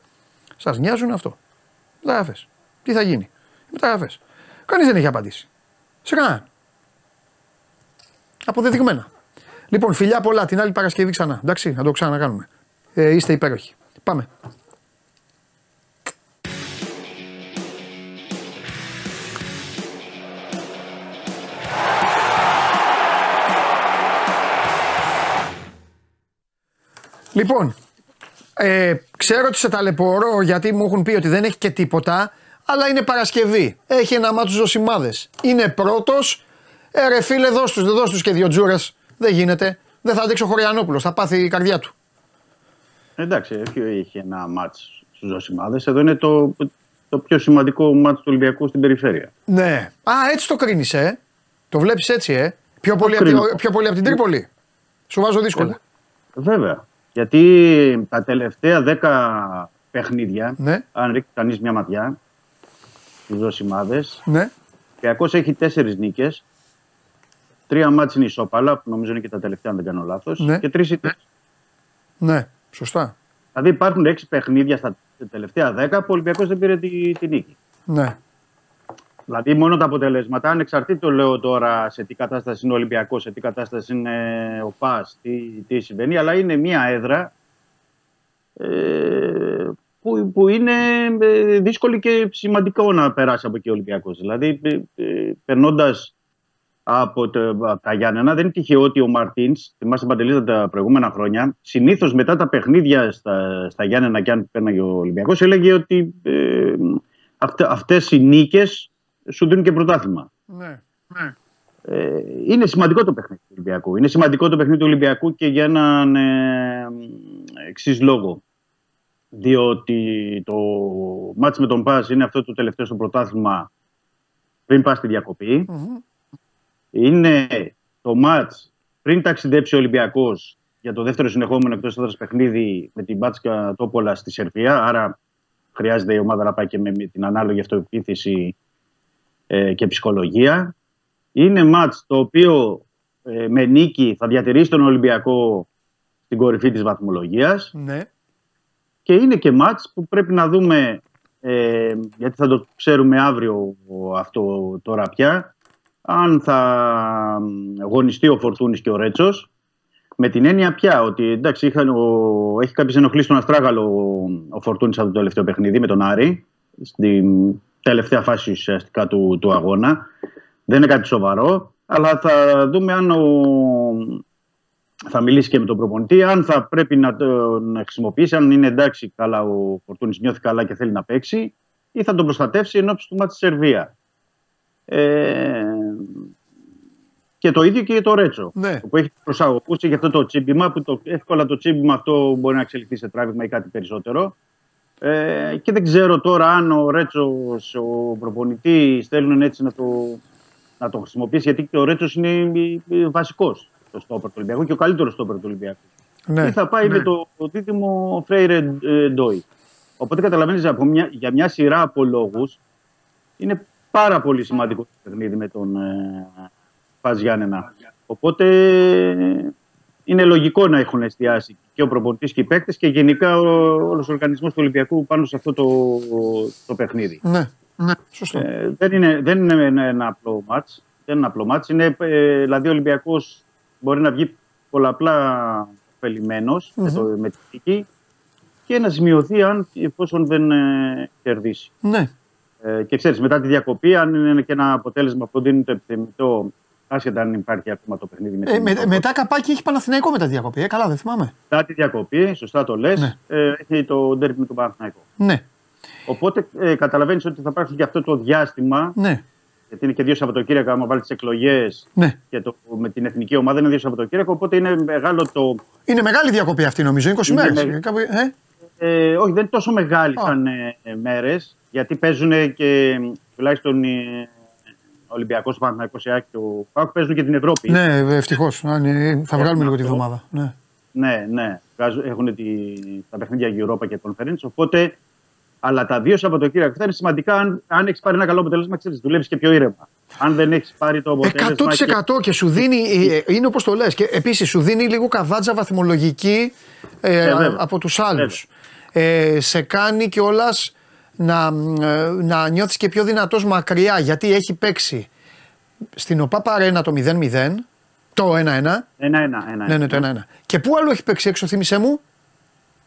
Σας νοιάζουν αυτό. Μεταγραφές. Τι θα γίνει. Μεταγραφές. Κανείς δεν έχει απαντήσει. Σε κανέναν. Αποδεδειγμένα. Λοιπόν, φιλιά πολλά την άλλη Παρασκευή ξανά. Εντάξει, να το ξανακάνουμε. Ε, είστε υπέροχοι. Πάμε. Λοιπόν, ε, ξέρω ότι σε ταλαιπωρώ γιατί μου έχουν πει ότι δεν έχει και τίποτα, αλλά είναι Παρασκευή. Έχει ένα μάτσο ζωσιμάδε. Είναι πρώτος. Ε, ρε φίλε, δώσ' τους, δώσ' τους και δύο τζούρες. Δεν γίνεται. Δεν θα αντέξει ο Χωριανόπουλος, θα πάθει η καρδιά του.
Εντάξει, έχει ένα μάτς στους ζωσιμάδες. Εδώ είναι το, το πιο σημαντικό μάτς του Ολυμπιακού στην περιφέρεια.
Ναι. Α, έτσι το κρίνεις, ε. Το βλέπεις έτσι, ε. Πιο, πολύ, από, πιο πολύ από την Τρίπολη. Σου βάζω δύσκολα.
Ε, βέβαια. Γιατί τα τελευταία δέκα παιχνίδια,
ναι.
αν ρίξει κανείς μια ματιά στι δοσημάδε,
ναι.
ο έχει τέσσερις νίκες. Τρία μάτς είναι ισόπαλα, που νομίζω είναι και τα τελευταία, αν δεν κάνω λάθος.
Ναι.
Και τρεις ήττες.
Ναι, σωστά.
Δηλαδή υπάρχουν έξι παιχνίδια στα τελευταία δέκα που ο Ολυμπιακός δεν πήρε τη, τη νίκη.
Ναι.
Δηλαδή, μόνο τα αποτελέσματα, ανεξαρτήτως λέω τώρα σε τι κατάσταση είναι ο Ολυμπιακός, σε τι κατάσταση είναι ο ΠΑΣ, τι, τι συμβαίνει, αλλά είναι μια έδρα ε, που, που είναι ε, δύσκολη και σημαντικό να περάσει από εκεί ο Ολυμπιακός. Δηλαδή, ε, ε περνώντας από, τα Γιάννενα, δεν είναι τυχαίο ότι ο Μαρτίνς, θυμάστε παντελίδα τα προηγούμενα χρόνια, συνήθως μετά τα παιχνίδια στα, στα Γιάννενα, και αν παίρναγε ο Ολυμπιακός, έλεγε ότι ε, αυτές οι νίκες σου δίνουν και πρωτάθλημα.
Ναι, ναι.
Ε, είναι σημαντικό το παιχνίδι του Ολυμπιακού. Είναι σημαντικό το παιχνίδι του Ολυμπιακού και για έναν ε, εξής λόγο. Διότι το μάτς με τον Πας είναι αυτό το τελευταίο στο πρωτάθλημα πριν πας στη διακοπη Είναι το μάτς πριν ταξιδέψει ο Ολυμπιακός για το δεύτερο συνεχόμενο εκτός έδρας παιχνίδι με την Μπάτσκα Τόπολα στη Σερβία. Άρα χρειάζεται η ομάδα να πάει και με την ανάλογη αυτοεπίθεση ε, και ψυχολογία. Είναι μάτς το οποίο ε, με νίκη θα διατηρήσει τον Ολυμπιακό στην κορυφή της βαθμολογίας
Ναι.
και είναι και μάτς που πρέπει να δούμε ε, γιατί θα το ξέρουμε αύριο αυτό τώρα πια αν θα γονιστεί ο Φορτούνης και ο Ρέτσος με την έννοια πια ότι εντάξει, είχαν, ο, έχει κάποιες ενοχλήσεις στον Αστράγαλο ο, ο Φορτούνης από το τελευταίο παιχνίδι με τον Άρη στην τελευταία φάση ουσιαστικά του, του αγώνα δεν είναι κάτι σοβαρό αλλά θα δούμε αν ο, θα μιλήσει και με τον προπονητή. Αν θα πρέπει να τον χρησιμοποιήσει, αν είναι εντάξει καλά ο Φορτούνης, νιώθει καλά και θέλει να παίξει, ή θα τον προστατεύσει εν ώψη του μάτς της Σερβίας. Ε, και το ίδιο και για το Ρέτσο.
Ναι.
Που έχει προσαγωγούς για αυτό το τσίμπημα, που το, εύκολα το τσίμπημα αυτό μπορεί να εξελιχθεί σε τράβηγμα ή κάτι περισσότερο. Ε, και δεν ξέρω τώρα αν ο Ρέτσος, ο προπονητής, θέλουν έτσι να το, να το χρησιμοποιήσει, γιατί και ο Ρέτσος είναι βασικός στο στόπερ του Ολυμπιακού και ο καλύτερος στόπερ του Ολυμπιακού.
Ναι.
Ή θα πάει
ναι.
με το, το δίδυμο Φρέιρε ε, Ντόι. Οπότε καταλαβαίνεις για μια σειρά από λόγους είναι πάρα πολύ σημαντικό το παιχνίδι με τον ε, Παζ Γιάννενα. Οπότε είναι λογικό να έχουν εστιάσει και ο προπονητής και οι παίκτες και γενικά όλος ο οργανισμός του Ολυμπιακού πάνω σε αυτό το, το παιχνίδι.
Ναι, ναι, σωστό.
Ε, δεν, είναι, δεν είναι ένα, ένα απλό μάτς. Δεν είναι απλό μάτς. Είναι, ε, δηλαδή ο Ολυμπιακός μπορεί να βγει πολλαπλά ωφελημένος με, το, με τη δίκη και να σημειωθεί αν εφόσον δεν ε, κερδίσει.
Ναι.
Ε, και ξέρεις, μετά τη διακοπή, αν είναι και ένα αποτέλεσμα που δίνει το επιθυμητό, άσχετα αν υπάρχει ακόμα το παιχνίδι με
Ε,
την
με,
Νίκο.
μετά καπάκι έχει Παναθηναϊκό μετά τη διακοπή. Ε, καλά, δεν θυμάμαι.
Μετά τη διακοπή, σωστά το λες,
Ναι.
ε, έχει το ντέρμπι με τον Παναθηναϊκό.
Ναι,
Οπότε ε, καταλαβαίνεις ότι θα υπάρξουν και αυτό το διάστημα,
ναι,
γιατί είναι και δύο Σαββατοκύριακα, άμα βάλεις τις εκλογές
ναι.
και το, με την εθνική ομάδα είναι δύο Σαββατοκύριακα. Οπότε είναι μεγάλο το.
Είναι μεγάλη διακοπή αυτή νομίζω, 20
Είναι
μέρες.
με-
Ε, κάπου- ε,
Ε, όχι, δεν είναι τόσο μεγάλη
Α.
σαν ε, μέρες, γιατί παίζουν και μ, τουλάχιστον οι Ολυμπιακός, ο Παναθηναϊκός, η ΑΕΚ και ο ΠΑΟΚ παίζουν και την Ευρώπη.
ναι, ευτυχώς. Θα βγάλουμε λίγο τη
αυτό.
βδομάδα. Ναι.
Ναι, ναι. Βγάζουν- Έχουν τη, τα παιχνίδια Europa και Conference. Οπότε, αλλά τα δύο Σαββατοκύριακα θα είναι σημαντικά αν, αν έχεις πάρει ένα καλό αποτέλεσμα, ξέρεις, δουλεύεις και πιο ήρεμα. Αν δεν έχεις πάρει το αποτέλεσμα.
100% και σου δίνει, ε, ε, είναι όπως το λες. Και επίσης σου δίνει λίγο καβάτζα βαθμολογική ε,
Ε, βέβαια.
από τους άλλους. Ε, σε κάνει κιόλας να, ε, να νιώθεις και πιο δυνατός μακριά γιατί έχει παίξει στην ΟΠΑ Παρένα το 0-0, το 1-1.
Ένα-ένα. ένα,
Ναι, ναι, το 1-1. Και πού άλλο έχει παίξει έξω, θύμισέ μου;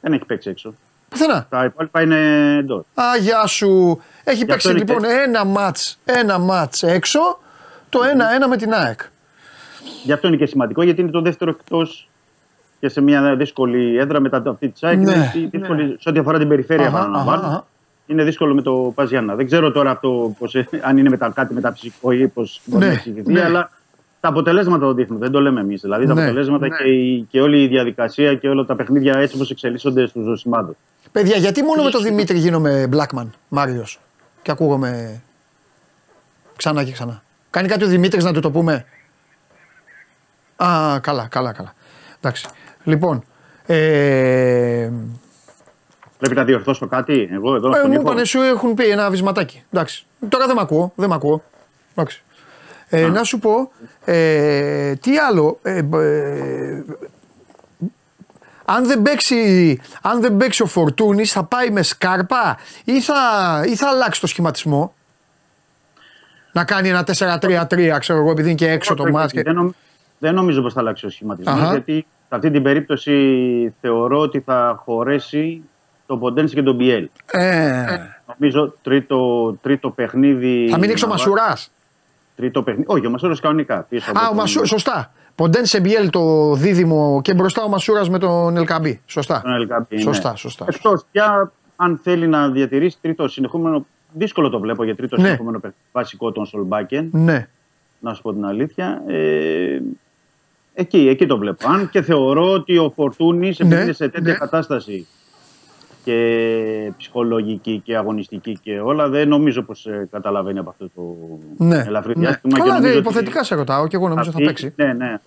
Δεν έχει παίξει έξω.
Πουθενά.
Τα υπόλοιπα είναι εντός.
Α, γεια σου. Έχει
Γι'
παίξει
αυτό είναι
λοιπόν ένα μάτς, ένα μάτς έξω, το 1-1 με την ΑΕΚ.
Γι' αυτό είναι και σημαντικό, γιατί είναι το δεύτερο εκτός και σε μια δύσκολη έδρα μετά το αυτή της ΑΕΚ.
Ναι,
είναι δύσκολη σε ό,τι αφορά την περιφέρεια,
Αχα,
παραλαμβάνω.
αχα, αχα.
Είναι δύσκολο με το Παζιάννα. Δεν ξέρω τώρα αυτό πώς, ε, αν είναι μετα, κάτι μεταψυχικό ή πώς μπορεί
Ναι,
να εξηγηθεί,
ναι.
αλλά τα αποτελέσματα το δείχνουν. Δεν το λέμε εμείς. Δηλαδή τα
Ναι,
αποτελέσματα Και, η- και όλη η διαδικασία και όλα τα παιχνίδια έτσι όπως εξελίσσονται στους ζωσιμάδες.
Παιδιά, γιατί μόνο με τον Δημήτρη γίνομαι Blackman, Μάριος. Και ακούγομαι ξανά και ξανά. Κάνει κάτι ο Δημήτρης να του το πούμε; Α, καλά, καλά, καλά. Εντάξει. Λοιπόν, ε,
Πρέπει να διορθώσω κάτι, εγώ εδώ
ε,
στον
μου
ήχο.
είπανε, σου έχουν πει ένα βυσματάκι. Εντάξει. Τώρα δεν με ακούω, δεν με ακούω. Εντάξει. Ε, να σου πω, ε, τι άλλο. Ε, ε, αν δεν, παίξει, αν δεν παίξει ο Φορτούνης θα πάει με σκάρπα ή θα, ή θα αλλάξει το σχηματισμό; Να κάνει ένα 4-3-3, ξέρω εγώ, επειδή είναι και έξω το μάτς. και-
Δεν, νομ- δεν νομίζω πως θα αλλάξει ο σχηματισμός.
Αχα.
Γιατί σε αυτή την περίπτωση θεωρώ ότι θα χωρέσει τον Ποντένση και τον Μπιέλ.
Ε,
Νομίζω τρίτο, τρίτο παιχνίδι.
θα μείνει έξω ο
να
Μασουράς.
Τρίτο παιχνίδι. Όχι, ο Μασούρας κανονικά. Πίσω από
Α, ο
τον-
Μασου, σωστά. Ποντέν Σεμπιέλ το δίδυμο και μπροστά ο Μασούρας με τον Ελκαμπή. Σωστά.
τον Ελκαμπή, ναι.
Σωστά, σωστά.
Εκτός πια αν θέλει να διατηρήσει τρίτο συνεχόμενο. Δύσκολο το βλέπω για τρίτο
Ναι.
συνεχόμενο παιχνίδι. Βασικό τον Σολμπάκεν.
Ναι.
Να σου πω την αλήθεια. Ε, εκεί, εκεί το βλέπω. Αν και θεωρώ ότι ο Φορτούνης επειδή
Ναι,
είναι σε τέτοια
ναι.
κατάσταση και ψυχολογική και αγωνιστική και όλα, δεν νομίζω πως ε, καταλαβαίνει από αυτό το
Ναι.
ελαφρύ
ναι.
διάστημα. και
Καλά,
νομίζω
δε,
ότι
υποθετικά σε ρωτάω και εγώ νομίζω θα
μπει-
παίξει.
Ναι, ναι.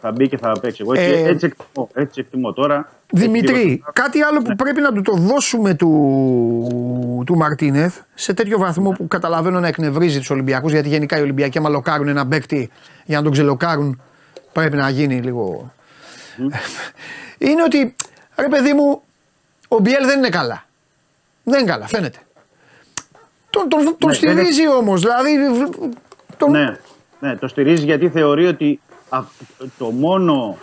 Θα μπει και θα παίξει. Εγώ έτσι,
Ε,
έτσι, εκτιμώ, έτσι εκτιμώ τώρα.
Δημητρή,
Έτσι,
κάτι άλλο που πρέπει να του το δώσουμε του, του Μαρτίνεθ σε τέτοιο βαθμό που καταλαβαίνω να εκνευρίζει τους Ολυμπιακούς. Γιατί γενικά οι Ολυμπιακοί, άμα λοκάρουν ένα παίκτη για να τον ξελοκάρουν, πρέπει να γίνει λίγο. είναι ότι ρε παιδί μου, ο Μπιέλ δεν είναι καλά. Δεν είναι καλά, φαίνεται. Τον, τον, τον
Ναι,
στηρίζει όμως, δηλαδή. Τον...
Ναι, ναι, το στηρίζει γιατί θεωρεί ότι α- το μόνο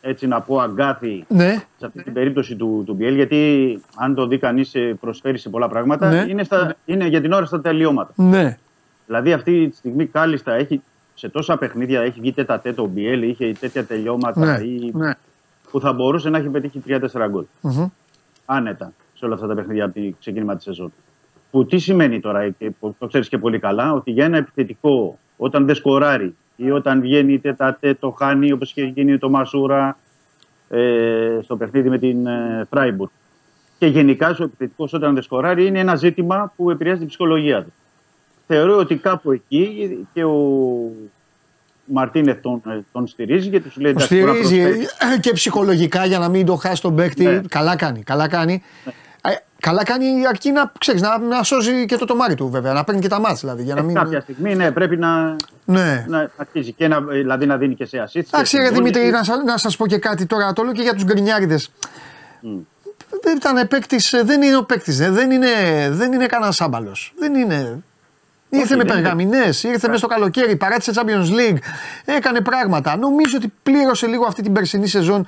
έτσι να πω αγκάθι
Ναι.
σε αυτή την περίπτωση του, του Μπιέλ, γιατί αν το δει κανείς προσφέρει σε πολλά πράγματα,
Ναι.
είναι, στα, είναι για την ώρα στα τελειώματα.
Ναι.
Δηλαδή αυτή τη στιγμή κάλλιστα έχει σε τόσα παιχνίδια έχει βγει τέτα τέτο ο Μπιέλ, είχε τέτοια τελειώματα
Ναι.
ή,
ναι.
που θα μπορούσε να έχει πετύχει 3-4 γκολ.
Μμμ.
Άνετα σε όλα αυτά τα παιχνίδια από το ξεκίνημα της σεζόν. Που τι σημαίνει τώρα, και που το ξέρεις και πολύ καλά, ότι για ένα επιθετικό όταν δεν σκοράρει ή όταν βγαίνει τέτα τέτο, χάνει όπως είχε γίνει το Μασούρα ε, στο παιχνίδι με την ε, Φράιμπουργκ. Και γενικά ο επιθετικός όταν δεν σκοράρει είναι ένα ζήτημα που επηρεάζει την ψυχολογία του. Θεωρώ ότι κάπου εκεί και ο Μαρτίνεθ τον, ε, τον στηρίζει και τους λέει
Το
«Εντάξει, μπορεί να
στηρίζει
προσφέρει».
και ψυχολογικά για να μην το χάσει τον παίκτη.
Ναι.
Καλά κάνει. Καλά κάνει. Ε, Καλά κάνει αρκεί να, ξέρεις, να, να σώζει και το τομάρι του βέβαια. Να παίρνει και τα μάτς δηλαδή. Για να
Ε,
μην...
Κάποια στιγμή ναι, πρέπει να,
Ναι.
να αρχίζει και να, δηλαδή να δίνει και σε assist.
Εντάξει,
και
ρε
γκολ.
Δημήτρη, να, σα- να σας πω και κάτι τώρα. Το λέω και για τους γκρινιάριδες. Δεν ήταν παίκτης, δεν είναι ο παίκτης. Δεν είναι, δεν είναι κανένας άμπαλος. Δεν είναι. Ήρθε με
δεν είναι.
περγαμηνέ, ήρθε μέσα στο καλοκαίρι, παράτησε Champions League, έκανε πράγματα. Νομίζω ότι πλήρωσε λίγο αυτή την περσινή σεζόν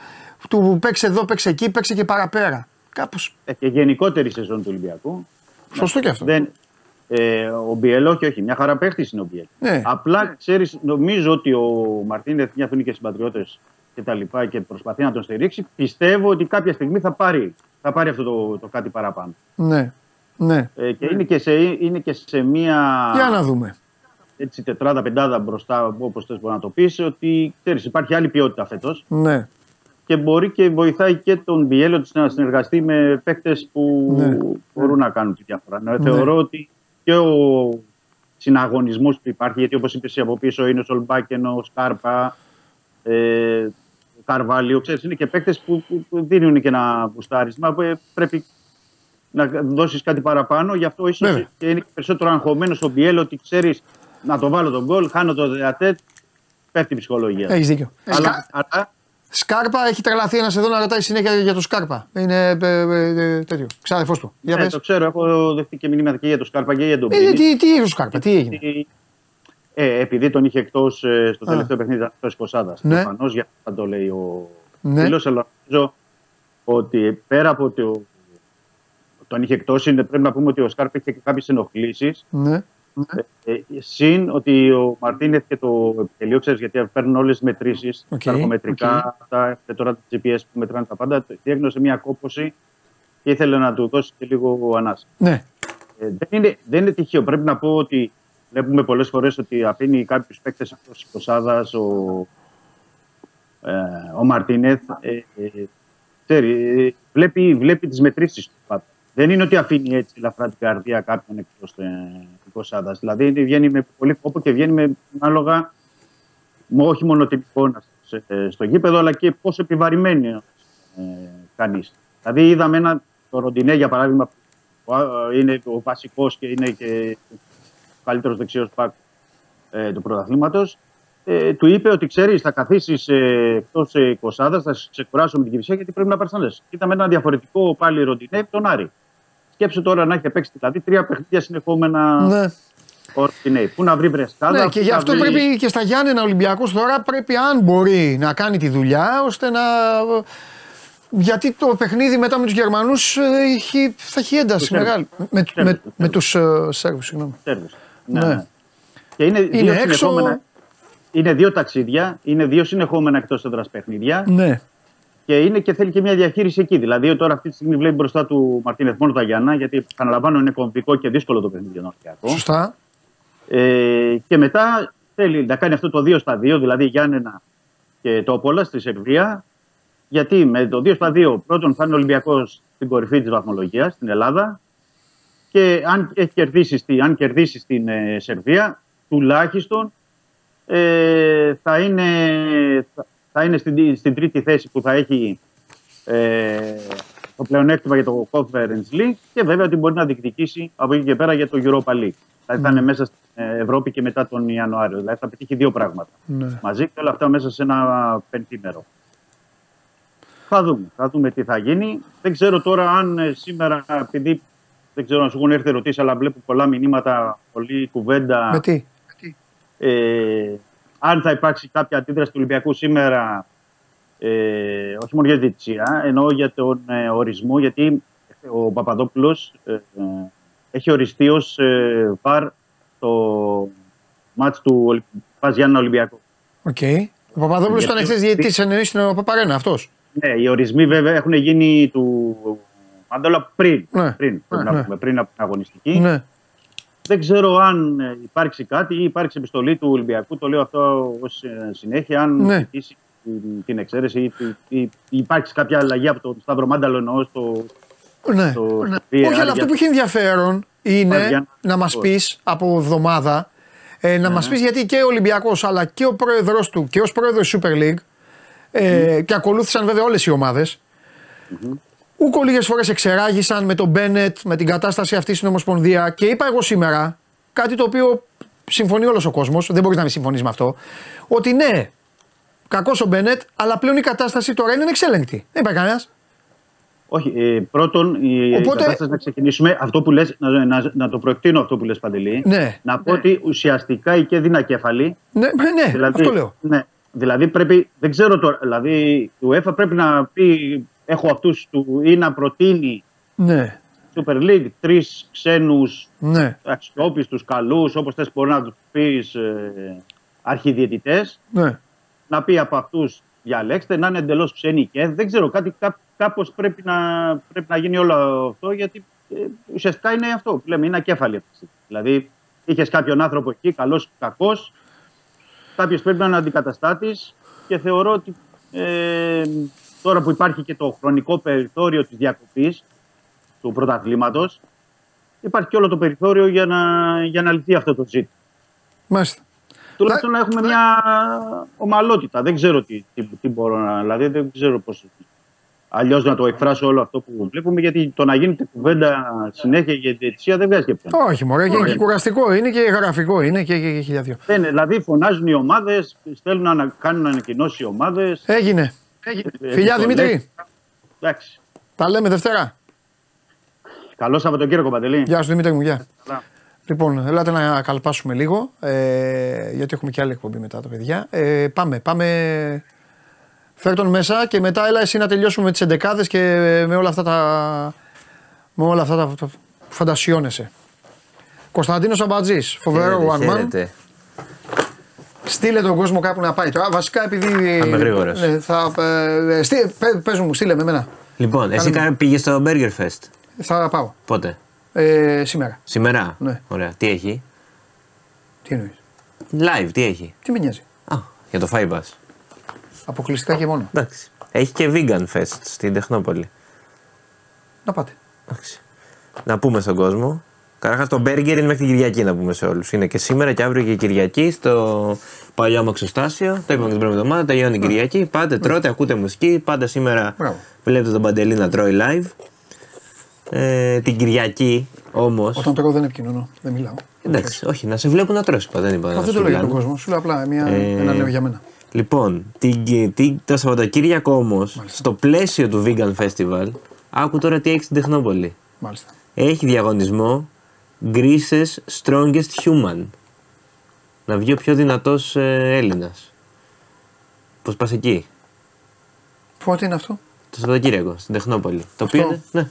του παίξε εδώ, παίξε εκεί, παίξε και παραπέρα. Κάπως.
Ε, και γενικότερη σεζόν του Ολυμπιακού.
Σωστό και αυτό.
Δεν, ε, ο Μπιέλ, όχι, όχι, μια χαρά παίχτη είναι ο Μπιέλ.
Ναι.
Απλά ξέρεις, νομίζω ότι ο Μαρτίνεθ, μια που είναι και συμπατριώτες και τα λοιπά και προσπαθεί να τον στηρίξει, πιστεύω ότι κάποια στιγμή θα πάρει, θα πάρει αυτό το, το κάτι παραπάνω.
Ναι. Ναι.
Ε, και είναι και, σε, είναι και σε μια
Για να δούμε.
έτσι, τετράδα, πεντάδα μπροστά, όπως θες μπορεί να το πεις, ότι ξέρεις, υπάρχει άλλη ποιότητα φέτος.
Ναι.
και μπορεί και βοηθάει και τον Μπιέλ ότι να συνεργαστεί με παίκτες που
Ναι.
μπορούν να κάνουν τη διαφορά. Ναι,
Ναι.
Θεωρώ ότι και ο συναγωνισμός που υπάρχει, γιατί όπως είπες από πίσω είναι ο Σολμπάκεν, ο Σκάρπα, ε, ο Καρβάλιο, ξέρεις, είναι και παίκτες που, που, που δίνουν και ένα μπουστάρισμα που ε, πρέπει να δώσεις κάτι παραπάνω. Γι' αυτό ίσω
Βέβαια.
και είναι και περισσότερο αγχωμένος ο Μπιέλ ότι ξέρεις να το βάλω τον γκολ, χάνω το δεατέτ, πέφτει η ψυχολογία.
Έχεις δίκιο.
Αλλά, αλλά
Σκάρπα έχει τρελαθεί ένας εδώ να ρωτάει συνέχεια για το Σκάρπα. Είναι ε, ε, ε, τέτοιο. Ξάδερφό του. Για
Ναι,
πες.
το ξέρω, έχω δεχτεί και μηνύματα και για τον Σκάρπα και για τον
Ε,
Πίνη.
τι, τι είχε ο Σκάρπα, τι έγινε;
Ε, επειδή τον είχε εκτός στο
Α.
τελευταίο παιχνίδι εκτός εικοσάδα.
Ναι.
Προφανώς για αυτό το λέει ο
Ναι.
φίλος, αλλά νομίζω ότι πέρα από το. Τον είχε εκτός, πρέπει να πούμε ότι ο Σκάρπα είχε κάποιες ενοχλήσεις.
Ναι.
Ε, ε, συν ότι ο Μαρτίνεθ και το επιτελείο, ξέρεις, γιατί παίρνουν όλες τις μετρήσεις,
Οκ,
τα εργομετρικά, τα, και τώρα τα GPS που μετράνε τα πάντα. Διέγνωσε μια κόπωση και ήθελε να του δώσει και λίγο ανάσα.
Ναι.
Ε, δεν, είναι, δεν είναι τυχαίο. Πρέπει να πω ότι βλέπουμε πολλές φορές ότι αφήνει κάποιους παίκτες εκτό της Κοσάδα ο, ε, ο Μαρτίνεθ. Ε, ε, ξέρει, ε, βλέπει, βλέπει τις μετρήσεις του. πάντα. Δεν είναι ότι αφήνει έτσι ελαφρά την καρδία κάποιον εκτός ε, τη Κοσάδα. Δηλαδή είναι- βγαίνει με πολύ κόπο και βγαίνει με ανάλογα με όχι μόνο την εικόνα στο, ε, στο γήπεδο, αλλά και πόσο επιβαρημένη ε, κανείς. Δηλαδή, είδαμε ένα το Ροντινέ για παράδειγμα, που α, είναι ο βασικός και είναι και ο καλύτερος δεξιός πακ ε, του πρωταθλήματος. Ε, του είπε ότι ξέρεις, θα καθίσεις ε, εκτός ε, Κοσάδα, θα σε ξεκουράσω με την κυψία γιατί πρέπει να πάρεις λε. Είδαμε ένα διαφορετικό πάλι Ροντινέ τον Άρη. Σκέψου τώρα να έχει παίξει δηλαδή τρία παιχνίδια συνεχόμενα
Ναι.
ο Ροντινέ. Πού να βρει βρεσκάδα.
Ναι, και
πού
γι'
να
αυτό
βρει-
πρέπει και στα Γιάννενα Ολυμπιακό τώρα πρέπει, αν μπορεί, να κάνει τη δουλειά ώστε να. Γιατί το παιχνίδι μετά με τους Γερμανούς θα έχει ένταση
Τους Σέρβους.
μεγάλη. Με,
Τους
με,
Σέρβους,
με τους Σέρβους, συγγνώμη.
Σέρβους.
Ναι.
Ναι. ναι. Και είναι, δύο
Είναι έξω.
συνεχόμενα. Είναι δύο ταξίδια, είναι δύο συνεχόμενα εκτός έδρας παιχνίδια
Ναι.
Και, είναι και θέλει και μια διαχείριση εκεί. Δηλαδή, τώρα αυτή τη στιγμή βλέπει μπροστά του Μαρτίνεθ μόνο τα Γιάννα, γιατί επαναλαμβάνω είναι κομβικό και δύσκολο το παιχνίδι για τον Ολυμπιακό.
Σωστά.
Ε, και μετά θέλει να κάνει αυτό το 2 στα 2, δηλαδή Γιάννενα και το Πόλα στη Σερβία. Γιατί με το 2 στα 2 πρώτον θα είναι ο Ολυμπιακός στην κορυφή της βαθμολογίας στην Ελλάδα. Και αν, έχει κερδίσει, στη- αν κερδίσει στην ε, Σερβία, τουλάχιστον ε, θα είναι, θα- θα είναι στην, στην τρίτη θέση που θα έχει ε, το πλεονέκτημα για το Conference League και βέβαια ότι μπορεί να διεκδικήσει από εκεί και πέρα για το Europa League. Δηλαδή θα είναι μέσα στην ε, Ευρώπη και μετά τον Ιανουάριο. Δηλαδή θα πετύχει δύο πράγματα.
Ναι.
Μαζί και όλα αυτά μέσα σε ένα πεντήμερο. Θα δούμε. Θα δούμε τι θα γίνει. Δεν ξέρω τώρα αν ε, σήμερα, επειδή δεν ξέρω αν σου έχουν έρθει ερωτήσεις, αλλά βλέπω πολλά μηνύματα, πολλή κουβέντα.
Με τι;
Ε, αν θα υπάρξει κάποια αντίδραση του Ολυμπιακού σήμερα, ε, όχι μόνο για τη διετησία, εννοώ για τον ε, ορισμό, γιατί ο Παπαδόπουλος ε, ε, έχει οριστεί ως ε, βαρ το μάτς του Ολυ- Πας Γιάννα Ολυμπιακό.
Οκ. Ο Παπαδόπουλος ήταν
Γιατί-
χθε διαιτητής τη εννοή στην Παπαρένα, αυτός.
Ναι, οι ορισμοί βέβαια έχουν γίνει του Μαντόλα πριν,
Ναι.
πριν, πρέπει
Ναι,
να
ναι.
πούμε, πριν από την αγωνιστική.
Ναι.
Δεν ξέρω αν ε, υπάρξει κάτι ή υπάρξει επιστολή του Ολυμπιακού, το λέω αυτό ως ε, συνέχεια, αν
Ναι.
ζητήσει την- την εξαίρεση ή, ή, ή υπάρξει κάποια αλλαγή από τον Σταύρο Μάνταλο εννοώ στο,
Ναι.
στο
Ναι.
VAR
Όχι, αλλά αυτό
για-
που έχει ενδιαφέρον είναι
για
να μας
να-
πεις από εβδομάδα, ε, να
Ναι.
μας πεις γιατί και ο Ολυμπιακός αλλά και ο πρόεδρος του και ως πρόεδρος της Super League ε, και ακολούθησαν βέβαια όλες οι ομάδες Ούκο λίγες φορές εξεράγησαν με τον Μπένετ, με την κατάσταση αυτή στην Ομοσπονδία και είπα εγώ σήμερα κάτι το οποίο συμφωνεί όλος ο κόσμος, δεν μπορείς να μην συμφωνείς με αυτό, ότι ναι, κακός ο Μπένετ, αλλά πλέον η κατάσταση τώρα είναι ανεξέλεγκτη. Δεν υπάρχει κανένας.
Όχι, ε, πρώτον, η
Οπότε-
κατάσταση να ξεκινήσουμε. Αυτό που λες, να, να, να το προεκτείνω αυτό που λες Παντελή.
Ναι.
Να πω ότι ουσιαστικά η ΚΕΔ είναι ακέφαλη.
Ναι, ναι,
δηλαδή,
αυτό λέω.
Ναι, δηλαδή πρέπει, δεν ξέρω τώρα, δηλαδή η UEFA πρέπει να πει, έχω αυτούς του, ή να προτείνει
Ναι,
Super League τρεις ξένους
ναι,
αξιόπιστους, καλούς, όπως θες μπορεί να τους πεις ε, αρχιδιαιτητές,
ναι.
να πει από αυτούς διαλέξτε, να είναι εντελώς ξένοι και δεν ξέρω, κάτι κά, κάπως πρέπει να, πρέπει να γίνει όλο αυτό γιατί ε, ουσιαστικά είναι αυτό που λέμε, είναι ακέφαλη αυτή τη στιγμή. Δηλαδή είχες κάποιον άνθρωπο εκεί, καλός ή κακός, κάποιος πρέπει να είναι αντικαταστάτης και θεωρώ ότι ε, τώρα που υπάρχει και το χρονικό περιθώριο της διακοπής του πρωταθλήματος υπάρχει και όλο το περιθώριο για να, για να λυθεί αυτό το ζήτημα.
Μάλιστα.
Τουλάχιστον να έχουμε μια ομαλότητα. Δεν ξέρω τι, τι, τι μπορώ να. Δηλαδή δεν ξέρω πώ. Αλλιώς να το εκφράσω όλο αυτό που βλέπουμε, γιατί το να γίνεται κουβέντα συνέχεια για τη διαιτησία δεν βγάζει και πια.
Όχι, μωρέ, και, και κουραστικό είναι και γραφικό είναι και, και, και χιλιάδιο.
Δεν είναι, δηλαδή φωνάζουν οι ομάδες, στέλνουν να κάνουν ανακοινώσεις οι ομάδες.
Έγινε. Φιλιά Δημήτρη,
Εντάξει.
τα λέμε Δευτέρα.
Καλό Σαββατοκύριακο, Παντελή.
Γεια σου Δημήτρη μου, γεια.
Καλά.
Λοιπόν, ελάτε να καλπάσουμε λίγο, ε, γιατί έχουμε και άλλη εκπομπή μετά τα παιδιά. Ε, πάμε, πάμε. Φέρ τον μέσα και μετά έλα εσύ να τελειώσουμε με τις εντεκάδες και με όλα αυτά τα, με όλα αυτά τα, τα που φαντασιώνεσαι. Κωνσταντίνος Αμπατζής, φοβερό one man.
Χαίρετε.
Στείλε τον κόσμο κάπου να πάει τώρα. Βασικά επειδή.
Θα είμαι γρήγορος.
Ναι, θα, ε, στείλε, πε- πες μου, στείλε με εμένα.
Λοιπόν, εσύ
Κάνε-
κα- πήγες στο Burger Fest.
Θα πάω.
Πότε,
Ε, σήμερα.
σήμερα;
Ναι.
Ωραία. Τι έχει;
Τι εννοείς;
Live, τι έχει;
Τι με νοιάζει;
Α, για το Firebus.
Αποκλειστικά και μόνο.
Εντάξει. Έχει και Vegan Fest στην Τεχνόπολη.
Να πάτε.
Εντάξει. Να πούμε στον κόσμο. Καταρχάς το Burger είναι μέχρι την Κυριακή να πούμε σε όλους. Είναι και σήμερα και αύριο και Κυριακή στο παλιό αμαξοστάσιο. Το είπαμε και την πρώτη εβδομάδα. Τελειώνει η Κυριακή. Πάτε, τρώτε, ακούτε μουσική. Πάντα σήμερα
Μπράβο.
βλέπετε τον Παντελή να τρώει live. Ε, την Κυριακή όμως.
Όταν τρώω δεν επικοινωνώ. Δεν μιλάω.
Εντάξει, όχι, να σε βλέπουν να τρώσει είπα, Δεν είπα να
Αυτό δεν
σου
το λέω για τον
μιλάνε.
κόσμο. Σου λέω απλά μια,
Ε,
ένα νέο για μένα.
Λοιπόν, την, την, το Σαββατοκύριακο όμως, στο πλαίσιο του Vegan Festival, άκου τώρα τι έχει στην Τεχνόπολη.
Μάλιστα.
Έχει διαγωνισμό Greece's Strongest Human. Να βγει ο πιο δυνατός ε, Έλληνας. Πώς πας εκεί,
Πότε είναι αυτό;
το Σαββατοκύριακο, στην Τεχνόπολη. Το οποίο
Αυτό.
είναι, ναι.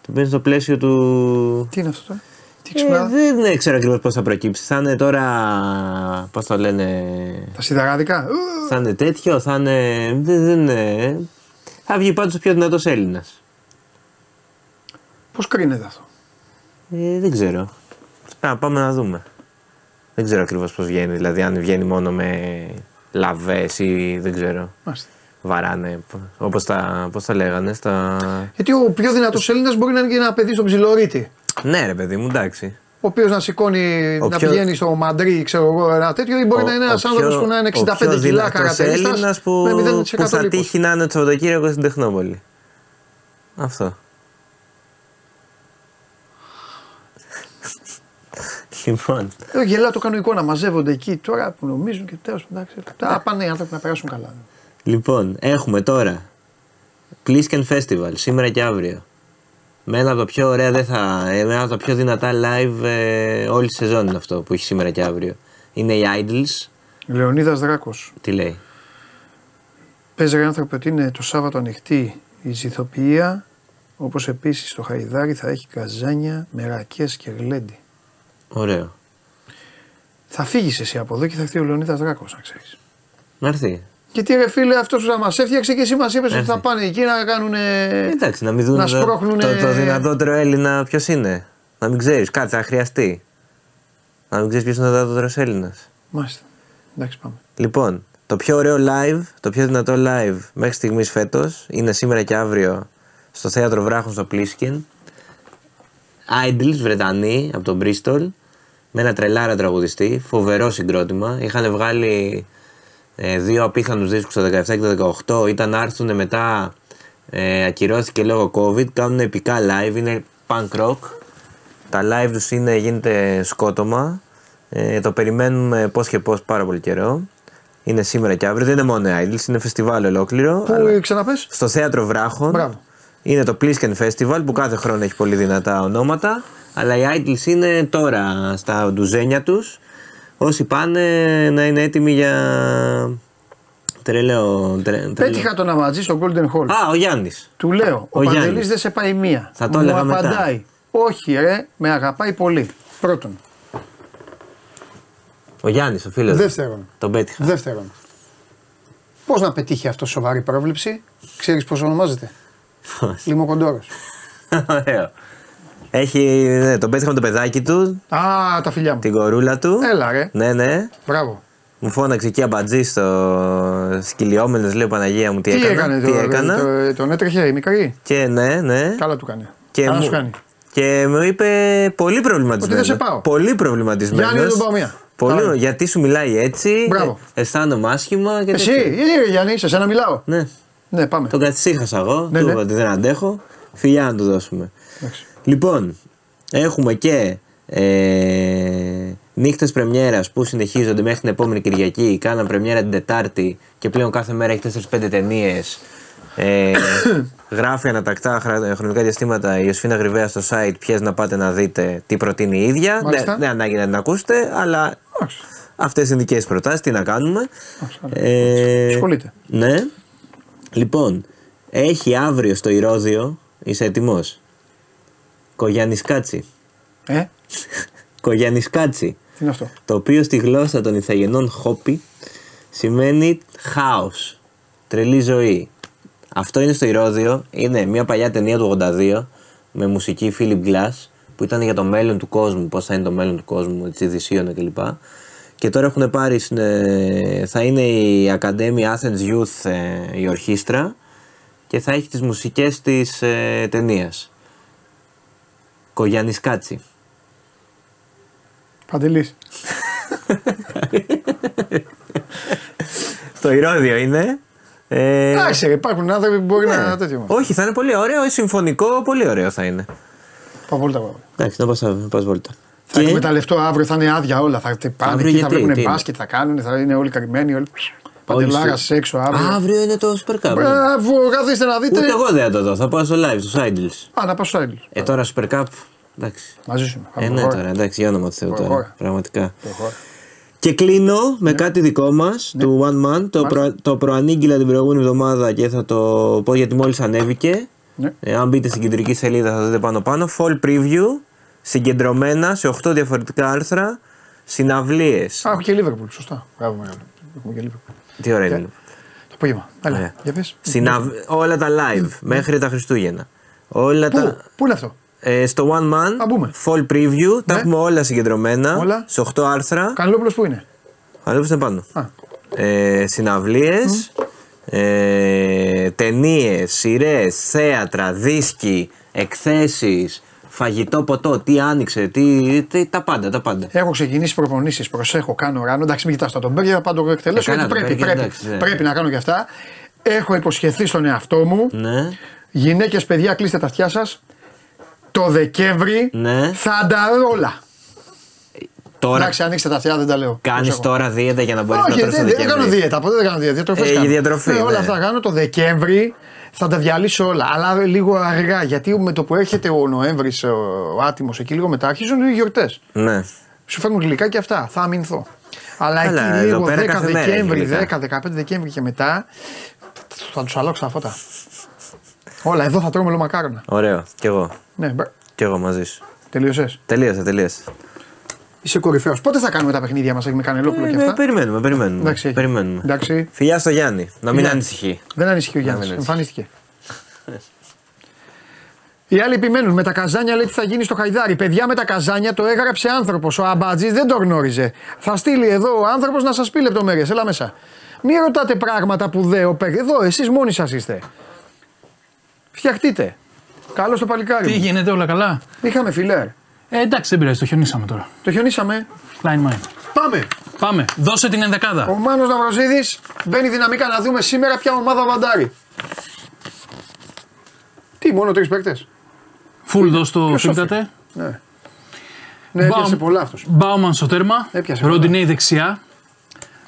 Το οποίο είναι στο πλαίσιο του.
Τι είναι αυτό τώρα; Τι
Ε,
ξυπνά.
δεν ξέρω ακριβώς πώς θα προκύψει. Θα είναι τώρα. Πώς το λένε.
Τα σιδεράδικα;
Θα είναι τέτοιο, θα είναι. Δεν, δεν είναι. Θα βγει πάντως ο πιο δυνατός Έλληνας.
Πώς κρίνεται αυτό;
Ε, δεν ξέρω. Α, πάμε να δούμε. Δεν ξέρω ακριβώς πώς βγαίνει. Δηλαδή, αν βγαίνει μόνο με λαβές ή δεν ξέρω.
Μάλιστα.
Βαράνε. Όπως τα, πώς τα λέγανε. Στα...
Γιατί ο πιο δυνατός Έλληνας μπορεί να είναι και ένα παιδί στον ψιλορίτη.
Ναι, ρε παιδί μου, εντάξει.
Ο οποίος να σηκώνει,
Ο
να
πιο-
πηγαίνει στο Μαντρί, ξέρω εγώ, ένα τέτοιο, ή μπορεί να είναι ένας άνθρωπος που να είναι 65 κιλά καρατερίστα.
Έλληνας που,
με 0%
που θα
λίπος.
τύχει να είναι το Σαββατοκύριακο στην Τεχνόπολη. Αυτό. Λοιπόν,
Εγώ γελάω το κάνω εικόνα. Μαζεύονται εκεί τώρα που νομίζουν και τέλος εντάξει. Α, πάνε οι άνθρωποι να περάσουν καλά.
λοιπόν, έχουμε τώρα Plisken Festival σήμερα και αύριο. Με ένα από τα πιο ωραία, δεν θα, ε, με ένα από τα πιο δυνατά live ε, όλη τη σεζόν είναι αυτό που έχει σήμερα και αύριο. Είναι οι Idols.
Λεωνίδας Δράκος.
Τι λέει;
Παίζει ρε άνθρωπο ότι είναι το Σάββατο ανοιχτή η ζηθοποιία. Όπως επίσης το Χαϊδάρι θα έχει καζάνια με ρακές και γλέντι.
Ωραίο.
Θα φύγεις εσύ από εδώ και θα έρθει ο Λεωνίδας Δράκος, να ξέρεις.
Να έρθει.
Γιατί ρε φίλε, αυτός που μας έφτιαξε και εσύ μας είπες ότι
Έρθει.
θα πάνε εκεί να κάνουν.
Εντάξει, να μην δουν
να
το,
σπρώχνουνε-
το, το δυνατότερο Έλληνα ποιος είναι. Να μην ξέρεις, κάτσε, θα χρειαστεί. Να μην ξέρεις ποιος είναι ο δυνατότερος Έλληνας.
Μάλιστα. Εντάξει, πάμε.
Λοιπόν, το πιο ωραίο live, το πιο δυνατό live μέχρι στιγμής φέτος είναι σήμερα και αύριο στο θέατρο Βράχων στο Πλίσκιν. Idols, Βρετανοί από τον Bristol, με ένα τρελάρα τραγουδιστή, φοβερό συγκρότημα. Είχαν βγάλει ε, δύο απίθανους δίσκους το 17 και το 18, ήταν να έρθουν μετά, ε, ακυρώθηκε λόγω COVID, κάνουν επικά live, είναι punk rock. Τα live τους είναι, γίνεται σκότωμα, ε, το περιμένουμε πώς και πώς πάρα πολύ καιρό. Είναι σήμερα και αύριο, δεν είναι μόνο οι Idols, είναι φεστιβάλ ολόκληρο.
Πού
αλλά-
ξαναπες;
στο θέατρο Βράχων.
Μπράβο.
Είναι το Plisken Festival που κάθε χρόνο έχει πολύ δυνατά ονόματα. Αλλά οι Idols είναι τώρα στα ντουζένια τους. Όσοι πάνε να είναι έτοιμοι για τρελαίο. τρε- τρελαίο.
Πέτυχα τον Αματζή στο Golden Hall.
Α, ο Γιάννης.
Του λέω, ο,
Ο
Παντελής
Γιάννης.
δεν σε πάει μία.
Θα το
Μου
έλεγα μετά.
απαντάει. Όχι ρε, με αγαπάει πολύ. Πρώτον.
Ο Γιάννης, ο φίλος.
Δεύτερον.
Τον πέτυχα.
Δεύτερον. Πώς να πετύχει αυτό σοβαρή πρόβλεψη; Ξέρεις πώς ονομάζεται; Λιμοκοντόρος.
Ωραίο. Έχει, ναι, τον πέτυχα με το παιδάκι του,
Α, τα φιλιά μου.
την κορούλα του.
Έλα ρε.
Ναι, ναι.
Μπράβο.
Μου φώναξε εκεί αμπατζή στο σκυλιόμενες, λέω Παναγία μου τι,
Τι
έκανα.
έκανε,
τι
το,
έκανα.
το- τον έτρεχε η μικρή;
Και ναι, ναι.
Καλά του κάνει.
Και
Καλά
μου,
σου κάνει.
και μου είπε πολύ προβληματισμένος.
Ότι δεν σε πάω.
Πολύ προβληματισμένος.
Γιάννη, δεν τον πάω μία.
Πολύ,
Καλά.
γιατί σου μιλάει έτσι.
Μπράβο.
ε, αισθάνομαι άσχημα. Και
Εσύ,
τέτοια.
γιατί ρε Γιάννη, σε σένα μιλάω.
Ναι.
Ναι, πάμε.
Τον καθυσίχασα εγώ.
Ναι,
του
ναι.
είπα ότι δεν αντέχω. Φιλιά να του δώσουμε.
Εντάξει.
Λοιπόν, έχουμε και ε, νύχτες πρεμιέρας που συνεχίζονται μέχρι την επόμενη Κυριακή. Κάναν πρεμιέρα την Τετάρτη και πλέον κάθε μέρα έχει 4-5 ταινίες. Ε, γράφει ανατακτά χρα- χρονικά διαστήματα η Ιωσφίνα Γρυβαία στο site ποιε να πάτε να δείτε, τι προτείνει η ίδια.
Μάλιστα.
Δεν, δεν ανάγκη να την ακούσετε, αλλά
Εντάξει.
αυτές είναι δικές προτάσεις. Τι να κάνουμε. Ε,
Ασχολείται.
ναι. Λοιπόν, έχει αύριο στο Ηρώδιο, είσαι έτοιμος; Κογιανισκάτσι.
Ε,
Κογιανισκάτσι.
τι είναι αυτό;
Το οποίο στη γλώσσα των Ιθαγενών χόπι σημαίνει χάος. Τρελή ζωή. Αυτό είναι στο Ηρώδιο. Είναι μια παλιά ταινία του 82 με μουσική Philip Glass που ήταν για το μέλλον του κόσμου, πώς θα είναι το μέλλον του κόσμου, τη Δυσίωνα κλπ. Και τώρα έχουν πάρει, στην, ε, θα είναι η Academy Athens Youth ε, η ορχήστρα και θα έχει τις μουσικές της ε, ταινίας. Κογιάννης Κάτσι.
Παντελής.
Στο Ηρώδιο είναι. Ε,
Εντάξει, ρε, υπάρχουν άνθρωποι που μπορεί να τέτοιο.
όχι, θα είναι πολύ ωραίο, συμφωνικό, πολύ ωραίο θα είναι.
Πάω βόλτα εγώ.
Εντάξει, να πας, να πας βόλτα.
Θα εκμεταλλευτώ αύριο, θα είναι άδεια όλα. Θα πάνε
Αύριο
εκεί, θα
γιατί,
βλέπουν
τι είναι;
μπάσκετ, θα κάνουν, θα είναι όλοι καρμένοι. Όλοι... Παντελάρας
στο-
έξω αύριο.
Αύριο είναι το Super Cup.
Μπράβο, καθίστε να δείτε.
Ούτε εγώ δεν θα το δω, θα πάω στο live, στους Idols.
Α, να πάω στο Άγγελο.
Ε, τώρα Super Cup, εντάξει.
Μαζί σου.
Ε, ναι, τώρα, εντάξει, για όνομα του Θεού τώρα,
Προχώρα.
πραγματικά. Και κλείνω με κάτι δικό μας, του One Man. Το, προ, το προανήγγειλα την προηγούμενη εβδομάδα και θα το πω γιατί μόλις ανέβηκε.
Ναι.
Ε, αν μπείτε στην κεντρική σελίδα θα δείτε πάνω πάνω. Fall preview, συγκεντρωμένα σε 8 διαφορετικά άρθρα, συναυλίες.
Α, έχω και Λίβερπουλ, σωστά. Μπράβο, μεγάλο. Έχουμε και Λίβερπουλ.
Τι ωραία είναι.
Το απόγευμα. Έλα,
Ωραία.
για πες.
Συναβ... Όλα τα live μέχρι τα Χριστούγεννα. Όλα
Πού,
τα.
πού είναι αυτό;
Ε, στο One Man,
Α, μπούμε.
Fall Preview, τα
Ναι.
έχουμε όλα συγκεντρωμένα.
Όλα.
Σε 8 άρθρα.
Κανελόπουλος πού είναι;
Ανέβησε πάνω.
Α.
Ε, συναυλίες, ε, ταινίες, σειρές, θέατρα, δίσκοι, εκθέσεις, φαγητό, ποτό, τι άνοιξε, τι, τι- τα πάντα, τα πάντα.
Έχω ξεκινήσει προπονήσεις. Προσέχω, κάνω ράνο. Εντάξει, μην κοιτάς τον Μπέργκερ, θα πάω να το εκτελέσω.
Ε, καλά,
γιατί
το
πρέπει,
Μπέργκερ,
πρέπει,
εντάξει, ναι.
πρέπει να κάνω και αυτά. Έχω υποσχεθεί στον εαυτό μου.
Ναι,
Γυναίκες, παιδιά, κλείστε τα αυτιά σας. Το Δεκέμβρη
ναι.
θα τα όλα.
Τώρα
Εντάξει, ανοίξτε τα αυτιά, δεν τα λέω.
κάνεις
Προσέχω.
τώρα δίαιτα για να μπορείς να
Όχι,
τρώσει το
δεν, δεν κάνω
Δεκέμβρη.
δίαιτα. Ποτέ δεν κάνω δίαιτα. Διατροφές
Ε,
κάνω.
η διατροφή,
Ναι, όλα
ναι.
αυτά κάνω το Δεκέμβρη. Θα τα διαλύσω όλα. Αλλά λίγο αργά. Γιατί με το που έρχεται ο Νοέμβρης, ο άτιμος εκεί λίγο μετά, αρχίζουν οι γιορτές.
Ναι.
Σου φέρνουν γλυκά και αυτά. Θα αμυνθώ. Αλλά
Καλά,
εκεί
εδώ
λίγο
πέρα
10
κάθε μέρα
Δεκέμβρη,
έχει γλυκά.
10-15 Δεκέμβρη και μετά θα τους αλλάξω τα φώτα. Όλα, εδώ θα τρώμε μακάρονα.
Ωραίο. Κι εγώ.
Ναι, μπρ-
Κι εγώ μαζί σου.
τελείωσες.
Τελείωσε, τελείωσε.
Είσαι κορυφαίος. Πότε θα κάνουμε τα παιχνίδια μας με Κανελόπουλο και
Ε,
αυτά;
περιμένουμε, περιμένουμε.
Εντάξει, έχει.
περιμένουμε.
Εντάξει.
Φιλιά στο Γιάννη. Να μην
Φιλιά.
ανησυχεί.
Δεν ανησυχεί ο
Να
Γιάννης.
μην ανησυχεί.
Εμφανίστηκε. Οι άλλοι επιμένουν με τα καζάνια λέει τι θα γίνει στο Χαϊδάρι. Παιδιά με τα καζάνια το έγραψε άνθρωπος. Ο Αμπατζής δεν το γνώριζε. Θα στείλει εδώ ο άνθρωπος να σας πει λεπτομέρειες. Έλα μέσα. Μην ρωτάτε πράγματα που δεν. ο Πε- Εδώ εσείς μόνοι σας είστε. Φτιαχτείτε. Καλό το παλικάρι.
Τι
μου.
γίνεται, όλα καλά;
Είχαμε φιλέρ.
Ε, εντάξει, δεν πειράζει, το χιονίσαμε τώρα.
Το χιονίσαμε.
Line mine.
Πάμε.
Πάμε, δώσε την ενδεκάδα.
Ο Μάνος Ναυροζίδης μπαίνει δυναμικά να δούμε σήμερα ποια ομάδα βαντάρει. Τι, μόνο τρεις παίκτες;
Φουλ δώσ' το
Ποιος
φίλτατε.
Ναι. Ναι, έπιασε πολλά αυτός.
Μπάουμαν στο τέρμα.
Έπιασε πολλά.
Ροντινέη δεξιά.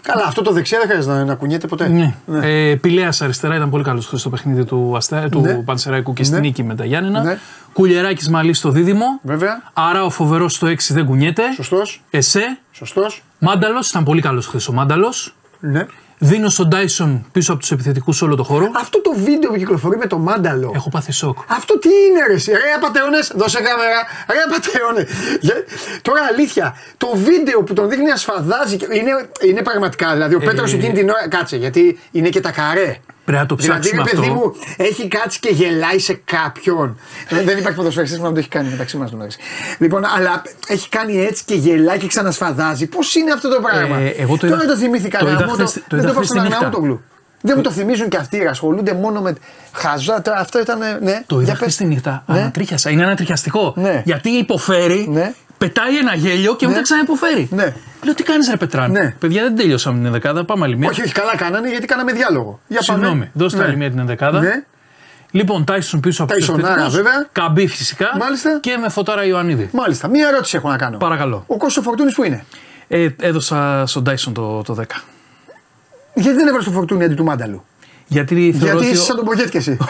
Καλά, αυτό το δεξιά δεν χρειάζεται να, να κουνιέται ποτέ.
Ναι. Ε, Πηλέας αριστερά ήταν πολύ καλός στο παιχνίδι του, Αστέ, του
Ναι.
Πανσεραϊκού και στη
Ναι.
νίκη με τα Γιάννενα.
Ναι.
Κουλιεράκη Μαλή στο δίδυμο.
Βέβαια.
Άρα ο φοβερός στο 6 δεν κουνιέται.
Σωστός.
Εσέ.
Σωστός.
Μάνταλος ήταν πολύ καλός χθες ο Μάνταλος.
Ναι.
Δίνω στον Τάισον πίσω από τους επιθετικούς σε όλο το χώρο.
Αυτό το βίντεο που κυκλοφορεί με το μάνταλο.
Έχω πάθει σοκ.
Αυτό τι είναι ρε εσύ, ρε απατεώνες, δώσε κάμερα, ρε απατεώνε. Για- Τώρα αλήθεια, το βίντεο που τον δείχνει να σφαδάζει, και- είναι, είναι πραγματικά, δηλαδή ο
Ε,
Πέτρος εκείνη την ώρα, κάτσε, γιατί είναι και τα καρέ.
Πρέπει να το
Δηλαδή,
ψάξουμε
ρε παιδί
αυτό.
μου, έχει κάτσει και γελάει σε κάποιον. δεν, δεν υπάρχει ποδοσφαιριστής που να το έχει κάνει μεταξύ μας. νομίζω. Λοιπόν, αλλά έχει κάνει έτσι και γελάει και ξανασφαδάζει. Πώς είναι αυτό το πράγμα;
Ε, εγώ το
Τώρα
είδα-
το θυμήθηκα.
το
γάμο
είδα
το-
χθες- το
δεν
είδα
το πάω
χθες
στον
τη νύχτα.
Αγναούτογλου. Δεν μου το θυμίζουν και αυτοί, ασχολούνται μόνο με χαζά. Τώρα Αυτό ήταν. Ναι,
Το είδα
για
χθες
πες.
τη νύχτα.
Ναι.
Ανατρίχιασα. Είναι ανατριχιαστικό.
Ναι.
Γιατί υποφέρει,
Ναι.
πετάει ένα γέλιο και
Ναι.
μετά ξαναυποφέρει.
Ναι.
Λέω τι κάνεις, ρε Πετράν;
Ναι.
Παιδιά δεν τελειώσαμε την ενδεκάδα. Πάμε άλλη μία.
Όχι, όχι, καλά κάνανε γιατί κάναμε διάλογο. Για πάμε.
Συγγνώμη, δώστε
Ναι.
άλλη μία την ενδεκάδα.
Ναι.
Λοιπόν, Τάισον πίσω από τους
Τάισονάρα,
επιθετικούς.
βέβαια.
Καμπή φυσικά.
Μάλιστα.
Και με φωτάρα Ιωαννίδη.
Μάλιστα, μία ερώτηση έχω να κάνω.
Παρακαλώ.
Ο Κώστος Φορτούνης που είναι;
Ε, έδωσα στον Τάισον το, το 10.
Γιατί δεν έβαλε το Φορτούνη αντί του Μάνταλου;
Γιατί θεωρώ
Γιατί
ότι
είσαι
ο-
σαν τον Πογέτ και εσύ.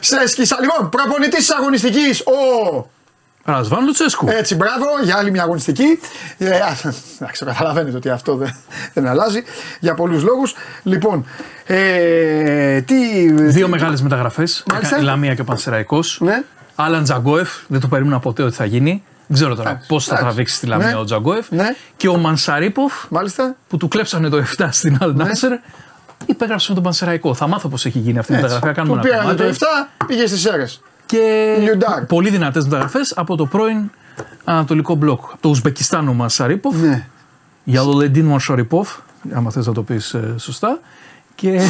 Σε σκίσα. Λοιπόν, προπονητής της αγωνιστικής. Ο.
Ρασβάν Λουτσέσκου.
Έτσι, μπράβο, για άλλη μια αγωνιστική. Ε, α, Εντάξει, το καταλαβαίνετε ότι αυτό δεν, δεν αλλάζει για πολλούς λόγους. Λοιπόν, ε, τι.
Δύο μεγάλες μεταγραφές.
Μάλιστα.
Η Λαμία και ο Πανσεραϊκός.
Ναι.
Άλαν Τζαγκόεφ, δεν το περίμενα ποτέ ότι θα γίνει. Δεν ξέρω τώρα
Εντάξει,
πώς θα
εντάξει.
τραβήξει τη Λαμία
Ναι.
ο Τζαγκόεφ.
Ναι.
Και ο Μανσαρίποφ,
Μάλιστα.
που του κλέψανε το 7 στην Αλ Νάσερ, υπέγραψε με τον Πανσεραϊκό. Θα μάθω πώς έχει γίνει αυτή η
Έτσι.
μεταγραφή. θα Κάνουμε
Του
ένα
πήρανε
κομμάτι.
το 7, πήγε στις αίρε.
Και
Λιουντάρ.
πολύ δυνατές μεταγραφές από το πρώην Ανατολικό μπλοκ. Από το Ουσμπεκιστάν ο Μανσαρίποφ.
Ναι.
Για το Λεντίν Μανσαρίποφ, άμα θες να το πεις σωστά. Και,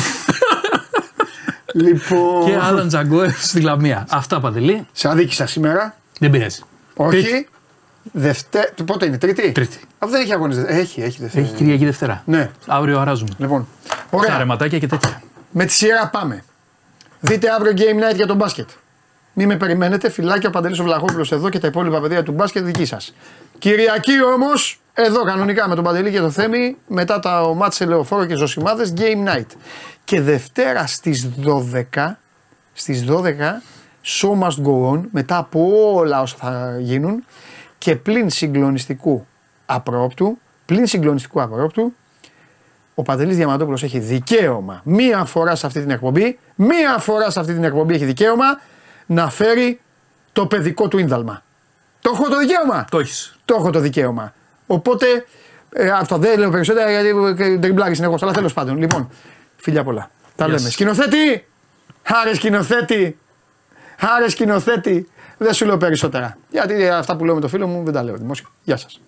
Λοιπόν.
και Άλαν Τζαγκόεφ στη Λαμία. Αυτά παντελή.
Σε αδίκησα σήμερα.
Δεν πειράζει.
Όχι.
Τρίτη.
Δευτέ... Πότε είναι, Τρίτη;
Τρίτη.
Αυτό δεν έχει αγώνε. Έχει, έχει Δευτέρα.
Έχει Κυριακή Δευτέρα.
Ναι.
Αύριο αράζουμε.
Λοιπόν.
Τα
Ωραία.
ρεματάκια και τέτοια.
Με τη σειρά πάμε. Δείτε αύριο Game Night για τον μπάσκετ. Μην με περιμένετε, φυλάκια ο Παντελής ο Βλαχόπουλος εδώ και τα υπόλοιπα παιδιά του μπάσκετ δική σας. Κυριακή όμως, εδώ κανονικά με τον Παντελή και το Θέμη, μετά τα μάτς σε Λεωφόρο και Ζωσιμάδες, Game Night. Και Δευτέρα στις 12, στις 12, Show Must Go On, μετά από όλα όσα θα γίνουν και πλην συγκλονιστικού απρόπτου, πλην συγκλονιστικού απρόπτου, ο Παντελής Διαμαντόπουλος έχει δικαίωμα μία φορά σε αυτή την εκπομπή, μία φορά σε αυτή την εκπομπή έχει δικαίωμα να φέρει το παιδικό του ίνδαλμα. Το έχω το δικαίωμα.
Το έχεις.
Το έχω το δικαίωμα. Οπότε ε, αυτό δεν λέω περισσότερα γιατί ε, τριμπλάρει συνεχώς. Αλλά τέλος πάντων. Λοιπόν, φιλιά πολλά. Τα
Γεια
λέμε.
σας.
Σκηνοθέτη! Άρε σκηνοθέτη! Άρε σκηνοθέτη! Δεν σου λέω περισσότερα. Γιατί αυτά που λέω με το φίλο μου δεν τα λέω δημόσια. Γεια σας.